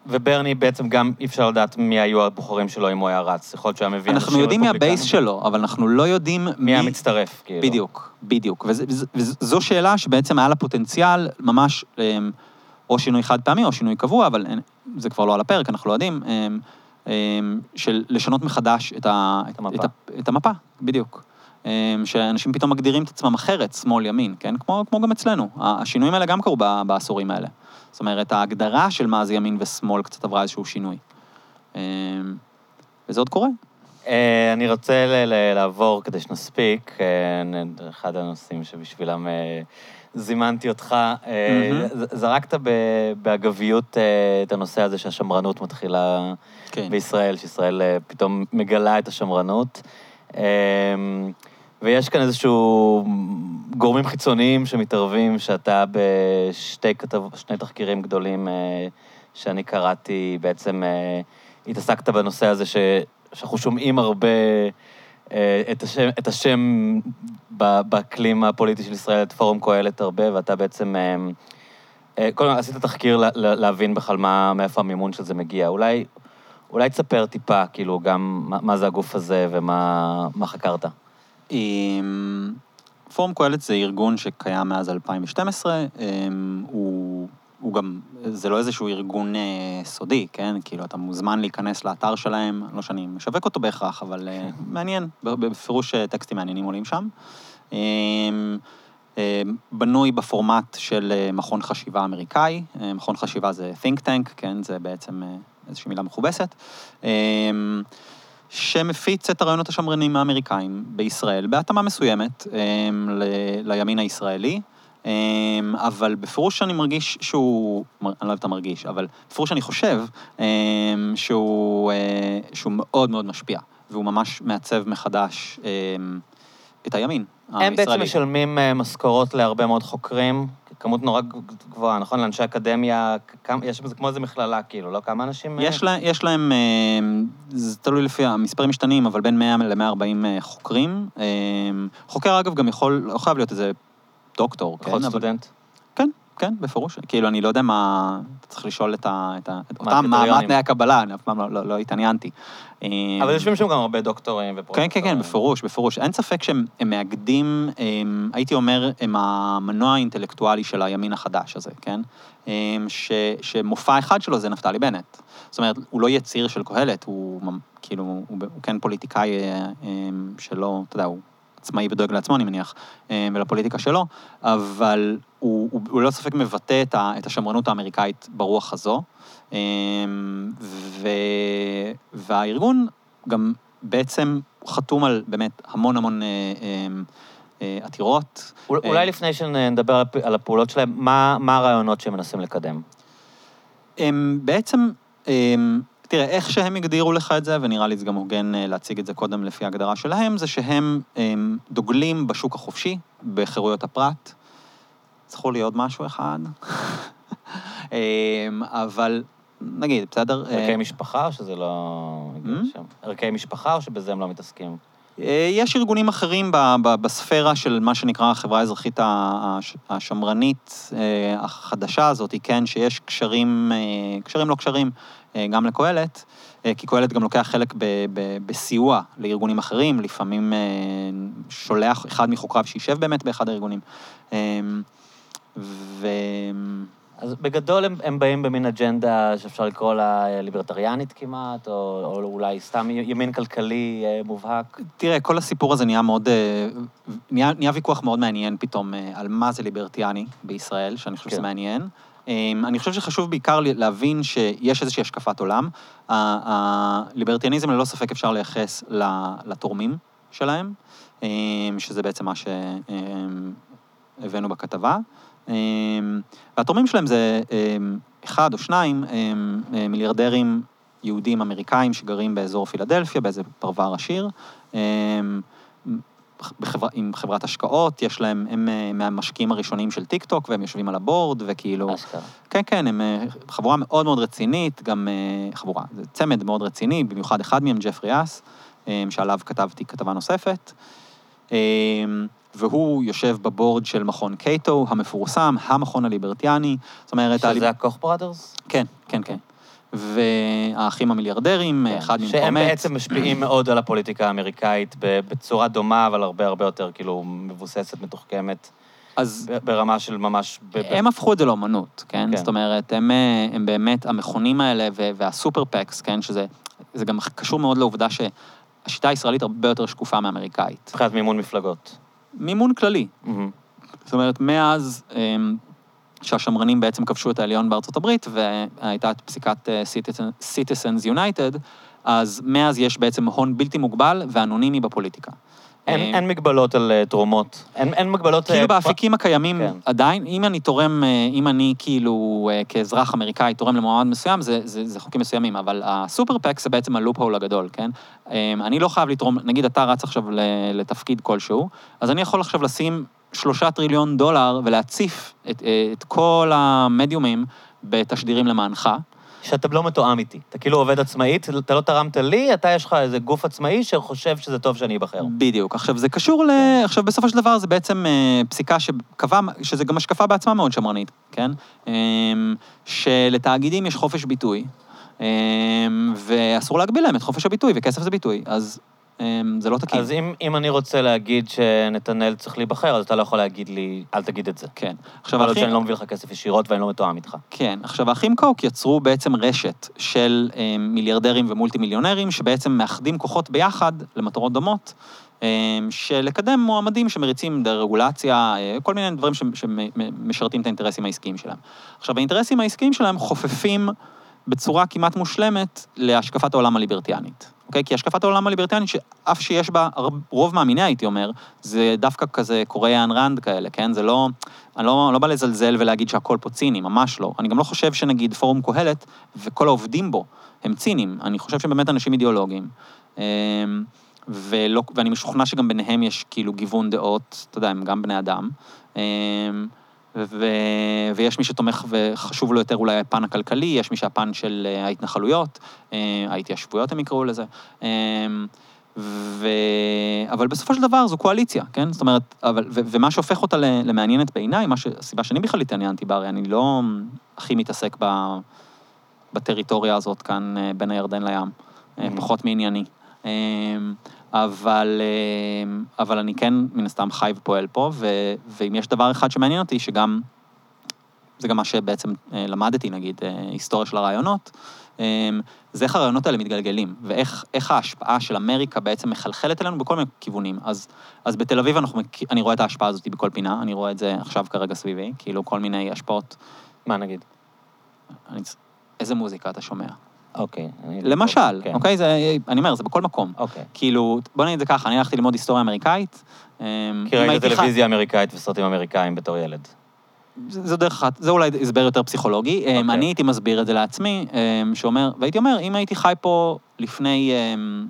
וברני בעצם גם אי אפשר לדעת מי היו הבוחרים שלו אם הוא היה רץ. יכול להיות שהוא היה מביא אנחנו יודעים מי הבייס. שלו, אבל אנחנו לא יודעים מי המצטרף, כאילו. בדיוק, בדיוק. וזה- וזו שאלה שבעצם היה לה פוטנציאל ממש אמ, או שינוי חד פעמי או שינוי קבוע, אבל זה כבר לא על הפרק, אנחנו לא יודעים, אמ, של לשנות מחדש את, ה, את המפה. את, ה- את המפה, בדיוק. אמ, שאנשים פתאום מגדירים את עצמם אחרת, שמאל, ימין, כן? כמו, כמו גם אצלנו. השינויים האלה גם קרו בעשורים האלה. זאת אומרת, ההגדרה של מה זה ימין ושמאל קצת עברה איזשהו שינוי. אמ, וזה עוד קורה. אה, אני רוצה לעבור, כדי שנספיק, אה, אחד הנושאים שבשבילם אה, זימנתי אותך. ז- זרקת באגביות אה, את הנושא הזה שהשמרנות מתחילה כן. בישראל, שישראל אה, פתאום מגלה את השמרנות. ויש כאן איזשהו גורמים חיצוניים שמתערבים, שאתה בשתי כתב, שני תחקירים גדולים שאני קראתי, בעצם התעסקת בנושא הזה ש, שאנחנו שומעים הרבה את השם, את השם באקלים הפוליטי של ישראל, את פורום קהלת הרבה, ואתה בעצם... אה, אה, קודם כל, עשית תחקיר לה- לה- להבין בכלל מה, מאיפה המימון של זה מגיע. אולי, אולי תספר טיפה, כאילו, גם מה, מה זה הגוף הזה ומה מה חקרת. אמ, פורום קהלת זה ארגון שקיים מאז 2012, אמ, הוא, הוא גם, זה לא איזשהו ארגון אה, סודי, כן? כאילו, אתה מוזמן להיכנס לאתר שלהם, לא שאני משווק אותו בהכרח, אבל אה, *laughs* מעניין, בפירוש אה, טקסטים מעניינים עולים שם. אמ, אה, בנוי בפורמט של אה, מכון חשיבה אמריקאי, אה, מכון חשיבה זה think tank, כן? זה בעצם אה, איזושהי מילה מכובסת. אמ, שמפיץ את הרעיונות השמרנים האמריקאים בישראל, בהתאמה מסוימת אמ, ל- לימין הישראלי, אבל בפירוש אני מרגיש שהוא, אני לא אוהב את המרגיש, אבל בפירוש אני חושב אמ, שהוא, אה, שהוא מאוד מאוד משפיע, והוא ממש מעצב מחדש אמ, את הימין הישראלי. הם בעצם משלמים אה, משכורות להרבה מאוד חוקרים, כמות נורא גבוהה, נכון? לאנשי אקדמיה, כמה, יש בזה כמו איזה מכללה, כאילו, לא? כמה אנשים... אה, יש, לה, יש להם, זה תלוי לפי, המספרים משתנים, אבל בין 100 ל-140 חוקרים. חוקר, אגב, גם יכול, לא חייב להיות איזה דוקטור, יכול להיות כן? אבל- סטודנט. כן, כן, בפירוש. כאילו, אני לא יודע מה... צריך לשאול את ה... את ה... אותם, מה? תנאי הקבלה, אני אף פעם לא, לא, לא התעניינתי. אבל יושבים שם גם הרבה דוקטורים כן, ופרופסורים. כן, כן, בפירוש, בפירוש. אין ספק שהם הם מאגדים, הם, הייתי אומר, הם המנוע האינטלקטואלי של הימין החדש הזה, כן? ש, שמופע אחד שלו זה נפתלי בנט. זאת אומרת, הוא לא יציר של קהלת, הוא כאילו, הוא, הוא כן פוליטיקאי אה, הם, שלא, אתה יודע, הוא עצמאי ודואג לעצמו, אני מניח, הם, ולפוליטיקה שלו, אבל הוא, הוא, הוא ללא ספק מבטא את, ה, את השמרנות האמריקאית ברוח הזו. אמ, ו... והארגון גם בעצם חתום על באמת המון המון אה, אה, עתירות. אול- אה, אולי לפני שנדבר על הפ- על הפעולות שלהם, מה מה הרעיונות שהם מנסים לקדם? הם בעצם, הם, תראה, איך שהם הגדירו לך את זה, ונראה לי זה גם הוגן אה, להציג את זה קודם לפי ההגדרה שלהם, זה שהם הם, דוגלים בשוק החופשי, בחירויות הפרט. זכור לי עוד משהו אחד. *laughs* אמ, אבל נגיד, בסדר? ערכי אה, משפחה או שזה לא... Hmm? ערכי משפחה או שבזה הם לא מתעסקים? אה, יש ארגונים אחרים בספירה של מה שנקרא החברה האזרחית השמרנית החדשה הזאת, כן, שיש קשרים, קשרים לא קשרים, גם לקהלת, אה, כי קהלת גם לוקח חלק ב- ב- בסיוע לארגונים אחרים, לפעמים אה, שולח אחד מחוקריו שישב באמת באחד הארגונים. אה, ו... אז בגדול הם, הם באים במין אג'נדה שאפשר לקרוא לה אה, ליברטריאנית כמעט, או, או אולי סתם ימין כלכלי אה, מובהק. תראה, כל הסיפור הזה נהיה מאוד, אה, נהיה, נהיה ויכוח מאוד מעניין פתאום אה, על מה זה ליברטיאני בישראל, שאני חושב כן. שזה מעניין. אה, אני חושב שחשוב בעיקר להבין שיש איזושהי השקפת עולם. הליברטיאניזם ללא ספק אפשר לייחס לתורמים שלהם, אה, שזה בעצם מה שהבאנו בכתבה. אה, והתורמים שלהם זה אחד או שניים מיליארדרים יהודים אמריקאים שגרים באזור פילדלפיה, באיזה פרבר עשיר. בחברה, עם חברת השקעות, יש להם, הם אה, מהמשקיעים הראשונים של טיק טוק, והם יושבים על ה board, וכאילו... אשכרה. כן, כן, הם אה, חבורה מאוד מאוד רצינית, גם אה, חבורה, זה צמד מאוד רציני, במיוחד אחד מהם, ג'פרי יאס, שעליו כתבתי כתבה נוספת. והוא יושב בבורד של מכון קייטו המפורסם, המכון הליברטיאני. זאת אומרת, הליב- שזה הקוך בראדרס? כן, כן, כן. והאחים המיליארדרים, כן. אחד ממקום שהם. בעצם משפיעים מאוד על הפוליטיקה האמריקאית בצורה דומה, אבל הרבה הרבה יותר כאילו מבוססת, מתוחכמת, אז ברמה של ממש... הם הפכו את זה לאומנות, כן? כן. זאת אומרת, הם, הם באמת, המכונים האלה והסופר פקס, כן? שזה זה גם קשור מאוד לעובדה שהשיטה הישראלית הרבה יותר שקופה מאמריקאית. מבחינת מימון מפלגות. מימון כללי. מהמם. זאת אומרת, מאז אמ, שהשמרנים בעצם כבשו את העליון בארצות הברית, והייתה את פסיקת אה, Citizen- Citizens United, אז מאז יש בעצם הון בלתי מוגבל ואנונימי בפוליטיקה. אין, אמ, אין מגבלות על אה, תרומות. אין, אין מגבלות... אה, כאילו פ- באפיקים הקיימים כן. עדיין, אם אני תורם, אה, אם אני כאילו אה, כאזרח אמריקאי תורם למועמד מסוים, זה, זה, זה חוקים מסוימים, אבל הסופר פק זה בעצם הלופ הול הגדול, כן? אה, אני לא חייב לתרום, נגיד אתה רץ עכשיו לתפקיד כלשהו, אז אני יכול עכשיו לשים שלושה טריליון דולר ולהציף את, אה, את כל המדיומים בתשדירים למענך. שאתה לא מתואם איתי. אתה כאילו עובד עצמאית, אתה לא תרמת לי, אתה יש לך איזה גוף עצמאי שחושב שזה טוב שאני אבחר. בדיוק. עכשיו, זה קשור ל... עכשיו, בסופו של דבר זה בעצם אה, פסיקה שקבעה, שזה גם השקפה בעצמה מאוד שמרנית, כן? אה, שלתאגידים יש חופש ביטוי, אה, ואסור להגביל להם את חופש הביטוי, וכסף זה ביטוי, אז זה לא תקין. אז אם, אם אני רוצה להגיד שנתנאל צריך להיבחר, אז אתה לא יכול להגיד לי, אל תגיד את זה. כן. עכשיו, האחים- שאני לא מביא לך כסף ישירות ואני לא מתואם איתך. כן. עכשיו, האחים קוק יצרו בעצם רשת של אה, מיליארדרים ומולטי מיליונרים, שבעצם מאחדים כוחות ביחד למטרות דומות, אה, של לקדם מועמדים שמריצים דה-רגולציה, אה, כל מיני דברים ש- שמשרתים את האינטרסים העסקיים שלהם. עכשיו, האינטרסים העסקיים שלהם חופפים בצורה כמעט מושלמת להשקפת העולם הליברטיאנית. אוקיי? כי השקפת העולם הליברטיאנית, שאף שיש בה רוב מאמיניה, הייתי אומר, זה דווקא כזה קוריאה אן ראנד כאלה, כן? זה לא... אני לא, לא בא לזלזל ולהגיד שהכל פה ציני, ממש לא. אני גם לא חושב שנגיד פורום קהלת וכל העובדים בו הם ציניים. אני חושב שהם באמת אנשים אידיאולוגיים. אמ, ולא, ואני משוכנע שגם ביניהם יש כאילו גיוון דעות, אתה יודע, הם גם בני אדם. אמ, ו, ויש מי שתומך וחשוב לו יותר אולי הפן הכלכלי, יש מי שהפן של אה, ההתנחלויות, אה, ההתיישבויות הם יקראו לזה. אמ, ו... אבל בסופו של דבר זו קואליציה, כן? זאת אומרת, אבל... ו... ומה שהופך אותה למעניינת בעיניי, ש... הסיבה שאני בכלל התעניינתי בה, הרי אני לא הכי מתעסק ב... בטריטוריה הזאת כאן אה, בין הירדן לים, Mhm. פחות מענייני. אבל, אה, אבל אני כן, מן הסתם, חי ופועל פה, ו... ואם יש דבר אחד שמעניין אותי, שגם... זה גם מה שבעצם אה, למדתי, נגיד, אה, היסטוריה של הרעיונות, זה איך הרעיונות האלה מתגלגלים, ואיך איך ההשפעה של אמריקה בעצם מחלחלת אלינו בכל מיני כיוונים. אז, אז בתל אביב אנחנו, אני רואה את ההשפעה הזאת בכל פינה, אני רואה את זה עכשיו כרגע סביבי, כאילו כל מיני השפעות. מה נגיד? אני, איזה מוזיקה אתה שומע? אוקיי. אני- למשל, כן. אוקיי? זה, אני אומר, זה בכל מקום. אוקיי. כאילו, בוא נגיד את זה ככה, אני הלכתי ללמוד היסטוריה אמריקאית. אה, כי ראית טלוויזיה אמריקאית וסרטים אמריקאים בתור ילד. זה זה דרך אחת, זה אולי הסבר יותר פסיכולוגי. Okay. אוקיי. אני הייתי מסביר את זה לעצמי, אמ, שאומר, והייתי אומר, אם הייתי חי פה לפני אמ,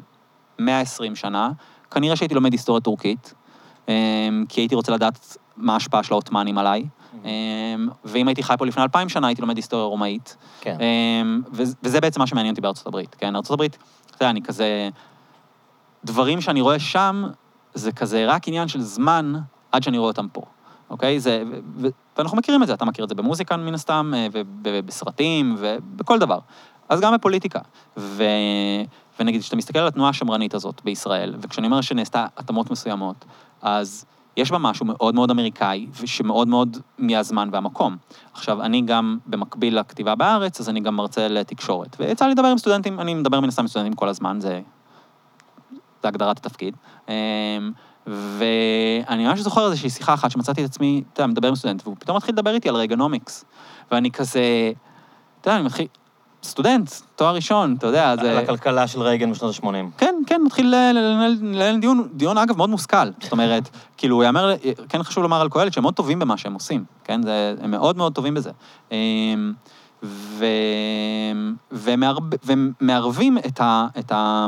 120 שנה, כנראה שהייתי לומד היסטוריה טורקית, אמ, כי הייתי רוצה לדעת מה ההשפעה של העות'מאנים עליי. אמ, ואם הייתי חי פה לפני 2,000 שנה, הייתי לומד היסטוריה רומאית. כן. אמ, וזה- בעצם מה שמעניין אותי בארצות הברית, כן? ארצות הברית, אתה יודע, אני כזה... דברים שאני רואה שם, זה כזה רק עניין של זמן עד שאני רואה אותם פה, אוקיי? זה... ו- ו- ואנחנו מכירים את זה, אתה מכיר את זה במוזיקה מן הסתם, אה, ובסרטים, ובכל דבר. אז גם בפוליטיקה. ו... ונגיד, כשאתה מסתכל על התנועה השמרנית הזאת בישראל, וכשאני אומר שנעשתה התאמות מסוימות, אז יש בה משהו מאוד מאוד אמריקאי, ושמאוד מאוד מהזמן והמקום. עכשיו, אני גם, במקביל לכתיבה בארץ, אז אני גם מרצה לתקשורת. ויצא לי לדבר עם סטודנטים, אני מדבר מן הסתם עם סטודנטים כל הזמן, זה, זה הגדרת התפקיד. אמ, ואני ממש זוכר איזושהי שיחה אחת שמצאתי את עצמי, אתה יודע, מדבר עם סטודנט, והוא פתאום מתחיל לדבר איתי על רגנומיקס. ואני כזה, אתה יודע, אני מתחיל, סטודנט, תואר ראשון, אתה יודע, על זה... הכלכלה של רייגן בשנות ה-80. כן, כן, מתחיל לנהל דיון, דיון אגב מאוד מושכל. זאת אומרת, כאילו, יאמר, כן חשוב לומר על קהלת שהם מאוד טובים במה שהם עושים, כן? זה, הם מאוד מאוד טובים בזה. אמ, ו... ומערב... ומערבים את ה... את ה...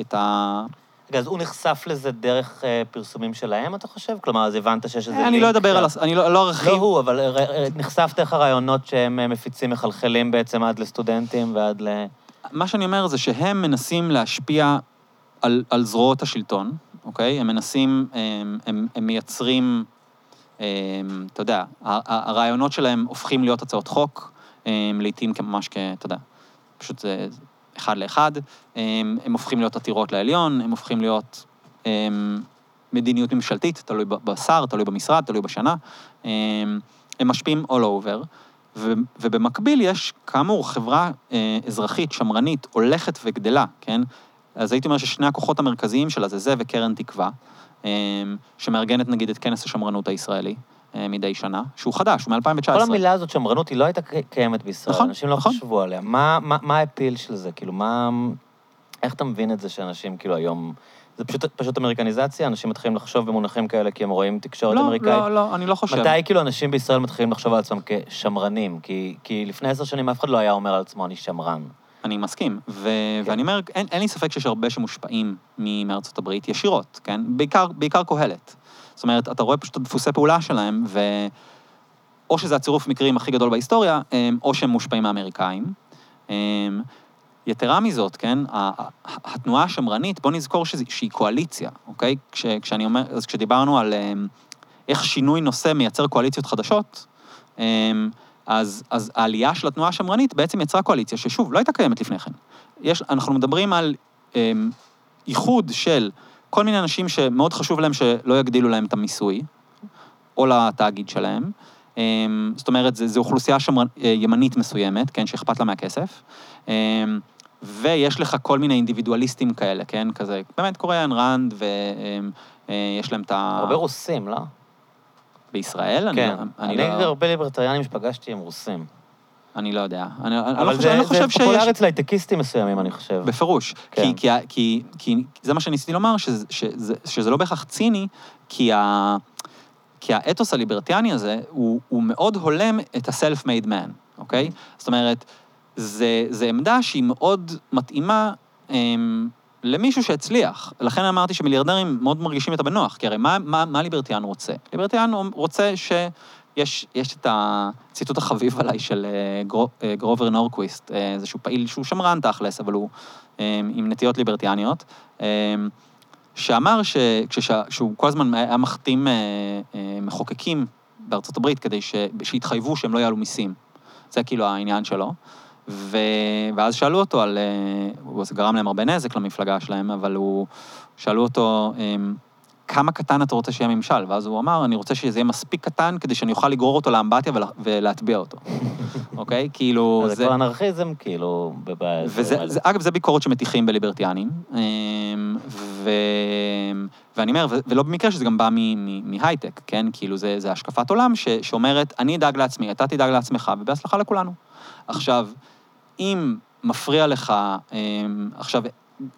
את ה... רגע, אז הוא נחשף לזה דרך אה, פרסומים שלהם, אתה חושב? כלומר, אז הבנת שיש איזה אני לא אדבר על... אני לא לא ארחיב. לא הוא, אבל אה, אה, נחשף דרך הרעיונות שהם אה, מפיצים, מחלחלים בעצם עד לסטודנטים ועד ל... מה שאני אומר זה שהם מנסים להשפיע על, על זרועות השלטון, אוקיי? הם מנסים, הם, הם, הם מייצרים, הם, אתה יודע, הרעיונות שלהם הופכים להיות הצעות חוק, לעתים ממש כ... אתה יודע, פשוט זה אחד לאחד. הם, הם הופכים להיות עתירות לעליון, הם הופכים להיות הם, מדיניות ממשלתית, תלוי בשר, תלוי במשרד, תלוי בשנה. הם, הם משפיעים all over. ו- ובמקביל יש, כאמור, חברה אה, אזרחית, שמרנית, הולכת וגדלה, כן? אז הייתי אומר ששני הכוחות המרכזיים שלה זה זה וקרן תקווה, אה, שמארגנת נגיד את כנס השמרנות הישראלי מדי שנה, שהוא חדש, הוא מ-2019. כל המילה הזאת, שמרנות, היא לא הייתה קיימת בישראל. נכון, אנשים לא נכון. חשבו עליה. מה- מה מה האפיל של זה? כאילו, מה... איך אתה מבין את זה שאנשים, כאילו, היום... זה פשוט, פשוט אמריקניזציה? אנשים מתחילים לחשוב במונחים כאלה כי הם רואים תקשורת לא, אמריקאית? לא, לא, אני לא חושב. מתי כאילו אנשים בישראל מתחילים לחשוב על עצמם כשמרנים? כי, כי לפני עשר שנים אף אחד לא היה אומר על עצמו, אני שמרן. אני מסכים, ו- כן. ואני אומר, אין, אין לי ספק שיש הרבה שמושפעים מארצות הברית ישירות, כן? בעיקר, בעיקר קהלת. זאת אומרת, אתה רואה פשוט את דפוסי פעולה שלהם, ו... או שזה הצירוף מקרים הכי גדול בהיסטוריה, אמ, או שהם מושפעים מהאמריקאים. אמ, יתרה מזאת, כן, התנועה השמרנית, בוא נזכור שזה, שהיא קואליציה, אוקיי? כש, כשאני אומר, אז כשדיברנו על אמ, איך שינוי נושא מייצר קואליציות חדשות, אז, אז העלייה של התנועה השמרנית בעצם יצרה קואליציה ששוב, לא הייתה קיימת לפני כן. יש, אנחנו מדברים על איחוד של כל מיני אנשים שמאוד חשוב להם שלא יגדילו להם את המיסוי, או לתאגיד שלהם. אמ, זאת אומרת, זו אוכלוסייה שמר, אה, ימנית מסוימת, כן, שאכפת לה מהכסף. אמ, ויש לך כל מיני אינדיבידואליסטים כאלה, כן, כזה, באמת קורה איין ראנד, ויש להם את ה... הרבה רוסים, לא? בישראל? אני כן. לא- אני, אני לא... הרבה ליברטריאנים שפגשתי הם רוסים. אני לא יודע. אני, אני, אבל לא, חושב, אני לא זה, חושב זה שיש... פופולרי אצל הייטקיסטים מסוימים, אני חושב. בפירוש. כן. כי, כי, כי, כי זה מה שניסיתי לומר, שזה, שזה, שזה לא בהכרח ציני, כי, ה, כי האתוס הליברטיאני הזה, הוא, הוא מאוד הולם את ה-self-made man, אוקיי? זאת אומרת, זה, זה עמדה שהיא מאוד מתאימה אמ, למישהו שהצליח. לכן אמרתי שמיליארדרים מאוד מרגישים את הבנוח, כי הרי מה, מה, מה ליברטיאן רוצה? ליברטיאן רוצה ש... יש, יש את הציטוט החביב *laughs* עליי של אה, גרו, אה, גרובר נורקוויסט, אה, איזשהו פעיל שהוא שמרן תכלס, אבל הוא אה, עם נטיות ליברטיאניות, אה, שאמר שכשהוא כל הזמן היה מחתים אה, אה, מחוקקים בארצות הברית כדי ש, שיתחייבו שהם לא יעלו מיסים. זה כאילו העניין שלו. ו... ואז שאלו אותו על... אה, זה גרם להם הרבה נזק למפלגה שלהם, אבל הוא... שאלו אותו, כמה קטן אתה רוצה שיהיה ממשל? ואז הוא אמר, אני רוצה שזה יהיה מספיק קטן כדי שאני אוכל לגרור אותו לאמבטיה ולה... ולהטביע אותו. *laughs* אוקיי? כאילו... זה כבר אנרכיזם, כאילו, בבעיה. וזה, זה, אגב, זה ביקורת שמטיחים בליברטיאנים. אמ, ו... ואני אומר, ולא במקרה שזה גם בא מהייטק, כן? כאילו, זה, זה השקפת עולם ש... שאומרת, אני אדאג לעצמי, אתה תדאג לעצמך, ובהצלחה לכולנו. עכשיו, אם מפריע לך, אמ, עכשיו,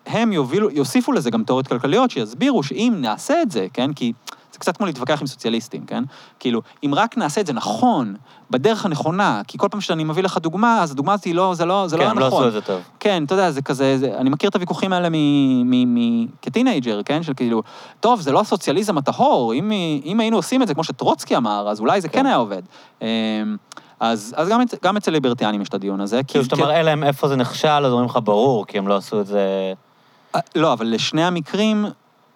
הם יובילו, יוסיפו לזה גם תיאוריות כלכליות שיסבירו שאם נעשה את זה, כן, כי זה קצת כמו להתווכח עם סוציאליסטים, כן? כאילו, אם רק נעשה את זה נכון, בדרך הנכונה, כי כל פעם שאני מביא לך דוגמה, אז הדוגמה הזאת היא לא, זה לא, זה כן, לא נכון. כן, הם לא עשו את זה טוב. כן, אתה יודע, זה כזה, זה, אני מכיר את הוויכוחים האלה כטינג'ר, כן? של כאילו, טוב, זה לא הסוציאליזם הטהור, אם, אם היינו עושים את זה כמו שטרוצקי אמר, אז אולי זה כן, כן היה עובד. אז, אז גם, גם אצל ליברטיאנים יש את הדיון הזה. כאילו, כשאתה מראה להם איפה זה נכשל, אז אומרים לך, ברור, כי הם לא עשו את זה... אה, לא, אבל לשני המקרים,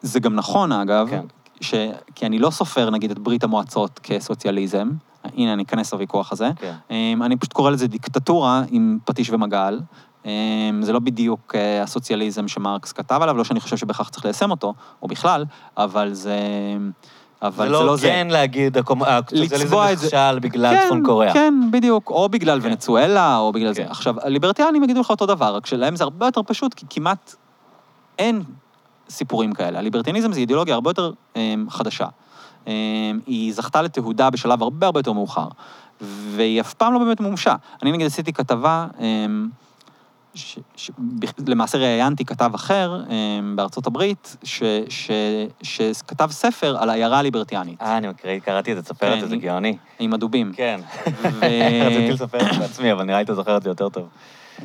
זה גם נכון, אגב, כן. ש... כי אני לא סופר, נגיד, את ברית המועצות כסוציאליזם. הנה, אני אכנס לוויכוח הזה. כן. אמ, אני פשוט קורא לזה דיקטטורה עם פטיש ומגל. אמ, זה לא בדיוק אה, הסוציאליזם שמרקס כתב עליו, לא שאני חושב שבכך צריך ליישם אותו, או בכלל, אבל זה... אבל זה לא כן להגיד, הסוציאליזם נכשל בגלל כן, צפון קוריאה. כן, בדיוק, או בגלל כן. ונצואלה, או בגלל כן. זה. עכשיו, הליברטיאנים יגידו לך אותו דבר, רק שלהם זה הרבה יותר פשוט, כי כמעט אין סיפורים כאלה. הליברטיאניזם זה אידיאולוגיה הרבה יותר אמ, חדשה. אמ, היא זכתה לתהודה בשלב הרבה הרבה יותר מאוחר, והיא אף פעם לא באמת מומשה. אני נגיד עשיתי כתבה, אמ, ש, ש, למעשה ראיינתי כתב אחר אמ, בארצות הברית, ש, ש, שכתב ספר על העיירה הליברטיאנית. אה, אני מקריא, קראתי את זה, תספר את זה, זה גאוני. עם הדובים. כן. ו- *laughs* רציתי לספר את זה בעצמי, אבל נראה לי אתה זוכר את זה יותר טוב.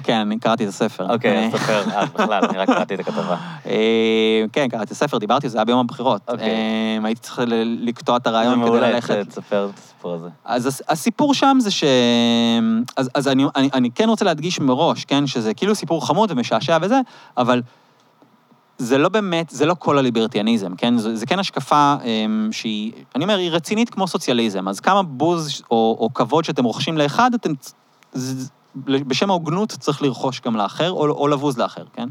כן, אני קראתי את הספר. אוקיי, אז תספר, אה, בכלל, אני רק קראתי את הכתבה. *laughs* אה, כן, קראתי את הספר, דיברתי, זה היה ביום הבחירות. אוקיי. אה, הייתי צריך לקטוע את זה הרעיון כדי מעולה, ללכת. תספר את הסיפור הזה. אז הס- הסיפור שם זה ש... אז, אני, אני, אני כן רוצה להדגיש מראש, כן, שזה כאילו סיפור חמוד ומשעשע וזה, אבל זה לא באמת, זה לא כל הליברטיאניזם, כן? זה, זה כן השקפה אמ, שהיא, אני אומר, היא רצינית כמו סוציאליזם, אז כמה בוז או, או כבוד שאתם רוכשים לאחד, אתם... זה, בשם ההוגנות צריך לרכוש גם לאחר, או, או לבוז לאחר, כן?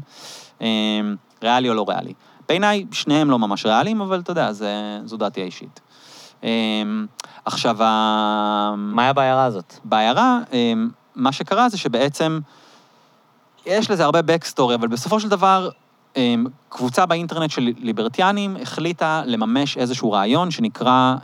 אמ, ריאלי או לא ריאלי. בעיניי, שניהם לא ממש ריאליים, אבל אתה יודע, זה, זו דעתי האישית. אמ, עכשיו. מה היה בעיירה הזאת? בעיירה, אמ, מה שקרה זה שבעצם, יש לזה הרבה backstory, אבל בסופו של דבר, קבוצה באינטרנט של ליברטיאנים החליטה לממש איזשהו רעיון שנקרא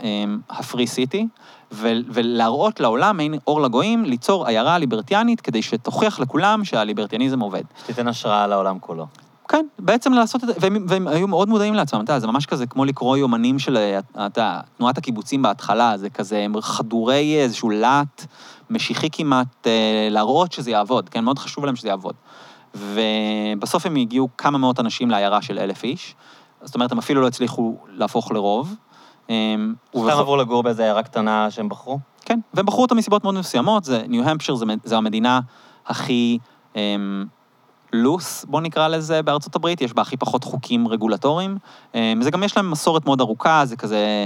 ה-Free City, ו- ולהראות לעולם, מעין אור לגויים, ליצור עיירה ליברטיאנית כדי שתוכיח לכולם שהליברטיאניזם עובד. שתיתן השראה לעולם כולו. כן, בעצם לעשות את זה, והם, והם היו מאוד מודעים לעצמם, אתה יודע, זה ממש כזה כמו לקרוא יומנים של, אתה יודע, תנועת הקיבוצים בהתחלה, זה כזה, הם חדורי איזשהו להט משיחי כמעט, אה, להראות שזה יעבוד, כן, מאוד חשוב להם שזה יעבוד. ובסוף הם הגיעו כמה מאות אנשים לעיירה של אלף איש, זאת אומרת, הם אפילו לא הצליחו להפוך לרוב. אה, סתם עברו לגור באיזו עיירה קטנה שהם בחרו? כן, והם בחרו אותה מסיבות מאוד מסוימות, זה, ניו-המפשיר זה, זה המדינה הכי אמ, לוס, בוא נקרא לזה, בארצות הברית, יש בה הכי פחות חוקים רגולטוריים. אמ, זה גם יש להם מסורת מאוד ארוכה, זה כזה...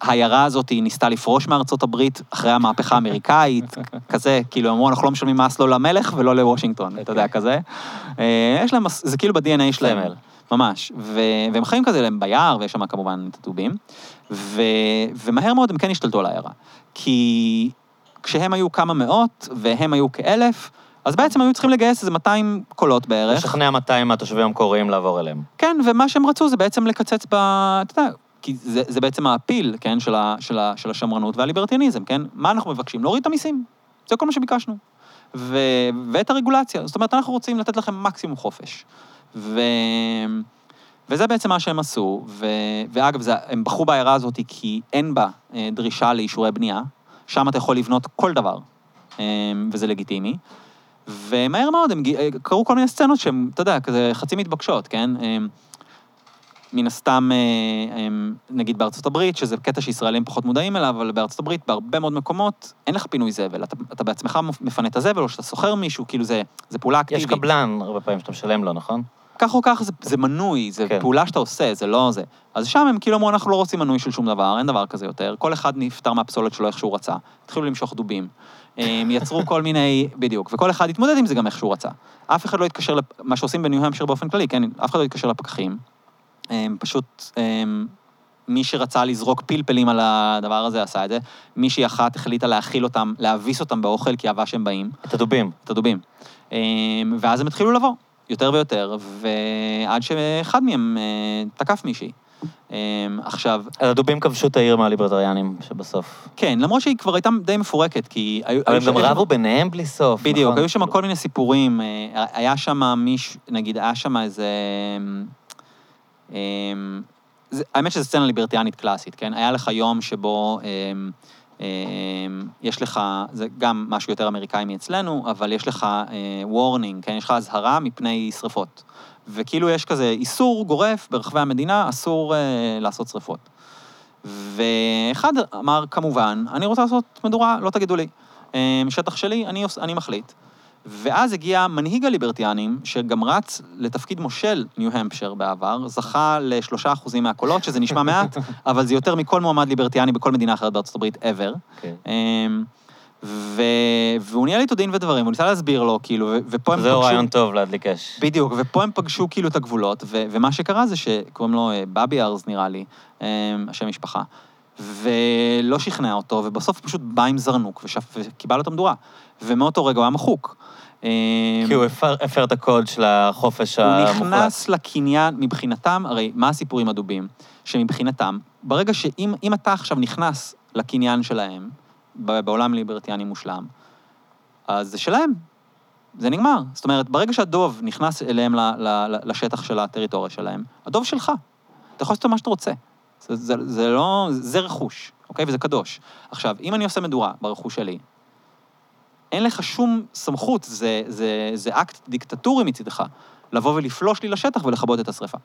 העיירה הזאת היא ניסתה לפרוש מארצות הברית אחרי המהפכה האמריקאית, *laughs* כזה, כאילו אמרו, אנחנו לא משלמים מס לא למלך ולא לוושינגטון, אתה יודע, כזה. אה, יש להם, זה כאילו ב-DNA שלהם. ממש. והם חיים כזה, הם ביער, ויש שם כמובן את הדובים. ו... ומהר מאוד הם כן השתלטו על העיירה. כי כשהם היו כמה מאות, והם היו כאלף, אז בעצם היו צריכים לגייס איזה 200 קולות בערך. לשכנע 200 מהתושבים המקוריים לעבור אליהם. כן, ומה שהם רצו זה בעצם לקצץ ב... אתה יודע, כי זה, זה בעצם הפיל, כן, של, ה, של, ה, של השמרנות והליברטיאניזם, כן? מה אנחנו מבקשים? להוריד את המיסים. זה כל מה שביקשנו. ו, ואת הרגולציה. זאת אומרת, אנחנו רוצים לתת לכם מקסימום חופש. ו... וזה בעצם מה שהם עשו, ו... ואגב, זה... הם בחרו בעיירה הזאת כי אין בה אה, דרישה לאישורי בנייה, שם אתה יכול לבנות כל דבר, אה, וזה לגיטימי. ומהר מאוד הם אה, קרו כל מיני סצנות שהן, אתה יודע, כזה חצי מתבקשות, כן? מן הסתם, נגיד בארצות הברית, שזה קטע שישראלים פחות מודעים אליו, אבל בארצות הברית, בהרבה מאוד מקומות, אין לך פינוי זבל. אתה, אתה בעצמך מפנה את הזבל, או שאתה שוכר מישהו, כאילו זה, זה פעולה אקטיבית. יש קבלן הרבה פעמים שאתה משלם לו, נכון? כך או כך זה, זה מנוי, זה כן. פעולה שאתה עושה, זה לא זה. אז שם הם כאילו אמרו, אנחנו לא רוצים מנוי של שום דבר, אין דבר כזה יותר. כל אחד נפטר מהפסולת שלו איך שהוא רצה. התחילו למשוך דובים. הם יצרו כל מיני, בדיוק, וכל אחד התמודד עם זה גם איך שהוא רצה. אף אחד לא התקשר, לפ- מה שעושים בניו-המפשיר באופן כללי, כן, אף אחד לא התקשר לפקחים. הם פשוט, הם, מי שרצה לזרוק פלפלים על הדבר הזה עשה את זה. מישהי אחת החליטה להאכיל אותם, להאביס אותם באוכל, כי אהבה שהם באים. את הדובים. את הדובים. ואז הם התחילו לבוא, יותר ויותר, ועד שאחד מהם אה, תקף מישהי. אמ, עכשיו, אז הדובים כבשו את העיר מהליברטריאנים שבסוף. כן, למרות שהיא כבר הייתה די מפורקת, כי... היו- אבל הם גם רבו ביניהם בלי סוף. בדיוק, נכון? היו שם כל מיני סיפורים. אה, היה שם מישהו, נגיד, היה שם איזה... אמ, זה- האמת שזו סצנה ליברטיאנית קלאסית, כן? היה לך יום שבו יש לך, זה גם משהו יותר אמריקאי מאצלנו, אבל יש לך warning, כן? יש לך אזהרה מפני שריפות. וכאילו יש כזה איסור גורף ברחבי המדינה, אסור אה, לעשות שריפות. ואחד אמר, כמובן, אני רוצה לעשות מדורה, לא תגידו לי. אה, שטח שלי, אני, אני מחליט. ואז הגיע מנהיג הליברטריאנים, שגם רץ לתפקיד מושל ניו-המפשר בעבר, זכה לשלושה אחוזים מהקולות, שזה נשמע *laughs* מעט, אבל זה יותר מכל מועמד ליברטיאני בכל מדינה אחרת בארצות הברית ever. כן. אמ, ו... והוא ניהל איתו דין ודברים, הוא ניסה להסביר לו, כאילו, ו- ופה הם זהו פגשו... רעיון טוב להדליק אש. בדיוק, ופה הם פגשו כאילו את הגבולות, ו- ומה שקרה זה שקוראים לו אה, בבי ארז, נראה לי, אה, השם משפחה, ולא שכנע אותו, ובסוף פשוט בא עם זרנוק ושפ- וקיבל את המדורה. ומאותו רגע הוא היה מחוק. כי הוא הפר- הפר את הקוד של החופש הוא המוחלט. נכנס לקניין, מבחינתם, הרי מה הסיפור עם הדובים? שמבחינתם, ברגע שאם אם אתה עכשיו נכנס לקניין שלהם, בעולם ליברטיאני מושלם, אז זה שלהם. זה נגמר. זאת אומרת, ברגע שהדוב נכנס אליהם ל- ל- ל- לשטח של הטריטוריה שלהם, הדוב שלך. אתה יכול לעשות מה שאתה רוצה. זה, זה, זה לא... זה רכוש, אוקיי? וזה קדוש. עכשיו, אם אני עושה מדורה ברכוש שלי, אין לך שום סמכות, זה, זה, זה אקט דיקטטורי מצידך, לבוא ולפלוש לי לשטח ולכבות את השרפה.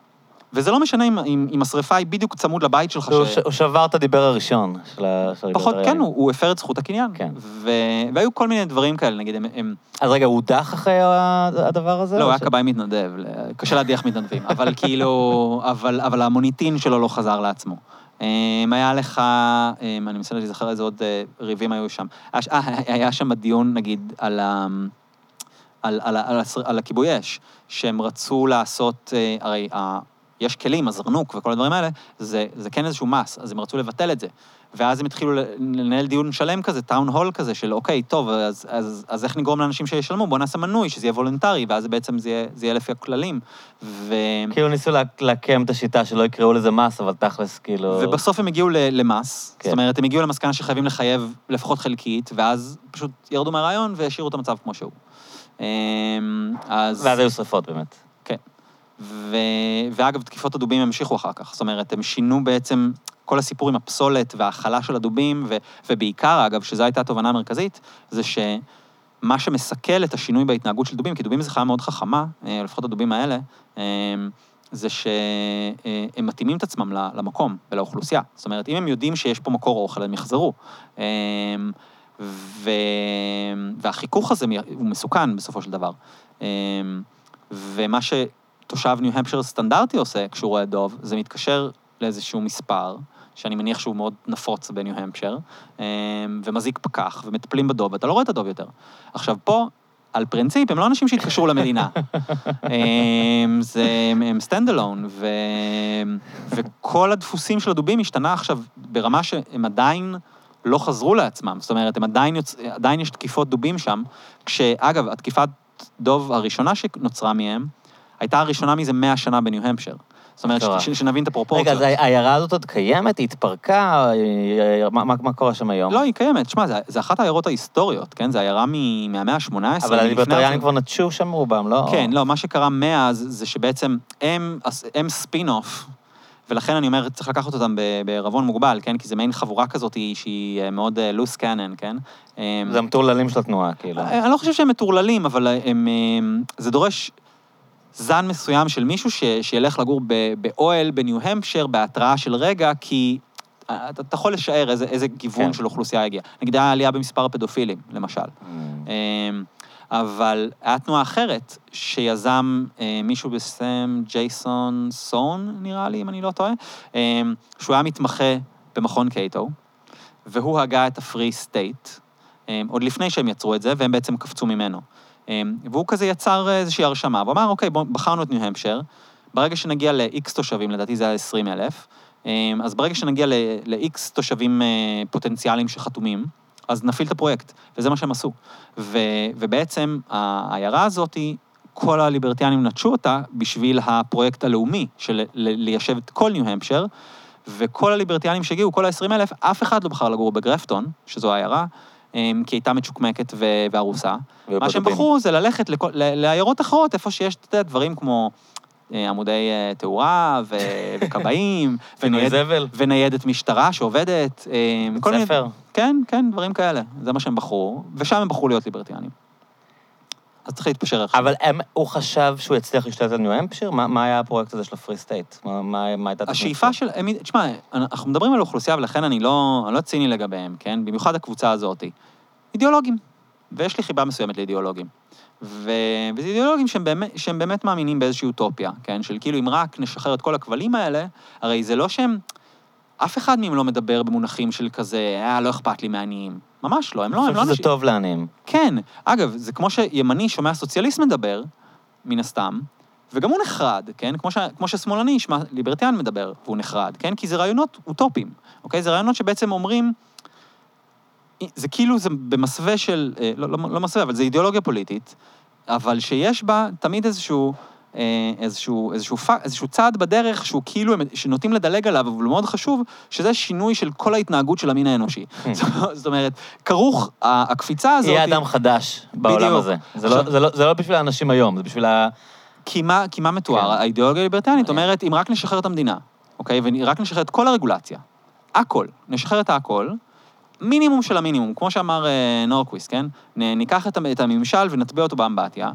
וזה לא משנה אם, אם, אם השרפה היא בדיוק צמוד לבית שלך, הוא ש- הוא שבר את הדיבר הראשון של ה- פחות. כן, הוא, הוא הפר את זכות הקניין. כן. ו... והיו כל מיני דברים כאלה, נגיד, הם... הם... אז רגע, הוא הודח אחרי הדבר הזה? לא, הוא היה ש- כבאי מתנדב, קשה להדיח מתנדבים, אבל *laughs* כאילו, אבל, אבל המוניטין שלו לא חזר לעצמו. אמ, היה לך, אמ, אני מנסה להיזכר איזה עוד אה, ריבים היו שם. אה, היה שם דיון, נגיד, על, ה, על, על, על, השר- על הכיבוי אש, שהם רצו לעשות, אה, הרי יש כלים, הזרנוק וכל הדברים האלה, זה, זה כן איזשהו מס, אז הם רצו לבטל את זה. ואז הם התחילו לנהל דיון שלם כזה, town hall כזה, של אוקיי, טוב, אז, אז, אז איך נגרום לאנשים שישלמו? בואו נעשה מנוי, שזה יהיה וולונטרי, ואז בעצם זה יהיה, זה יהיה לפי הכללים. ו... כאילו ניסו לעקם את השיטה שלא יקראו לזה מס, אבל תכלס, כאילו... ובסוף הם הגיעו למס, כן. זאת אומרת, הם הגיעו למסקנה שחייבים לחייב לפחות חלקית, ואז פשוט ירדו מהרעיון והשאירו את המצב כמו שהוא. אמ, אז... ואז היו שרפות באמת. ו... ואגב, תקיפות הדובים המשיכו אחר כך. זאת אומרת, הם שינו בעצם כל הסיפור עם הפסולת וההכלה של הדובים, ו... ובעיקר, אגב, שזו הייתה התובנה המרכזית, זה שמה שמסכל את השינוי בהתנהגות של דובים, כי דובים זה חיה מאוד חכמה, אה, לפחות הדובים האלה, אה, זה שהם מתאימים את עצמם למקום ולאוכלוסייה. זאת אומרת, אם הם יודעים שיש פה מקור אוכל, הם יחזרו. אה, ו... והחיכוך הזה הוא מסוכן בסופו של דבר. ומה שתושב ניו-המפשר סטנדרטי עושה כשהוא רואה דוב, זה מתקשר לאיזשהו מספר, שאני מניח שהוא מאוד נפוץ בניו-המפשר, אה, ומזיק פקח, ומטפלים בדוב, ואתה לא רואה את הדוב יותר. עכשיו, פה, על פרינציפ, הם לא אנשים שהתקשרו למדינה. הם, *laughs* זה, הם, הם stand alone, ו, וכל הדפוסים של הדובים השתנה עכשיו ברמה שהם עדיין לא חזרו לעצמם. זאת אומרת, הם עדיין, יוצ... עדיין יש תקיפות דובים שם, כשאגב, התקיפת דוב הראשונה שנוצרה מהם, הייתה הראשונה מזה 100 שנה בניו-המפשר. זאת אומרת, מטורף. ש, שנבין את הפרופורציות. רגע, אז העיירה הזאת עוד קיימת? היא התפרקה? מה- מה מה קורה שם היום? לא, היא קיימת. שמע, זה, זה אחת העיירות ההיסטוריות, כן? זה עיירה מ- מהמאה ה-18. אבל הליברטריאנים כבר נטשו שם רובם, לא? כן, לא, מה שקרה מאז זה שבעצם הם, הם ספין-אוף, ולכן אני אומר, צריך לקחת אותם ב- בערבון מוגבל, כן? כי זה מעין חבורה כזאת שהיא מאוד loose cannon, כן? זה המטורללים של התנועה, כאילו. אני לא חושב שהם מטורללים, אבל הם, הם, זה דורש זן מסוים של מישהו ש, שילך לגור ב- באוהל בניו-המפשר בהתראה של רגע, כי אה, אתה, אתה יכול לשער איזה, איזה גיוון כן. של אוכלוסייה הגיע. נגיד, היה עלייה במספר הפדופילים, למשל. Mm. אמ, אבל היה תנועה אחרת, שיזם אה, מישהו בשם ג'ייסון סורנס, נראה לי, אם אני לא טועה, אמ, שהוא היה מתמחה במכון קייטו, והוא הגה את ה Free State, אמ, עוד לפני שהם יצרו את זה, והם בעצם קפצו ממנו. אמ, והוא כזה יצר איזושהי הרשמה, והוא אמר, אוקיי, בואו, בחרנו את ניו-המפשר, ברגע שנגיע ל-X תושבים, לדעתי זה היה 20 אלף, אמ, אז ברגע שנגיע ל-X תושבים אה, פוטנציאליים שחתומים, אז נפעיל את הפרויקט, וזה מה שהם עשו. ו, ובעצם העיירה הזאת, כל הליברטיאנים נטשו אותה בשביל הפרויקט הלאומי של ליישב את כל ניו-המפשר, וכל הליברטיאנים שהגיעו, כל ה-20 אלף, אף אחד לא בחר לגור בגרפטון, שזו העיירה, כי היא הייתה מצ'וקמקת והרוסה. מה שהם. בחרו זה ללכת לעיירות אחרות, איפה שיש, אתה יודע, דברים כמו אה, עמודי אה, תאורה ו- *laughs* וכבאים, פינוי זבל. וניידת משטרה שעובדת, כל מיני... ספר. כן, כן, דברים כאלה. זה מה שהם בחרו, ושם הם בחרו להיות ליברטריאנים. אז צריך להתפשר עכשיו. אבל הם, הוא חשב שהוא יצליח להשתלט על ניו-המפשר? מה, מה היה הפרויקט הזה של ה Free State? מה, מה, מה הייתה... השאיפה? של... הם- תשמע, אנחנו מדברים על אוכלוסייה, ולכן אני לא, אני לא ציני לגביהם, כן? במיוחד הקבוצה הזאת. אידיאולוגים. ויש לי חיבה מסוימת לאידיאולוגים. ו... וזה אידיאולוגים שהם באמת, שהם באמת מאמינים באיזושהי אוטופיה, כן? של כאילו, אם רק נשחרר את כל הכבלים האלה, הרי זה לא שהם... אף אחד מהם לא מדבר במונחים של כזה, אה, לא אכפת לי מעניים. ממש לא, הם לא, אני הם לא חושב שזה אנשים... טוב לעניים. כן. אגב, זה כמו שימני שומע סוציאליסט מדבר, מן הסתם, וגם הוא נחרד, כן? כמו, ש... כמו ששמאלני ישמע ליברטיאן מדבר, והוא נחרד, כן? כי זה רעיונות אוטופיים, אוקיי? זה רעיונות שבעצם אומרים, זה כאילו זה במסווה של, אה, לא, לא, לא מסווה, אבל זה אידיאולוגיה פוליטית, אבל שיש בה תמיד איזשהו, אה, איזשהו, איזשהו, פ... איזשהו צעד בדרך שהוא כאילו, שנוטים לדלג עליו, אבל הוא מאוד חשוב, שזה שינוי של כל ההתנהגות של המין האנושי. *laughs* זאת אומרת, כרוך, הקפיצה הזאת... יהיה אדם חדש בעולם בדיוק. הזה. זה לא, זה, לא, זה לא בשביל האנשים היום, זה בשביל ה... כי מה, כי מה מתואר? כן. האידיאולוגיה הליברטריאנית אומרת, אם רק נשחרר את המדינה, אוקיי? ורק נשחרר את כל הרגולציה, הכל, נשחרר את הכל, מינימום של המינימום, כמו שאמר אה, נורקוויסט, כן? ניקח את, את הממשל ונטבע אותו באמבטיה,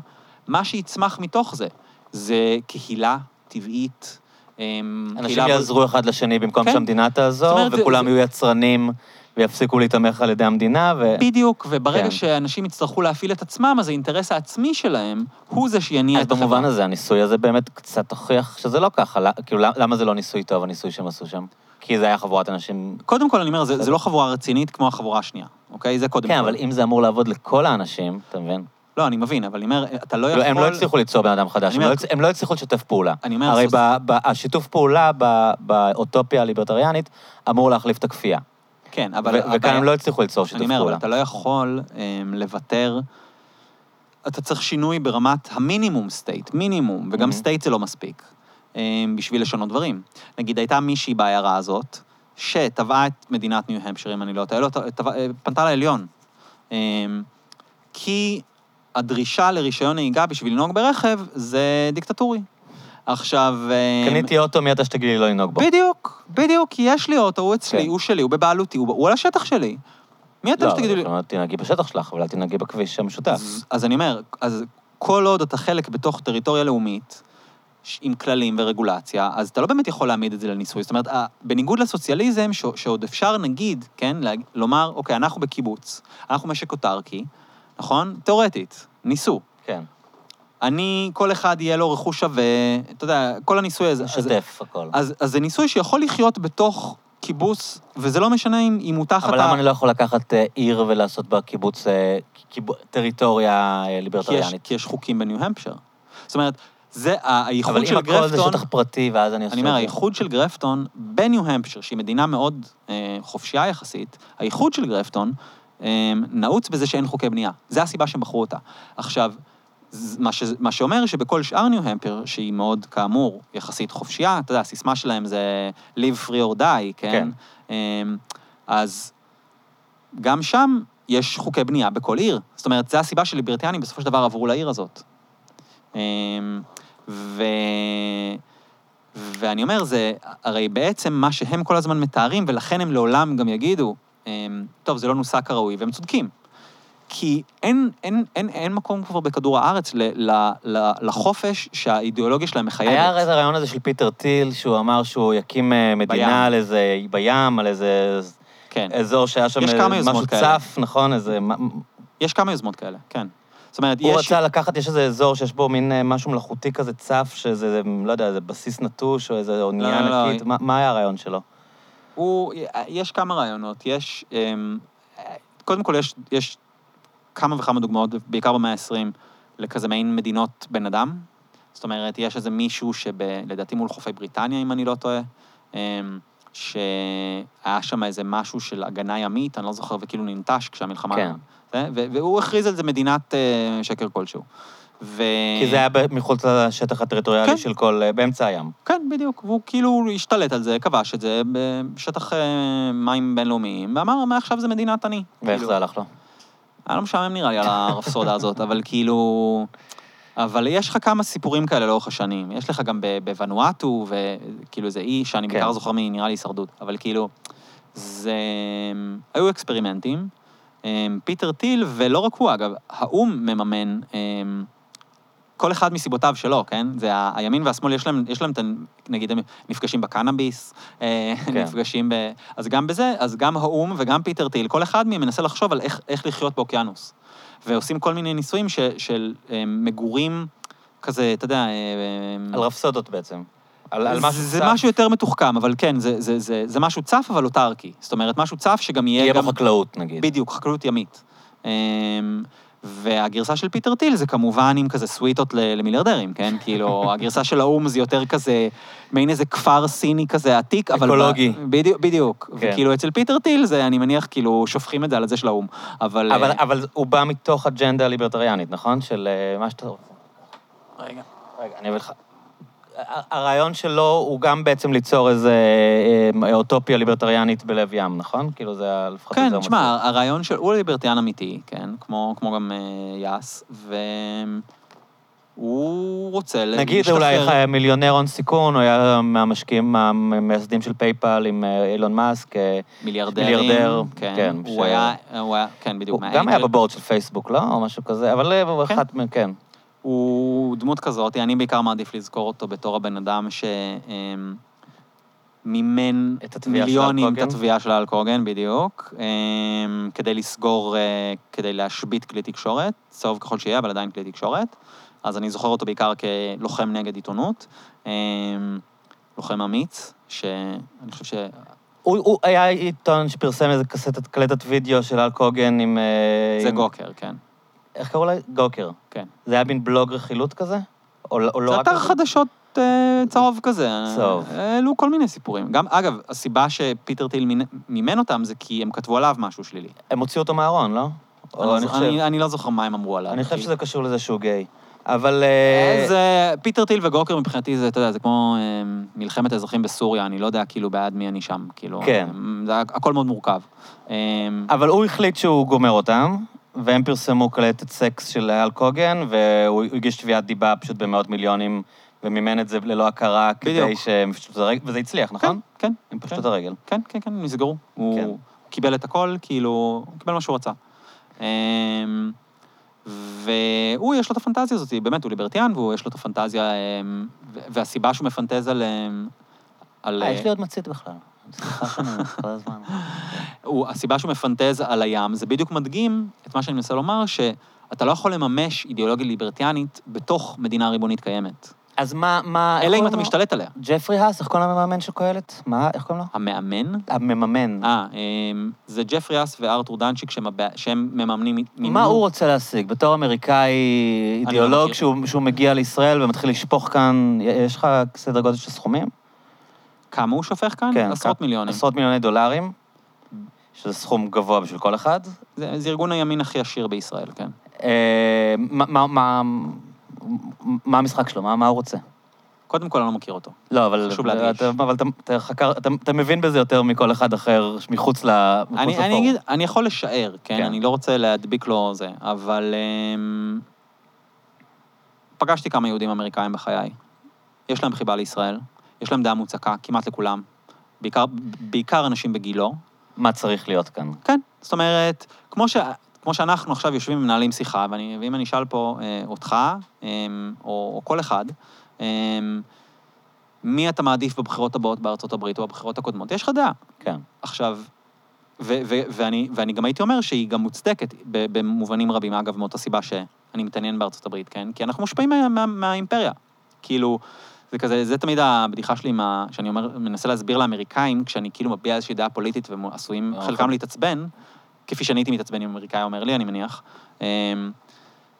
מה שיצמח מתוך זה, זה קהילה טבעית, אמ, אנשים קהילה- יעזרו אחד לשני במקום כן. שהמדינה תעזור, אומרת, וכולם זה- יהיו יצרנים ויפסיקו להתמך על ידי המדינה, ו... בדיוק, וברגע כן. שאנשים יצטרכו להפעיל את עצמם, אז האינטרס העצמי שלהם הוא זה שיניע אז את החברה. במובן הזה, הניסוי הזה באמת קצת הוכיח שזה לא ככה. לא- כאילו, למ- למה זה לא ניסוי טוב, הניסוי שהם עשו שם? כי זה היה חבורת אנשים... קודם כל, אני אומר, זה, זה לא חבורה רצינית כמו החבורה השנייה, אוקיי? זה קודם כן, כל. אבל אם זה אמור לעבוד לכל האנשים, אתה מבין? לא, אני מבין, אבל אני אומר, אתה לא יכול... כאילו, הם לא הצליחו ליצור בן אדם חדש, הם לא אומר- הם לא הצליחו לשתף פעולה. אני אומר, הרי סוס- ב- ב- השיתוף פעולה ב- באוטופיה הליברטריאנית אמור להחליף את הכפייה. כן, אבל... ו- וכאן הם לא הצליחו ליצור שיתוף אני אומר, אבל פעולה. אתה לא יכול um, לוותר... אתה צריך שינוי ברמת ה minimum state, מינימום, וגם Mhm. state זה לא מספיק, um, בשביל לשנות דברים. נגיד, הייתה מישהי בעיירה הזאת, שתבעה את מדינת ניו-המפשר, אם אני לא טועה, לא, אה, פנתה לעליון. Um, כי הדרישה לרישיון נהיגה בשביל לנהוג ברכב זה דיקטטורי. עכשיו... um, קניתי אוטו, מי אתה שתגיד לי לא לנהוג בו? בדיוק, בדיוק, כי יש לי אוטו, הוא אצלי, כן. הוא שלי, הוא בבעלותי, הוא, הוא על השטח שלי. מי אתם לא, שתגידו לי? אבל תנהגי בשטח שלך, אבל אל תנהגי בכביש המשותף. אז, אז אני אומר, אז כל עוד אתה חלק בתוך טריטוריה לאומית, עם כללים ורגולציה, אז אתה לא באמת יכול להעמיד את זה לניסוי. זאת אומרת, בניגוד לסוציאליזם, ש, שעוד אפשר, נגיד, כן, לומר, אוקיי, אנחנו בקיבוץ, אנחנו משק אוטרקי, נכון? תיאורטית, ניסו. כן, אני, כל אחד יהיה לו רכוש שווה, אתה יודע, כל הניסוי הזה. לשתף הכל. אז, אז זה ניסוי שיכול לחיות בתוך קיבוץ, וזה לא משנה אם, אם הוא תחת אבל. למה אני לא יכול לקחת אה, עיר ולעשות בה קיבוץ, אה, קיבו- טריטוריה אה, כי יש? כי יש חוקים בניו-המפשר. זאת אומרת, זה הייחוד אבל של אם הכל זה גרפטון... שטח פרטי, ואז אני עושה אני אומר. הייחוד של גרפטון בניו-המפשר, שהיא מדינה מאוד אה, חופשייה יחסית, הייחוד של גרפטון נעוץ בזה שאין חוקי בנייה. זה הסיבה שהם בחרו אותה. עכשיו, מה, ש, מה שאומר שבכל שאר ניו-המפר, שהיא מאוד, כאמור, יחסית חופשייה, אתה יודע, הסיסמה שלהם זה live free or die, כן? כן. אה, אז גם שם יש חוקי בנייה בכל עיר. זאת אומרת, זו הסיבה שליברטיאנים בסופו של דבר עברו לעיר הזאת. אה, ו... ואני אומר, זה הרי בעצם מה שהם כל הזמן מתארים, ולכן הם לעולם גם יגידו, אמ, טוב, זה לא נוסה כראוי, והם צודקים. כי אין, אין, אין, אין מקום כבר בכדור הארץ ל, ל, ל, לחופש שהאידיאולוגיה שלהם מחייבת. היה הרי את הרעיון הזה של פיטר טיל, שהוא אמר שהוא יקים אה, בים. מדינה על איזה, בים, על איזה כן. אזור שהיה שם משהו כאלה. צף, נכון? איזה... יש כמה יוזמות כאלה, כן. זאת אומרת, הוא יש... רצה לקחת, יש איזה אזור שיש בו מין אה, משהו מלאכותי כזה צף, שזה, לא יודע, איזה בסיס נטוש או איזה אונייה לא, לא, ענקית. מה- מה היה הרעיון שלו? הוא, יש כמה רעיונות. יש, אמ, קודם כל, יש, יש כמה וכמה דוגמאות, בעיקר במאה ה-20, לכזה מעין מדינות בן אדם. זאת אומרת, יש איזה מישהו שלדעתי מול חופי בריטניה, אם אני לא טועה, אמ, שהיה שם איזה משהו של הגנה ימית, אני לא זוכר, וכאילו ננטש כשהמלחמה... כן. זה, והוא הכריז על זה מדינת אה, שקר כלשהו. ו... כי זה היה מחוץ לשטח הטריטוריאלי כן. של כל... אה, באמצע הים. כן, בדיוק. והוא כאילו השתלט על זה, כבש את זה בשטח אה, מים בינלאומיים, ואמר, מעכשיו זה מדינת אני. ואיך כאילו, זה הלך לו? היה לו משעמם נראה לי על הרפסודה הזאת, אבל כאילו... אבל יש לך כמה סיפורים כאלה לאורך השנים. יש לך גם בוונואטו, וכאילו איזה אי שאני כן. בעיקר זוכר מנראה לי הישרדות, אבל כאילו, זה... היו אקספרימנטים. אמ, פיטר טיל, ולא רק הוא, אגב, האו"ם מממן, כל אחד מסיבותיו שלו, כן? זה ה- הימין והשמאל, יש להם, יש להם, את ה- נגיד, הם נפגשים בקנאביס, אה, כן. נפגשים ב... אז גם בזה, אז גם האו"ם וגם פיטר טיל, כל אחד מהם מנסה לחשוב על איך, איך לחיות באוקיינוס. ועושים כל מיני ניסויים ש, של אה, מגורים כזה, אתה יודע... אה, על רפסודות בעצם. על על משהו זה צף. משהו יותר מתוחכם, אבל כן, זה, זה, זה, זה משהו צף, אבל אוטרקי. זאת אומרת, משהו צף שגם יהיה יהיה גם... בו חקלאות, נגיד. בדיוק, חקלאות ימית. והגרסה של פיטר טיל זה כמובן עם כזה סוויטות למיליארדרים, כן? *laughs* כאילו, הגרסה של האו"ם זה יותר כזה, מעין איזה כפר סיני כזה עתיק, אבל... ב- אקולוגי. בדיוק, בדיוק. כן. וכאילו, אצל פיטר טיל זה, אני מניח, כאילו, שופכים את זה על זה של האו"ם. אבל... אבל, אה, אבל הוא בא מתוך אג'נדה ליברטריאנית, נכון? של אה, מה שאתה... רגע. רגע, אני אביא לך. הרעיון שלו הוא גם בעצם ליצור איזה אה, אוטופיה ליברטריאנית בלב ים, נכון? כאילו זה לפחות כן, זה תשמע, הרעיון של... הוא ליברטיאן אמיתי, כן? כמו, כמו גם אה, יאס, והוא רוצה ל- נגיד אולי אה, מיליונר הון סיכון, הוא היה מהמשקיעים, מהמייסדים של פייפל עם אילון מאסק. מיליארדרים. מיליארדר, כן. כן, הוא ש- היה, הוא היה, כן, בדיוק. הוא גם היה. ב board של פייסבוק, לא? או משהו כזה, אבל הוא כן. אחת מהם, כן. הוא דמות כזאת, אני בעיקר מעדיף לזכור אותו בתור הבן אדם שמימן של מיליונים, האלק הוגן? את התביעה של האלק הוגן, בדיוק, אמ, כדי לסגור, אה, כדי להשבית כלי תקשורת, צהוב ככל שיהיה, אבל עדיין כלי תקשורת. אז אני זוכר אותו בעיקר כלוחם נגד עיתונות, אמ, לוחם אמיץ, שאני חושב ש... הוא, הוא היה עיתון שפרסם איזה קסטת, קלטת וידאו של אל קוגן עם... אה, זה עם- גוקר, כן. איך קראו לה? גוקר. כן. זה היה מין בלוג רכילות כזה? או, לא- או לא זה רק... אתר כזה? חדשות אה, צהוב כזה. צהוב. העלו כל מיני סיפורים. גם, אגב, הסיבה שפיטר טיל מימ- מימן אותם זה כי הם כתבו עליו משהו שלילי. הם הוציאו אותו מהארון, לא? אני לא אני חושב... אני- אני לא זוכר מה הם אמרו עליו. אני חושב. שזה קשור לזה שהוא גיי. אבל... אה, זה, פיטר טיל וגוקר מבחינתי זה, אתה יודע, זה כמו אה, מלחמת האזרחים בסוריה, אני לא יודע כאילו בעד מי אני שם, כאילו, כן. אה, זה הכל מאוד מורכב. אה, אבל הוא החליט שהוא גומר אותם, והם פרסמו קלטת סקס של אל קוגן, והוא הגיש תביעת דיבה פשוט במאות מיליונים, ומימן את זה ללא הכרה, כדי בדיוק. שהם פשוט... את הרגל, וזה הצליח, נכון? כן, עם פשוט כן. את הרגל. כן, כן, כן, נסגרו. הוא כן. קיבל את הכל, כאילו, הוא קיבל מה שהוא רצה. אמ, והוא, יש לו את הפנטזיה הזאת, באמת, הוא ליברטיאן, והוא, יש לו את הפנטזיה, אמ, והסיבה שהוא מפנטז על... אמ, על אה, יש לי עוד מצית בכלל. סליחה שאני כל הזמן. הסיבה שהוא מפנטז על הים, זה בדיוק מדגים את מה שאני מנסה לומר, שאתה לא יכול לממש אידיאולוגיה ליברטיאנית בתוך מדינה ריבונית קיימת. אז מה... מה- אלא אם אתה? משתלט עליה. ג'פרי האס, איך קוראים למאמן של קהלת? מה, איך קוראים לו? המאמן, המממן. אה, אמ, זה ג'פרי אס וארתור דנצ'יק שהם מממנים... מה הוא רוצה להשיג? בתור אמריקאי לא אידיאולוג, שהוא מגיע לישראל ומתחיל לשפוך כאן, יש לך סדר גודל של סכומים? כמה הוא שופך כאן? כן, עשרות כ- מיליונים. עשרות מיליוני דולרים, שזה סכום גבוה בשביל כל אחד. זה, זה ארגון הימין הכי עשיר בישראל, כן. אה, מה- מה- מה מה המשחק שלו? מה מה הוא רוצה? קודם כל, אני לא מכיר אותו. לא, אבל... חשוב להדגיש. אתה- אבל אתה- אתה חקר- אתה- אתה מבין בזה יותר מכל אחד אחר מחוץ ל- מחוץ אני, אני. אגיד, אני יכול לשער, כן? כן. אני לא רוצה להדביק לו זה, אבל... אמ, פגשתי כמה יהודים אמריקאים בחיי. יש להם חיבה לישראל, יש להם דעה מוצקה, כמעט לכולם. בעיקר, בעיקר אנשים בגילו. מה צריך להיות כאן? כן, זאת אומרת, כמו, ש, כמו שאנחנו עכשיו יושבים ומנהלים שיחה, ואני, ואם אני אשאל פה אה, אותך, אה, או, או כל אחד, אה, מי אתה מעדיף בבחירות הבאות בארצות הברית או בבחירות הקודמות? יש לך דעה. כן. עכשיו, ו- ו- ואני, ואני גם הייתי אומר שהיא גם מוצדקת במובנים רבים, אגב, מאותה סיבה שאני מתעניין בארצות הברית, כן? כי אנחנו מושפעים מה, מה, מהאימפריה. כאילו, זה כזה, זה תמיד הבדיחה שלי, מה, שאני אומר, מנסה להסביר לאמריקאים, כשאני כאילו מביע איזושהי דעה פוליטית והם עשויים אה, חלקם. להתעצבן, כפי שאני הייתי מתעצבן אם אמריקאי אומר לי, אני מניח, אמ,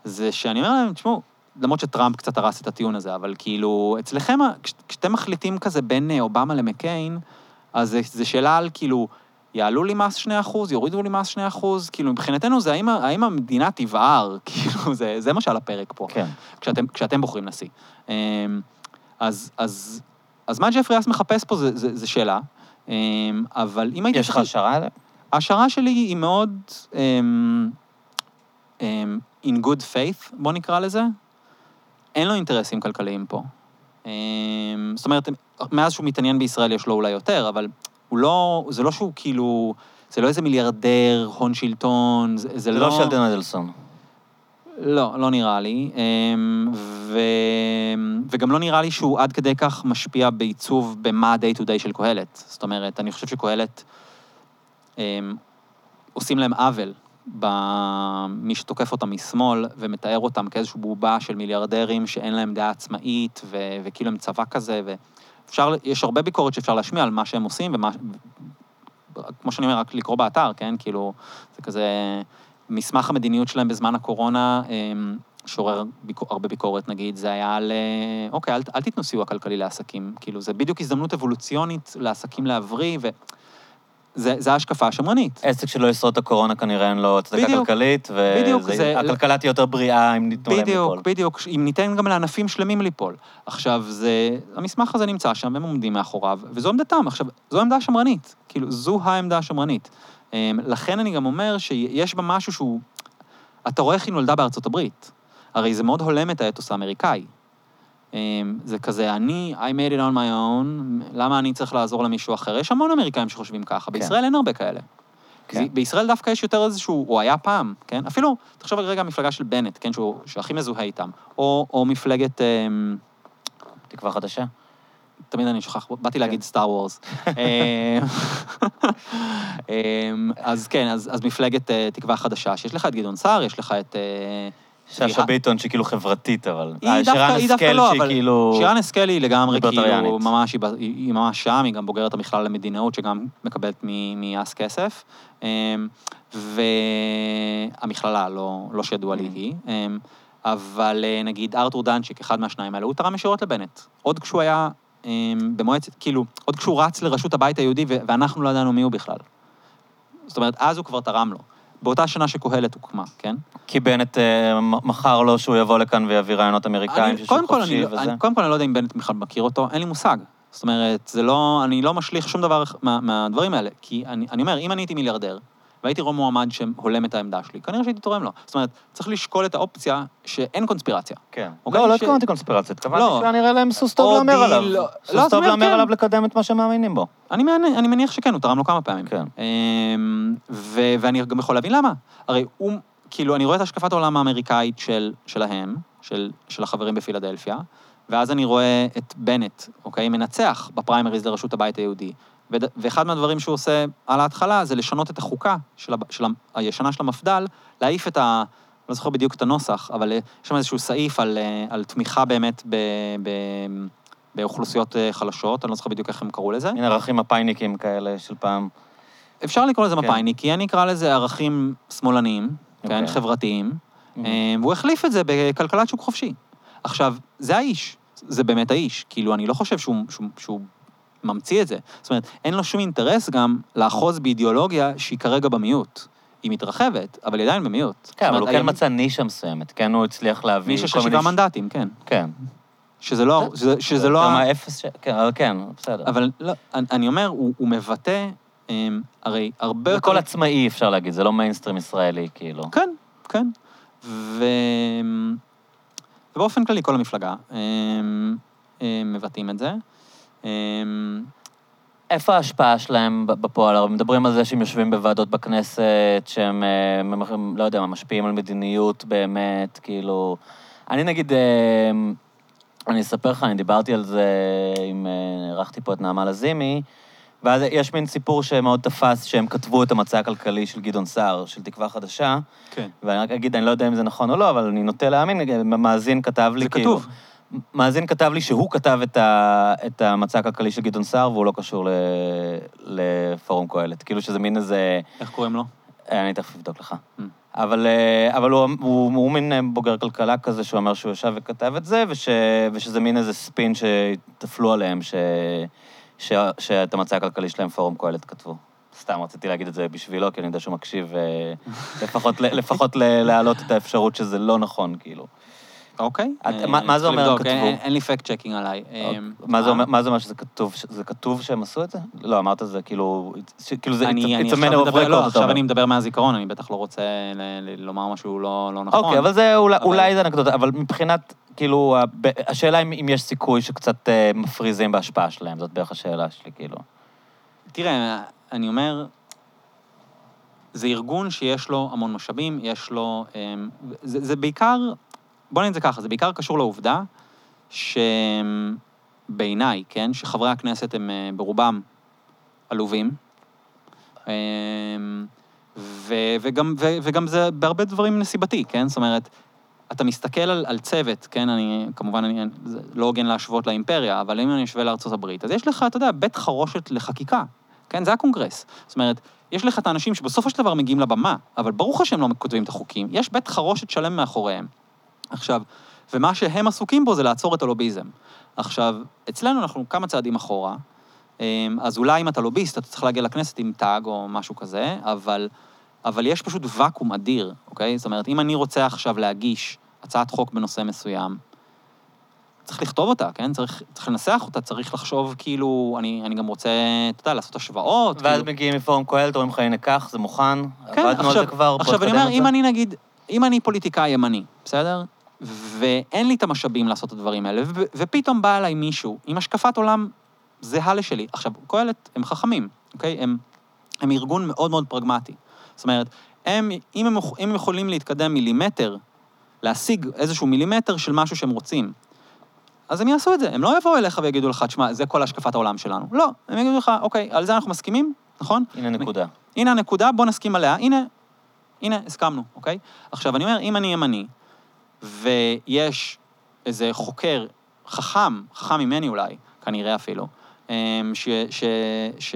זה שאני אומר להם, תשמעו, למרות שטראמפ קצת הרס את הטיעון הזה, אבל כאילו, אצלכם, כש- כשאתם מחליטים כזה בין אה, אובמה למקיין, אז זה שאלה על כאילו, יעלו לי מס 2%, יורידו לי מס 2%, כאילו, מבחינתנו זה האם, האם המדינה תבער, *laughs* כאילו, זה, זה מה שעל הפרק פה, כן. כשאתם, כשאתם בוחרים נשיא. אז, אז, אז מה ג'פרי אס מחפש פה זה, זה, זה שאלה, אמ, אבל אם הייתי... יש לך השערה? ההשערה שלי היא מאוד um, um, in good faith, בוא נקרא לזה. אין לו אינטרסים כלכליים פה. Um, זאת אומרת, מאז שהוא מתעניין בישראל יש לו אולי יותר, אבל הוא לא, זה לא שהוא כאילו, זה לא איזה מיליארדר, הון שלטון, זה, זה זה לא... לא שלדון אדלסון. לא, לא נראה לי. אמ, ו... וגם לא נראה לי שהוא עד כדי כך משפיע בעיצוב במה ה-day to day של קהלת. זאת אומרת, אני חושב שקהלת, אמ, עושים להם עוול במי שתוקף אותם משמאל ומתאר אותם כאיזושהי בובה של מיליארדרים שאין להם דעה עצמאית ו... וכאילו הם צבא כזה, ואפשר, יש הרבה ביקורת שאפשר להשמיע על מה שהם עושים ומה... כמו שאני אומר, רק לקרוא באתר, כן? כאילו, זה כזה... מסמך המדיניות שלהם בזמן הקורונה, אמ, שעורר ביקור, הרבה ביקורת, נגיד, זה היה על, אה, אוקיי, אל, אל תיתנו סיוע כלכלי לעסקים. כאילו, זה בדיוק הזדמנות אבולוציונית לעסקים להבריא, וזה ההשקפה השמרנית. עסק שלא ישרוד את הקורונה כנראה אין לו הצדקה בדיוק. כלכלית, בדיוק, זה- והכלכלה תהיה יותר בריאה אם ניתנו להם בדיוק, ליפול. בדיוק, אם ניתן גם לענפים שלמים ליפול. עכשיו, זה, המסמך הזה נמצא שם, הם עומדים מאחוריו, וזו עמדתם. עכשיו, זו עמדה שמרנית, כאילו, זו העמדה השמרנית. אמ, לכן אני גם אומר שיש בה משהו שהוא... אתה רואה איך היא נולדה בארצות הברית. הרי זה מאוד הולם את האתוס האמריקאי. אמ, זה כזה, אני, I made it on my own, למה אני צריך לעזור למישהו אחר? יש המון אמריקאים שחושבים ככה, בישראל אין הרבה כאלה. כן. כן. בישראל דווקא יש יותר איזשהו, או היה פעם, כן? אפילו, תחשוב רגע המפלגה של בנט, כן? שהוא, שהכי מזוהה איתם. או, או מפלגת, אמ, תקווה חדשה? תמיד אני שוכח, באתי להגיד סטאר *laughs* וורס. אמ, אז כן, אז, אז מפלגת אה, תקווה חדשה, שיש לך את גדעון סער, יש לך את... אה, שאשא ביטון שהיא כאילו חברתית, אבל... היא אה, דווקא, היא דווקא לא, אבל... כאילו... שירן השכל היא לגמרי. כאילו, ממש, היא, ממש שם, היא גם בוגרת המכללה למדינאות, שגם מקבלת מאס כסף. אמ, והמכללה, לא, לא שידוע לי Mm. היא. אמ, אבל נגיד ארתור דנצ'יק, אחד מהשניים האלה, הוא תרם ישירות לבנט. עוד כשהוא היה אמ, במועצת, כאילו, עוד כשהוא רץ לראשות הבית היהודי, ואנחנו לא ידענו מי הוא בכלל. זאת אומרת, אז הוא כבר תרם לו. באותה שנה שקהלת הוקמה, כן? כי בנט אה, מכר לו שהוא יבוא לכאן ויביא רעיונות אמריקאים אני- קודם כל, אני, לא- וזה. אני, קודם כל, אני לא יודע אם בנט בכלל מכיר אותו, אין לי מושג. זאת אומרת, זה לא, אני לא משליך שום דבר מה, מהדברים האלה. כי אני, אני אומר, אם אני הייתי מיליארדר, והייתי רואה מועמד שהולם את העמדה שלי, כנראה שהייתי תורם לו. זאת אומרת, צריך לשקול את האופציה שאין קונספירציה. כן. אוקיי, לא, לא ש- התכוונתי קונספירציה, התכוונתי לא. שהיה נראה להם סוס טוב להמר עליו. לא- לא, סוס אז טוב להמר כן. עליו לקדם את מה שהם מאמינים בו. אני, אני מניח שכן, הוא תרם לו כמה פעמים. כן. אמ, ו- ואני גם יכול להבין למה. הרי הוא, כאילו, אני רואה את השקפת העולם האמריקאית של, שלהם, של, של החברים בפילדלפיה, ואז אני רואה את בנט, אוקיי, מנצח בפריימריז לראשות הבית היהודי. ואחד מהדברים שהוא עושה על ההתחלה זה לשנות את החוקה של, הב- של ה- הישנה של המפד"ל, להעיף את ה... לא זוכר בדיוק את הנוסח, אבל אה, יש שם איזשהו סעיף על, אה, על תמיכה באמת ב, ב, באוכלוסיות אה, חלשות, אני לא זוכר בדיוק איך הם קראו לזה. הנה ערכים מפאיניקים כאלה של פעם. אפשר לקרוא לזה כן. מפאיניקי, אני אקרא לזה ערכים שמאלניים, כן, אוקיי. חברתיים, Mhm. אה, והוא החליף את זה בכלכלת שוק חופשי. עכשיו, זה האיש, זה באמת האיש, כאילו, אני לא חושב שהוא, שהוא, שהוא ממציא את זה. זאת אומרת, אין לו שום אינטרס גם לאחוז באידיאולוגיה שהיא כרגע במיעוט. היא מתרחבת, אבל היא עדיין במיעוט. כן, זאת אבל הוא אומרת, כן מצא נישה מסוימת. כן, הוא הצליח להביא נישה של. שבעה מנדטים, כן. כן. שזה לא, שזה, שזה לא... יותר ה- מהאפס ש... כן, כן, בסדר. אבל לא, אני, אומר, הוא, הוא מבטא, אמ, הרי הרבה זה כל עצמאי, אפשר להגיד, זה לא מיינסטרים ישראלי, כאילו. כן, כן. ו... ובאופן כללי, כל המפלגה הם, הם מבטאים את זה. הם, איפה ההשפעה שלהם בפועל? הרי מדברים על זה שהם יושבים בוועדות בכנסת, שהם, אה, לא יודע, משפיעים על מדיניות באמת, כאילו... אני נגיד, אה, אני אספר לך, אני דיברתי על זה עם... אה, אירחתי פה את נעמה לזימי, ואז יש מין סיפור שמאוד תפס, שהם כתבו את המצע הכלכלי של גדעון סער, של תקווה חדשה, כן. ואני רק אגיד, אני לא יודע אם זה נכון או לא, אבל אני נוטה להאמין, מאזין כתב לי זה כאילו... כתוב. מאזין כתב לי שהוא כתב את, ה, את המצע הכלכלי של גדעון סער, והוא לא קשור ל, לפורום קהלת. כאילו שזה מין איזה... איך קוראים לו? אני תכף אבדוק לך. Mm. אבל, אה, אבל הוא, הוא, הוא מין אה, בוגר כלכלה כזה, שהוא אומר שהוא ישב וכתב את זה, וש, ושזה מין איזה ספין שטפלו עליהם, ש, ש, שאת המצע הכלכלי שלהם פורום קהלת כתבו. סתם רציתי להגיד את זה בשבילו, כי אני יודע שהוא מקשיב, אה, לפחות, לפחות להעלות את האפשרות שזה לא נכון, כאילו. אוקיי. אה, מה- זה אומר כתבו? אין- לי fact checking עליי. אה, מה זה אומר, מה זה אומר שזה כתוב, שהם עשו את זה? לא, אמרת זה כאילו, כאילו זה, אני, it's a- matter of record, לא, עכשיו. אני מדבר מהזיכרון, אני בטח לא רוצה לומר משהו לא לא נכון. אוקיי, אבל זה אולי, זה אנקדוטה, אבל מבחינת, כאילו, השאלה אם, אם יש סיכוי שקצת אה, מפריזים בהשפעה שלהם, זאת בערך השאלה שלי, כאילו. תראה, אני אומר, זה ארגון שיש לו המון משאבים, יש לו... זה, זה בעיקר, בוא נגיד את זה ככה, זה בעיקר קשור לעובדה שבעיניי, כן, שחברי הכנסת הם אה, ברובם עלובים, אמ, ו, וגם, ו, וגם זה בהרבה דברים נסיבתי, כן? זאת אומרת, אתה מסתכל על, על צוות, כן, אני, כמובן, אני, זה לא הוגן להשוות לאימפריה, אבל אם אני אשווה הברית, אז יש לך, אתה יודע, בית חרושת לחקיקה, כן, זה הקונגרס. זאת אומרת, יש לך את האנשים שבסופו של דבר מגיעים לבמה, אבל ברור לך שהם לא כותבים את החוקים, יש בית חרושת שלם מאחוריהם. עכשיו, ומה שהם עסוקים בו זה לעצור את הלוביזם. עכשיו, אצלנו אנחנו כמה צעדים אחורה, אמ, אז אולי אם אתה לוביסט, אתה צריך להגיע לכנסת עם תג או משהו כזה, אבל, אבל יש פשוט ואקום אדיר, אוקיי? זאת אומרת, אם אני רוצה עכשיו להגיש הצעת חוק בנושא מסוים, צריך לכתוב אותה, כן? צריך, צריך לנסח אותה, צריך לחשוב כאילו, אני, אני גם רוצה, אתה יודע, לעשות השוואות. ואז כאילו. מגיעים מפורום קהלת, אומרים לך, הנה, קח, זה מוכן, כן, עבדנו על עכשיו- זה כבר, עכשיו, אני אומר, אם. אני נגיד, אם אני פוליטיקאי ימני, בסדר? ואין לי את המשאבים לעשות את הדברים האלה, ו- ופתאום בא אליי מישהו עם השקפת עולם זהה לשלי. עכשיו, קהלת הם חכמים, אוקיי? הם, הם ארגון מאוד מאוד פרגמטי. זאת אומרת, הם, אם הם, אם הם יכולים להתקדם מילימטר, להשיג איזשהו מילימטר של משהו שהם רוצים, אז הם יעשו את זה. הם לא יבואו אליך ויגידו לך, תשמע, זה כל השקפת העולם שלנו. לא, הם יגידו לך, אוקיי, על זה אנחנו מסכימים, נכון? הנה נקודה. הנה הנקודה, בוא נסכים עליה. הנה, הנה, הסכמנו, אוקיי? עכשיו, אני אומר, אם אני ימני, ויש איזה חוקר חכם, חכם ממני אולי, כנראה אפילו, אמ, ש... ש, ש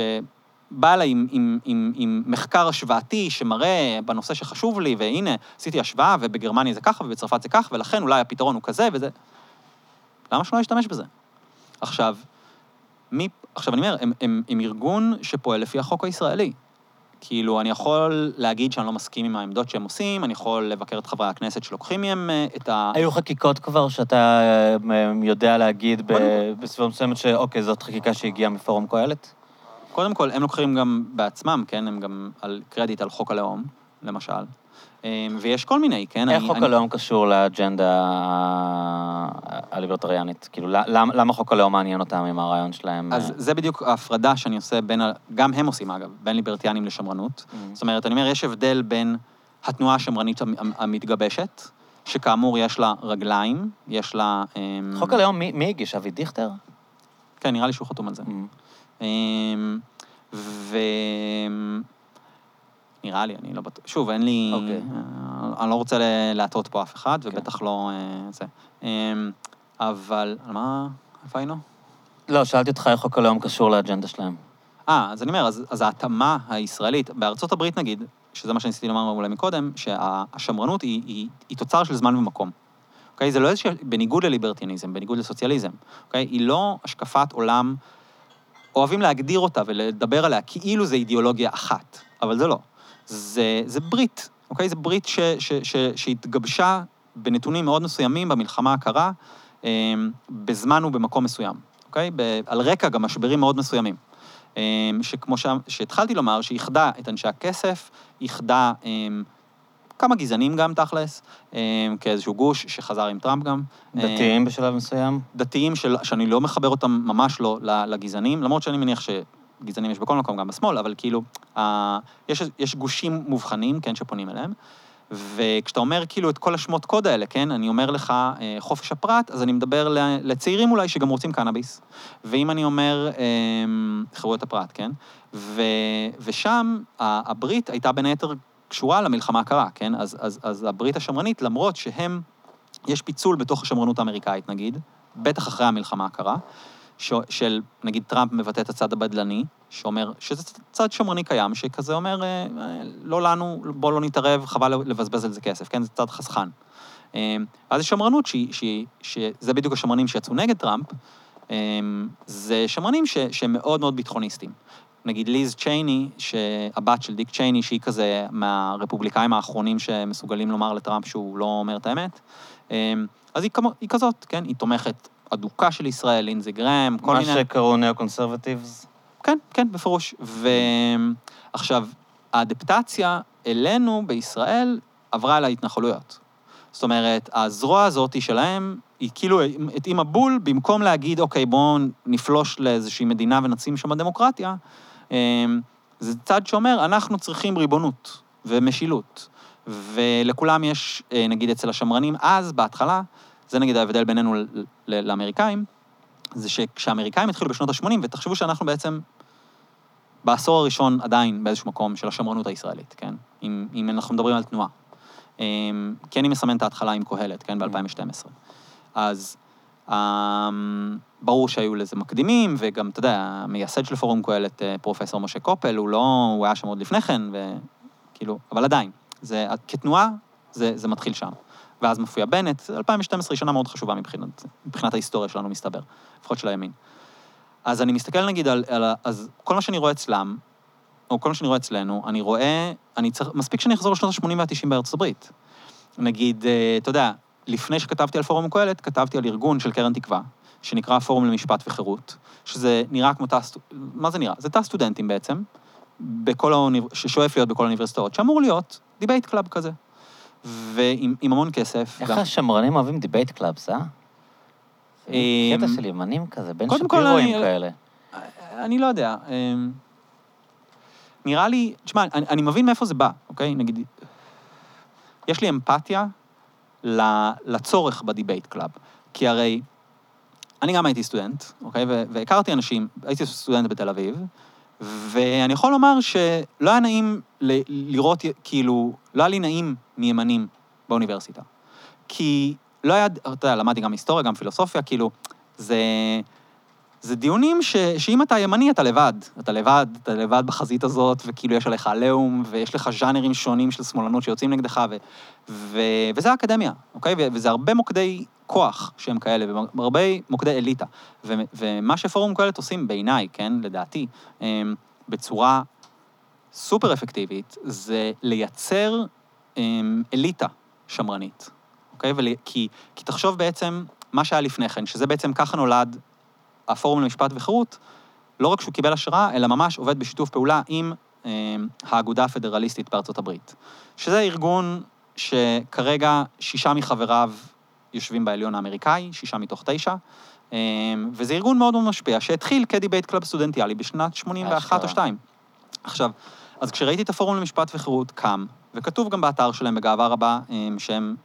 בא אליי עם, עם, עם, עם מחקר השוואתי שמראה בנושא שחשוב לי, והנה, עשיתי השוואה, ובגרמניה זה ככה, ובצרפת זה ככה, ולכן אולי הפתרון הוא כזה וזה. למה שלא אשתמש בזה? עכשיו, מי... עכשיו, אני אומר, הם, הם, הם ארגון שפועל לפי החוק הישראלי. כאילו, אני יכול להגיד שאני לא מסכים עם העמדות שהם עושים, אני יכול לבקר את חברי הכנסת שלוקחים מהם אה, את ה... היו חקיקות כבר שאתה אה, יודע להגיד בסביבה מסוימת שאוקיי, זאת חקיקה שהגיעה מפורום קהלת? קודם כל, הם לוקחים גם בעצמם, כן? הם גם על קרדיט על חוק הלאום, למשל. אה, ויש כל מיני, כן? איך חוק הלאום קשור לאג'נדה הליברטריאנית? כאילו, למ- למה חוק הלאום מעניין אותם עם הרעיון שלהם? אז זה בדיוק ההפרדה שאני עושה בין, גם הם עושים אגב, בין ליברטיאנים לשמרנות. Mm. זאת אומרת, אני אומר, יש הבדל בין התנועה השמרנית המ- המ- המתגבשת, שכאמור יש לה רגליים, יש לה... אמ, חוק הלאום, מי הגיש? אבי דיכטר? כן, נראה לי שהוא חתום על זה. אמ, ו... נראה לי, אני לא בטוח. שוב, אין לי... אוקיי. אה, אני לא רוצה להטעות פה אף אחד, כן. ובטח לא אה, זה. אמ, אבל, על מה... איפה היינו? לא, שאלתי אותך איך חוק הלאום קשור לאג'נדה שלהם. אה, אז אני אומר, אז, אז ההתאמה הישראלית, בארצות הברית נגיד, שזה מה שניסיתי לומר אולי מקודם, שהשמרנות היא, היא, היא תוצר של זמן ומקום. אוקיי? זה לא איזושהי, בניגוד לליברטיאניזם, בניגוד לסוציאליזם, אוקיי? היא לא השקפת עולם, אוהבים להגדיר אותה ולדבר עליה כאילו זה אידיאולוגיה אחת, אבל זה לא. זה, זה ברית, אוקיי? זה ברית ש, ש, ש, שהתגבשה בנתונים מאוד מסוימים במלחמה הקרה, אה, בזמן ובמקום מסוים, אוקיי? ב, על רקע גם משברים מאוד מסוימים. אה, שכמו ש, שהתחלתי לומר, שאיחדה את אנשי הכסף, איחדה אה, כמה גזענים גם, תכלס, כאיזשהו גוש שחזר עם טראמפ גם. דתיים בשלב מסוים? דתיים של, שאני לא מחבר אותם ממש לא לגזענים, למרות שאני מניח ש... גזענים יש בכל מקום, גם בשמאל, אבל כאילו, אה, יש, יש גושים מובחנים, כן, שפונים אליהם, וכשאתה אומר כאילו את כל השמות קוד האלה, כן, אני אומר לך אה, חופש הפרט, אז אני מדבר לצעירים אולי שגם רוצים קנאביס. ואם אני אומר אה, חירויות הפרט, כן, ו, ושם הברית הייתה בין היתר קשורה למלחמה הקרה, כן, אז, אז, אז הברית השמרנית, למרות שהם, יש פיצול בתוך השמרנות האמריקאית, נגיד, בטח אחרי המלחמה הקרה, ש- של, נגיד, טראמפ מבטא את הצד הבדלני, שאומר, שזה צד שמרני קיים, שכזה אומר, אה, אה, לא לנו, בואו לא נתערב, חבל לבזבז על זה כסף, כן? זה צד חסכן. אה, ואז יש שמרנות, שהיא- שהיא- שזה בדיוק השמרנים שיצאו נגד טראמפ, אה, זה שמרנים ש- שהם מאוד מאוד ביטחוניסטים. נגיד ליז צ'ייני, שהבת של דיק צ'ייני, שהיא כזה מהרפובליקאים האחרונים שמסוגלים לומר לטראמפ שהוא לא אומר את האמת, אה, אז היא, כמו, היא כזאת, כן? היא תומכת אדוקה של ישראל, לינזי גרם, כל מה מיני... שקראו ניאו-קונסרבטיבס. כן, כן, בפירוש. ועכשיו, האדפטציה אלינו בישראל עברה אל ההתנחלויות. זאת אומרת, הזרוע הזאת שלהם, היא כאילו התאימה בול, במקום להגיד, אוקיי, בואו נפלוש לאיזושהי מדינה ונשים שם דמוקרטיה, אמ, זה צד שאומר, אנחנו צריכים ריבונות ומשילות. ולכולם יש, אה, נגיד אצל השמרנים אז, בהתחלה, זה נגיד ההבדל בינינו לאמריקאים, זה שכשהאמריקאים התחילו בשנות ה-80, ותחשבו שאנחנו בעצם בעשור הראשון עדיין באיזשהו מקום של השמרנות הישראלית, כן? אם, אם אנחנו מדברים על תנועה. אמ, כי אני מסמן את ההתחלה עם קהלת, כן? ב-2012. אז אמ, ברור שהיו לזה מקדימים, וגם, אתה יודע, המייסד של פורום קהלת, אה, פרופסור משה קופל, הוא לא, הוא היה שם עוד לפני כן, וכאילו, אבל עדיין, זה, כתנועה, זה, זה מתחיל שם. ואז מופיע בנט, 2012 היא שנה מאוד חשובה מבחינת, מבחינת ההיסטוריה שלנו, מסתבר, לפחות של הימין. אז אני מסתכל נגיד על, על אז כל מה שאני רואה אצלם, או כל מה שאני רואה אצלנו, אני רואה, אני צריך, מספיק שאני אחזור לשנות ה-80 וה-90 בארצות הברית. נגיד, אה, אתה יודע, לפני שכתבתי על פורום קהלת, כתבתי על ארגון של קרן תקווה, שנקרא פורום למשפט וחירות, שזה נראה כמו תא, מה זה נראה? זה תא סטודנטים בעצם, בכל האוניב... ששואף להיות בכל האוניברסיטאות, שאמור להיות debate club כזה. ועם עם המון כסף. איך גם- השמרנים אוהבים debate clubs, אה? קטע של ימנים כזה, בין שפירואים אני- כאלה. אני לא יודע. אמ, נראה לי, תשמע, אני, אני מבין מאיפה זה בא, אוקיי? נגיד, יש לי אמפתיה לצורך ב debate club. כי הרי, אני גם הייתי סטודנט, אוקיי? והכרתי אנשים, הייתי סטודנט בתל אביב, ואני יכול לומר שלא היה נעים ל- לראות, כאילו, לא היה לי נעים מימנים באוניברסיטה. כי לא היה, אתה יודע, למדתי גם היסטוריה, גם פילוסופיה, כאילו, זה... זה דיונים ש, שאם אתה ימני, אתה לבד. אתה לבד, אתה לבד בחזית הזאת, וכאילו יש עליך עליהום, ויש לך ז'אנרים שונים של שמאלנות שיוצאים נגדך, ו, ו, וזה האקדמיה, אוקיי? וזה הרבה מוקדי כוח שהם כאלה, והרבה מוקדי אליטה. ו, ומה שפורום קהלת עושים, בעיניי, כן, לדעתי, אמ, בצורה סופר אפקטיבית, זה לייצר אמ, אליטה שמרנית, אוקיי? ול, כי, כי תחשוב בעצם מה שהיה לפני כן, שזה בעצם ככה נולד הפורום למשפט וחירות, לא רק שהוא קיבל השראה, אלא ממש עובד בשיתוף פעולה עם אה, האגודה הפדרליסטית בארצות הברית. שזה ארגון שכרגע שישה מחבריו יושבים בעליון האמריקאי, שישה מתוך תשע, אה, וזה ארגון מאוד מאוד משפיע, שהתחיל כ debate club סטודנטיאלי בשנת 81 או אשכרה. 2. עכשיו, אז כשראיתי את הפורום למשפט וחירות קם, וכתוב גם באתר שלהם בגאווה רבה, אה, שהם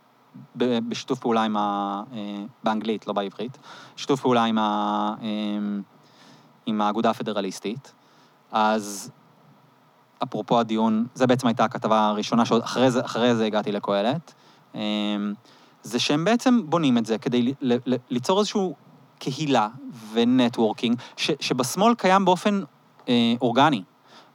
בשיתוף פעולה עם ה... אה, באנגלית, לא בעברית, שיתוף פעולה עם, ה, אמ, עם האגודה הפדרליסטית. אז אפרופו הדיון, זה בעצם הייתה הכתבה הראשונה שעוד אחרי זה, אחרי זה הגעתי לקהלת, אמ, זה שהם בעצם בונים את זה כדי ליצור איזושהי קהילה ו networking, ש, שבשמאל קיים באופן אה, אורגני.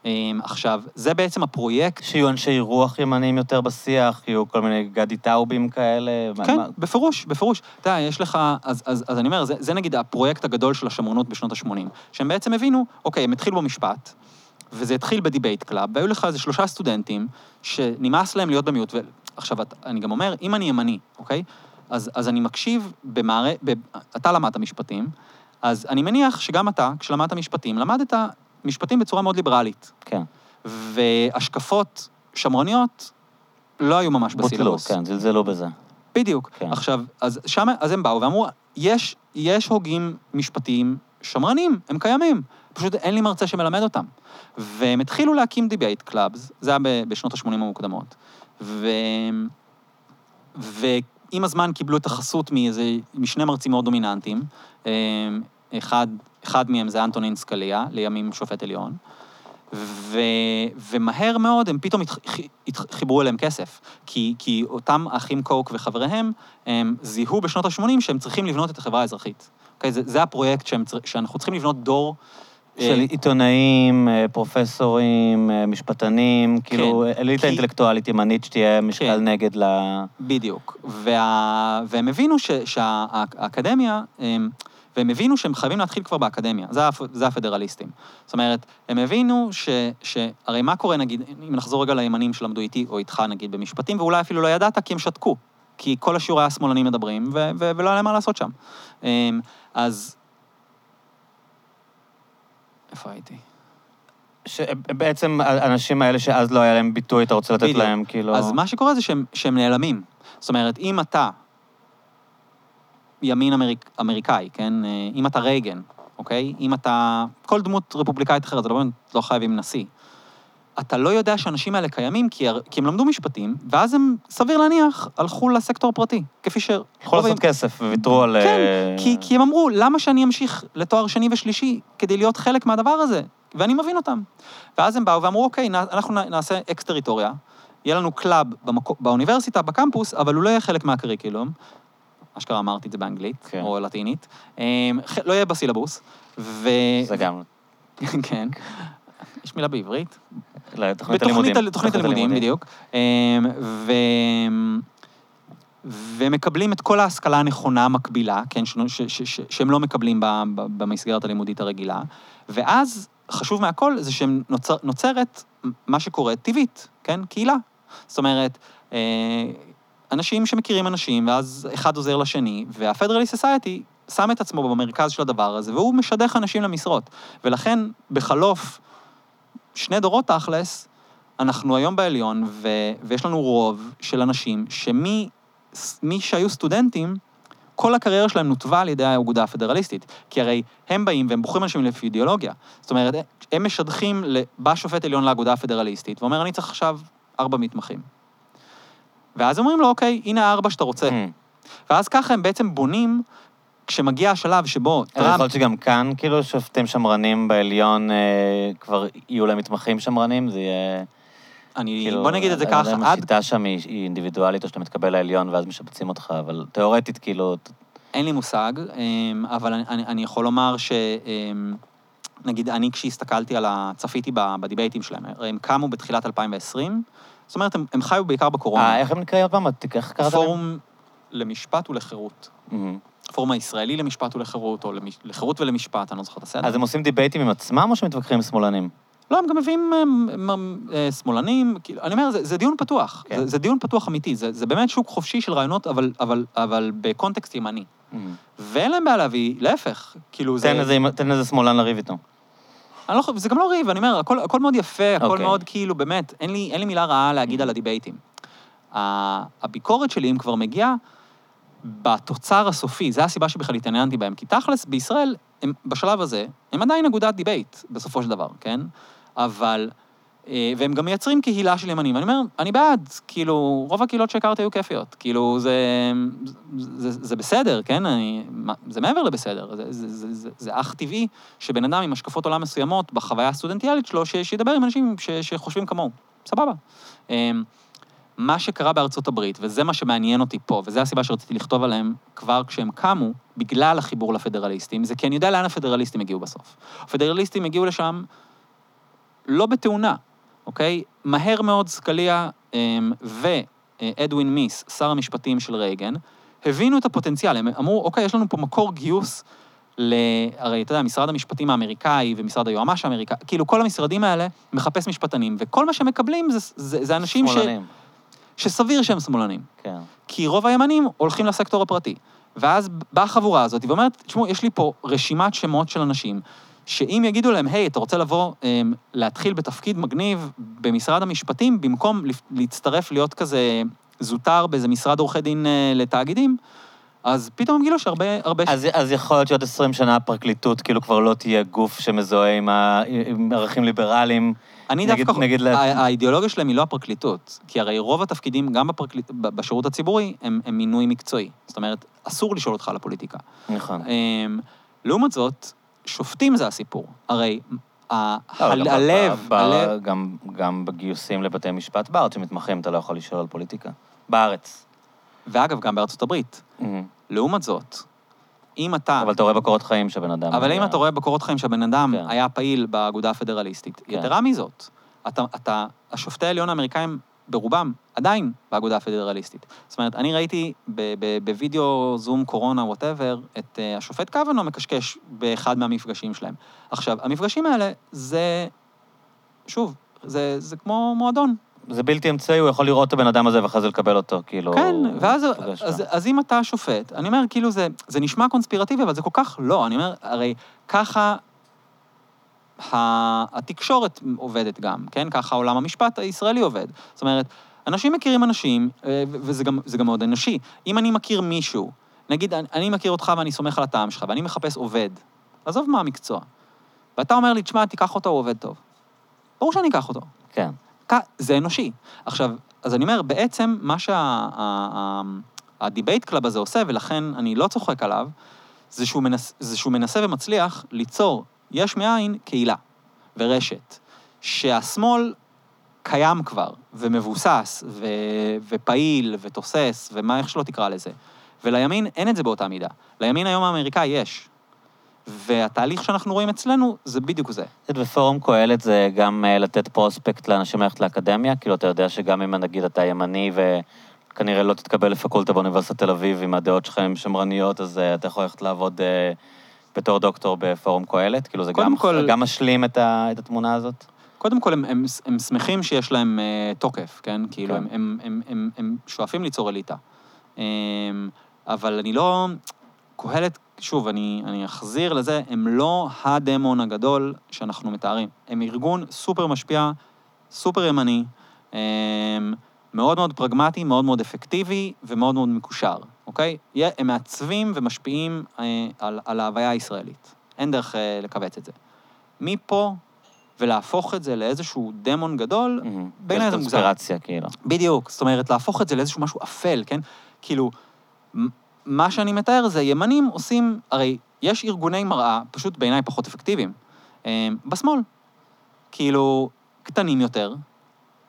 אמ, עכשיו, זה בעצם הפרויקט שיהיו אנשי רוח ימניים יותר בשיח, יהיו כל מיני גדי טאובים כאלה. כן, מה- בפירוש, בפירוש. אתה יודע, יש לך, אז, אז, אז אני אומר, זה, זה נגיד הפרויקט הגדול של השמרנות בשנות ה-80, שהם בעצם הבינו, אוקיי, הם התחילו במשפט, וזה התחיל ב debate club, והיו לך איזה שלושה סטודנטים שנמאס להם להיות במיעוט. ועכשיו, אני גם אומר, אם אני ימני, אוקיי? אז, אז אני מקשיב במערכת, אתה למדת משפטים, אז אני מניח שגם אתה, כשלמדת משפטים, למדת משפטים בצורה מאוד ליברלית. כן. והשקפות שמרניות לא היו ממש בוטלו, בסילבוס. כן, זלזלו בזה. בדיוק. כן. עכשיו, אז שם, אז הם באו ואמרו, יש, יש הוגים משפטיים שמרנים, הם קיימים. פשוט אין לי מרצה שמלמד אותם. והם התחילו להקים debate clubs, זה היה בשנות ה-80 המוקדמות. ו... ועם הזמן קיבלו את החסות מאיזה, משני מרצים מאוד דומיננטיים. אה, אחד, אחד מהם זה אנטונין סקליה, לימים שופט עליון. ו, ומהר מאוד הם פתאום התח, חיברו אליהם כסף. כי, כי אותם אחים קוך וחבריהם, הם זיהו בשנות ה-80 שהם צריכים לבנות את החברה האזרחית. אוקיי? זה, זה הפרויקט שהם, שאנחנו צריכים לבנות דור... של אה, עיתונאים, אה, פרופסורים, אה, משפטנים, כאילו אליטה כי- אינטלקטואלית ימנית שתהיה משקל כן. נגד ל... בדיוק. וה... והם הבינו ש... שהאקדמיה, הם... והם הבינו שהם חייבים להתחיל כבר באקדמיה, זה, הפ... זה הפדרליסטים. זאת אומרת, הם הבינו ש... ש... הרי מה קורה, נגיד, אם נחזור רגע לימנים שלמדו איתי או איתך, נגיד, במשפטים, ואולי אפילו לא ידעת, כי הם שתקו. כי כל השיעור היה שמאלנים מדברים, ו... ו... ולא היה להם מה לעשות שם. אמ, אז... איפה הייתי? שבעצם האנשים האלה שאז לא היה להם ביטוי, אתה רוצה לתת בדיוק. להם, כאילו... אז מה שקורה זה שהם, שהם נעלמים. זאת אומרת, אם אתה ימין אמריק, אמריקאי, כן? אה, אם אתה רייגן, אוקיי? אם אתה... כל דמות רפובליקאית אחרת, זה לא, לא חייבים נשיא. אתה לא יודע שהאנשים האלה קיימים כי, כי הם למדו משפטים, ואז הם, סביר להניח, הלכו לסקטור הפרטי. כפי ש... יכול לעשות כסף, וויתרו על... כן, אה, כי, כי הם אמרו, למה שאני אמשיך לתואר שני ושלישי כדי להיות חלק מהדבר הזה? ואני מבין אותם. ואז הם באו ואמרו, אוקיי, אנחנו נעשה אקסטריטוריה, יהיה לנו club במקו, באוניברסיטה, בקמפוס, אבל הוא לא יהיה חלק מה curriculum. אשכרה אמרתי את זה באנגלית, כן. או לטינית. אמ, לא יהיה בסילבוס, ו... זה גם... *laughs* כן. יש מילה בעברית? לתוכנית בתוכנית הלימודים. ה- תוכנית הלימודים, בדיוק. אמ, ו... ומקבלים את כל ההשכלה הנכונה המקבילה, כן, ש... ש... ש... ש... שהם לא מקבלים ב... ב... במסגרת הלימודית הרגילה, ואז, חשוב מהכל, זה שנוצרת נוצר... מה שקורה טבעית, כן, קהילה. זאת אומרת, אה, אנשים שמכירים אנשים, ואז אחד עוזר לשני, וה-Federalist Society שם את עצמו במרכז של הדבר הזה, והוא משדך אנשים למשרות. ולכן, בחלוף שני דורות תכלס, אנחנו היום בעליון, ו... ויש לנו רוב של אנשים שמי מי שהיו סטודנטים, כל הקריירה שלהם נותבה על ידי האגודה הפדרליסטית. כי הרי הם באים והם בוחרים אנשים לפי אידיאולוגיה. זאת אומרת, הם משדכים, בא שופט עליון לאגודה הפדרליסטית, ואומר, אני צריך עכשיו ארבע מתמחים. ואז אומרים לו, אוקיי, הנה הארבע שאתה רוצה. Mm. ואז ככה הם בעצם בונים, כשמגיע השלב שבו אז יכול טראמפ... להיות שגם כאן, כאילו, שופטים שמרנים בעליון, אה, כבר יהיו להם מתמחים שמרנים, זה יהיה... אני, כאילו, בוא נגיד את זה אני לא ככה, יודע אם עד השיטה שם היא היא אינדיבידואלית, או שאתה מתקבל לעליון ואז משפצים אותך, אבל תיאורטית, כאילו... אין לי מושג, אמ, אבל אני, אני, יכול לומר ש... אמ, נגיד, אני כשהסתכלתי על ה... צפיתי בדיבייטים שלהם, הם קמו בתחילת 2020, זאת אומרת, הם, הם חיו בעיקר בקורונה. אה, איך הם נקראים עוד פעם? איך קראת להם? פורום למשפט ולחירות. מהמם. הפורום הישראלי למשפט ולחירות, או למש... לחירות ולמשפט, אני לא זוכר את הסדר. אז הם עושים דיבייטים עם עצמם, או שמתווכחים עם שמאלנים? לא, הם גם מביאים הם, הם, הם, אה, שמאלנים, כאילו, אני אומר, זה, זה דיון פתוח. כן. זה, זה דיון פתוח אמיתי, זה, זה באמת שוק חופשי של רעיונות, אבל, אבל, אבל בקונטקסט ימני. מהמם. ואין להם בעיה להביא, להפך, כאילו זה... תן איזה- תן איזה שמאלן לריב איתו. אני לא, חושב- זה גם לא ריב, אני אומר, הכל, הכל מאוד יפה, הכל אוקיי. מאוד כאילו, באמת, אין לי, אין לי מילה רעה להגיד על ה debateים. הביקורת שלי, אם כבר מגיעה, בתוצר הסופי, זו הסיבה שבכלל התעניינתי בהם, כי תכלס, בישראל, הם, בשלב הזה, הם עדיין אגודת debate, בסופו של דבר, כן? אבל... אה, והם גם מייצרים קהילה של ימנים. אני אומר, אני בעד, כאילו, רוב הקהילות שהכרתי היו כיפיות. כאילו, זה, זה, זה, בסדר, כן? אני, זה מעבר לבסדר. זה, זה, זה, זה, זה אך טבעי שבן אדם עם השקפות עולם מסוימות בחוויה הסטודנטיאלית שלו, ש, שידבר עם אנשים ש, שחושבים כמוהו. סבבה. אה, מה שקרה בארצות הברית, וזה מה שמעניין אותי פה, וזו הסיבה שרציתי לכתוב עליהם כבר כשהם קמו, בגלל החיבור לפדרליסטים, זה כי אני יודע לאן הפדרליסטים הגיעו בסוף. הפדרליסטים הגיעו לשם לא בתאונה, אוקיי? מהר מאוד סקליה אמ, ואדווין מיס, שר המשפטים של רייגן, הבינו את הפוטנציאל, הם אמרו, אוקיי, יש לנו פה מקור גיוס ל... הרי אתה יודע, משרד המשפטים האמריקאי ומשרד היועמ"ש האמריקאי, כאילו כל המשרדים האלה מחפש משפטנים, וכל מה שהם מקבלים זה, זה, זה אנשים ש... שמאלנים. שסביר שהם שמאלנים. כן. כי רוב הימנים הולכים לסקטור הפרטי. ואז באה החבורה הזאת ואומרת, תשמעו, יש לי פה רשימת שמות של אנשים, שאם יגידו להם, היי, אתה רוצה לבוא, um, להתחיל בתפקיד מגניב במשרד המשפטים, במקום להצטרף להיות כזה זוטר באיזה משרד עורכי דין uh, לתאגידים, אז פתאום הם גילו שהרבה... הרבה... אז, אז יכול להיות שעוד 20 שנה הפרקליטות כאילו כבר לא תהיה גוף שמזוהה עם, ה, עם ערכים ליברליים. אני נגיד- דווקא... נגיד לה- האידיאולוגיה שלהם היא לא הפרקליטות, כי הרי רוב התפקידים, גם בפרקליט... ב- בשירות הציבורי, הם, הם מינוי מקצועי. זאת אומרת, אסור לשאול אותך על הפוליטיקה. נכון. אמ, לעומת זאת, שופטים זה הסיפור. הרי לא, הלב. גם, בגיוסים לבתי משפט בארץ שמתמחים, אתה לא יכול לשאול על פוליטיקה. בארץ. ואגב, גם בארצות הברית. מהמם. לעומת זאת, אם אתה... אבל אתה רואה בקורות חיים שהבן אדם... אבל אם אתה רואה בקורות חיים שהבן אדם כן. היה פעיל באגודה הפדרליסטית, כן. יתרה מזאת, אתה, אתה, השופטי העליון האמריקאים ברובם עדיין באגודה הפדרליסטית. זאת אומרת, אני ראיתי בווידאו זום קורונה, whatever, את uh, השופט קוואנו מקשקש באחד מהמפגשים שלהם. עכשיו, המפגשים האלה זה, שוב, זה, זה כמו מועדון. זה בלתי אמצעי, הוא יכול לראות את הבן אדם הזה ואחרי זה לקבל אותו, כאילו... כן, ואז אז, אותו. אז אם אתה שופט, אני אומר, כאילו, זה, זה נשמע קונספירטיבי, אבל זה כל כך לא. אני אומר, הרי ככה התקשורת עובדת גם, כן? ככה עולם המשפט הישראלי עובד. זאת אומרת, אנשים מכירים אנשים, אה, וזה גם, גם מאוד אנושי. אם אני מכיר מישהו, נגיד, אני- מכיר אותך ואני סומך על הטעם שלך, ואני מחפש עובד, עזוב מה המקצוע, ואתה אומר לי, תשמע, תיקח אותו, הוא עובד טוב. ברור שאני אקח אותו. כן. זה אנושי. עכשיו, אז אני אומר, בעצם מה שה debate club הזה עושה, ולכן אני לא צוחק עליו, זה שהוא, מנס, זה שהוא מנסה ומצליח ליצור יש מאין קהילה ורשת, שהשמאל קיים כבר, ומבוסס, ו, ופעיל, ותוסס, ומה, איך שלא תקרא לזה. ולימין אין את זה באותה מידה. לימין היום האמריקאי יש. והתהליך שאנחנו רואים אצלנו זה בדיוק זה. ופורום קהלת זה גם אה, לתת פרוספקט לאנשים ללכת לאקדמיה? כאילו, אתה יודע שגם אם נגיד אתה ימני וכנראה לא תתקבל לפקולטה באוניברסיטת תל אביב, אם הדעות שלך הן שמרניות, אז אה, אתה יכול ללכת לעבוד אה, בתור דוקטור בפורום קהלת? כאילו, זה גם, כל- גם משלים את, ה, את התמונה הזאת? קודם כל, הם, הם, הם שמחים שיש להם uh, תוקף, כן? כאילו, כן. הם, הם, הם, הם, הם שואפים ליצור אליטה. Um, אבל אני לא... קהלת, שוב, אני, אני אחזיר לזה, הם לא הדמון הגדול שאנחנו מתארים. הם ארגון סופר משפיע, סופר ימני, um, מאוד מאוד פרגמטי, מאוד מאוד אפקטיבי ומאוד מאוד מקושר, אוקיי? הם מעצבים ומשפיעים uh, על, על ההוויה הישראלית. אין דרך uh, לכווץ את זה. מפה ולהפוך את זה לאיזשהו דמון גדול, בעיניי יש זה מוזר. קונספירציה, כאילו. בדיוק, זאת אומרת, להפוך את זה לאיזשהו משהו אפל, כן? כאילו, מה שאני מתאר זה, ימנים עושים, הרי יש ארגוני מראה, פשוט בעיניי פחות אפקטיביים, אה, בשמאל. כאילו, קטנים יותר,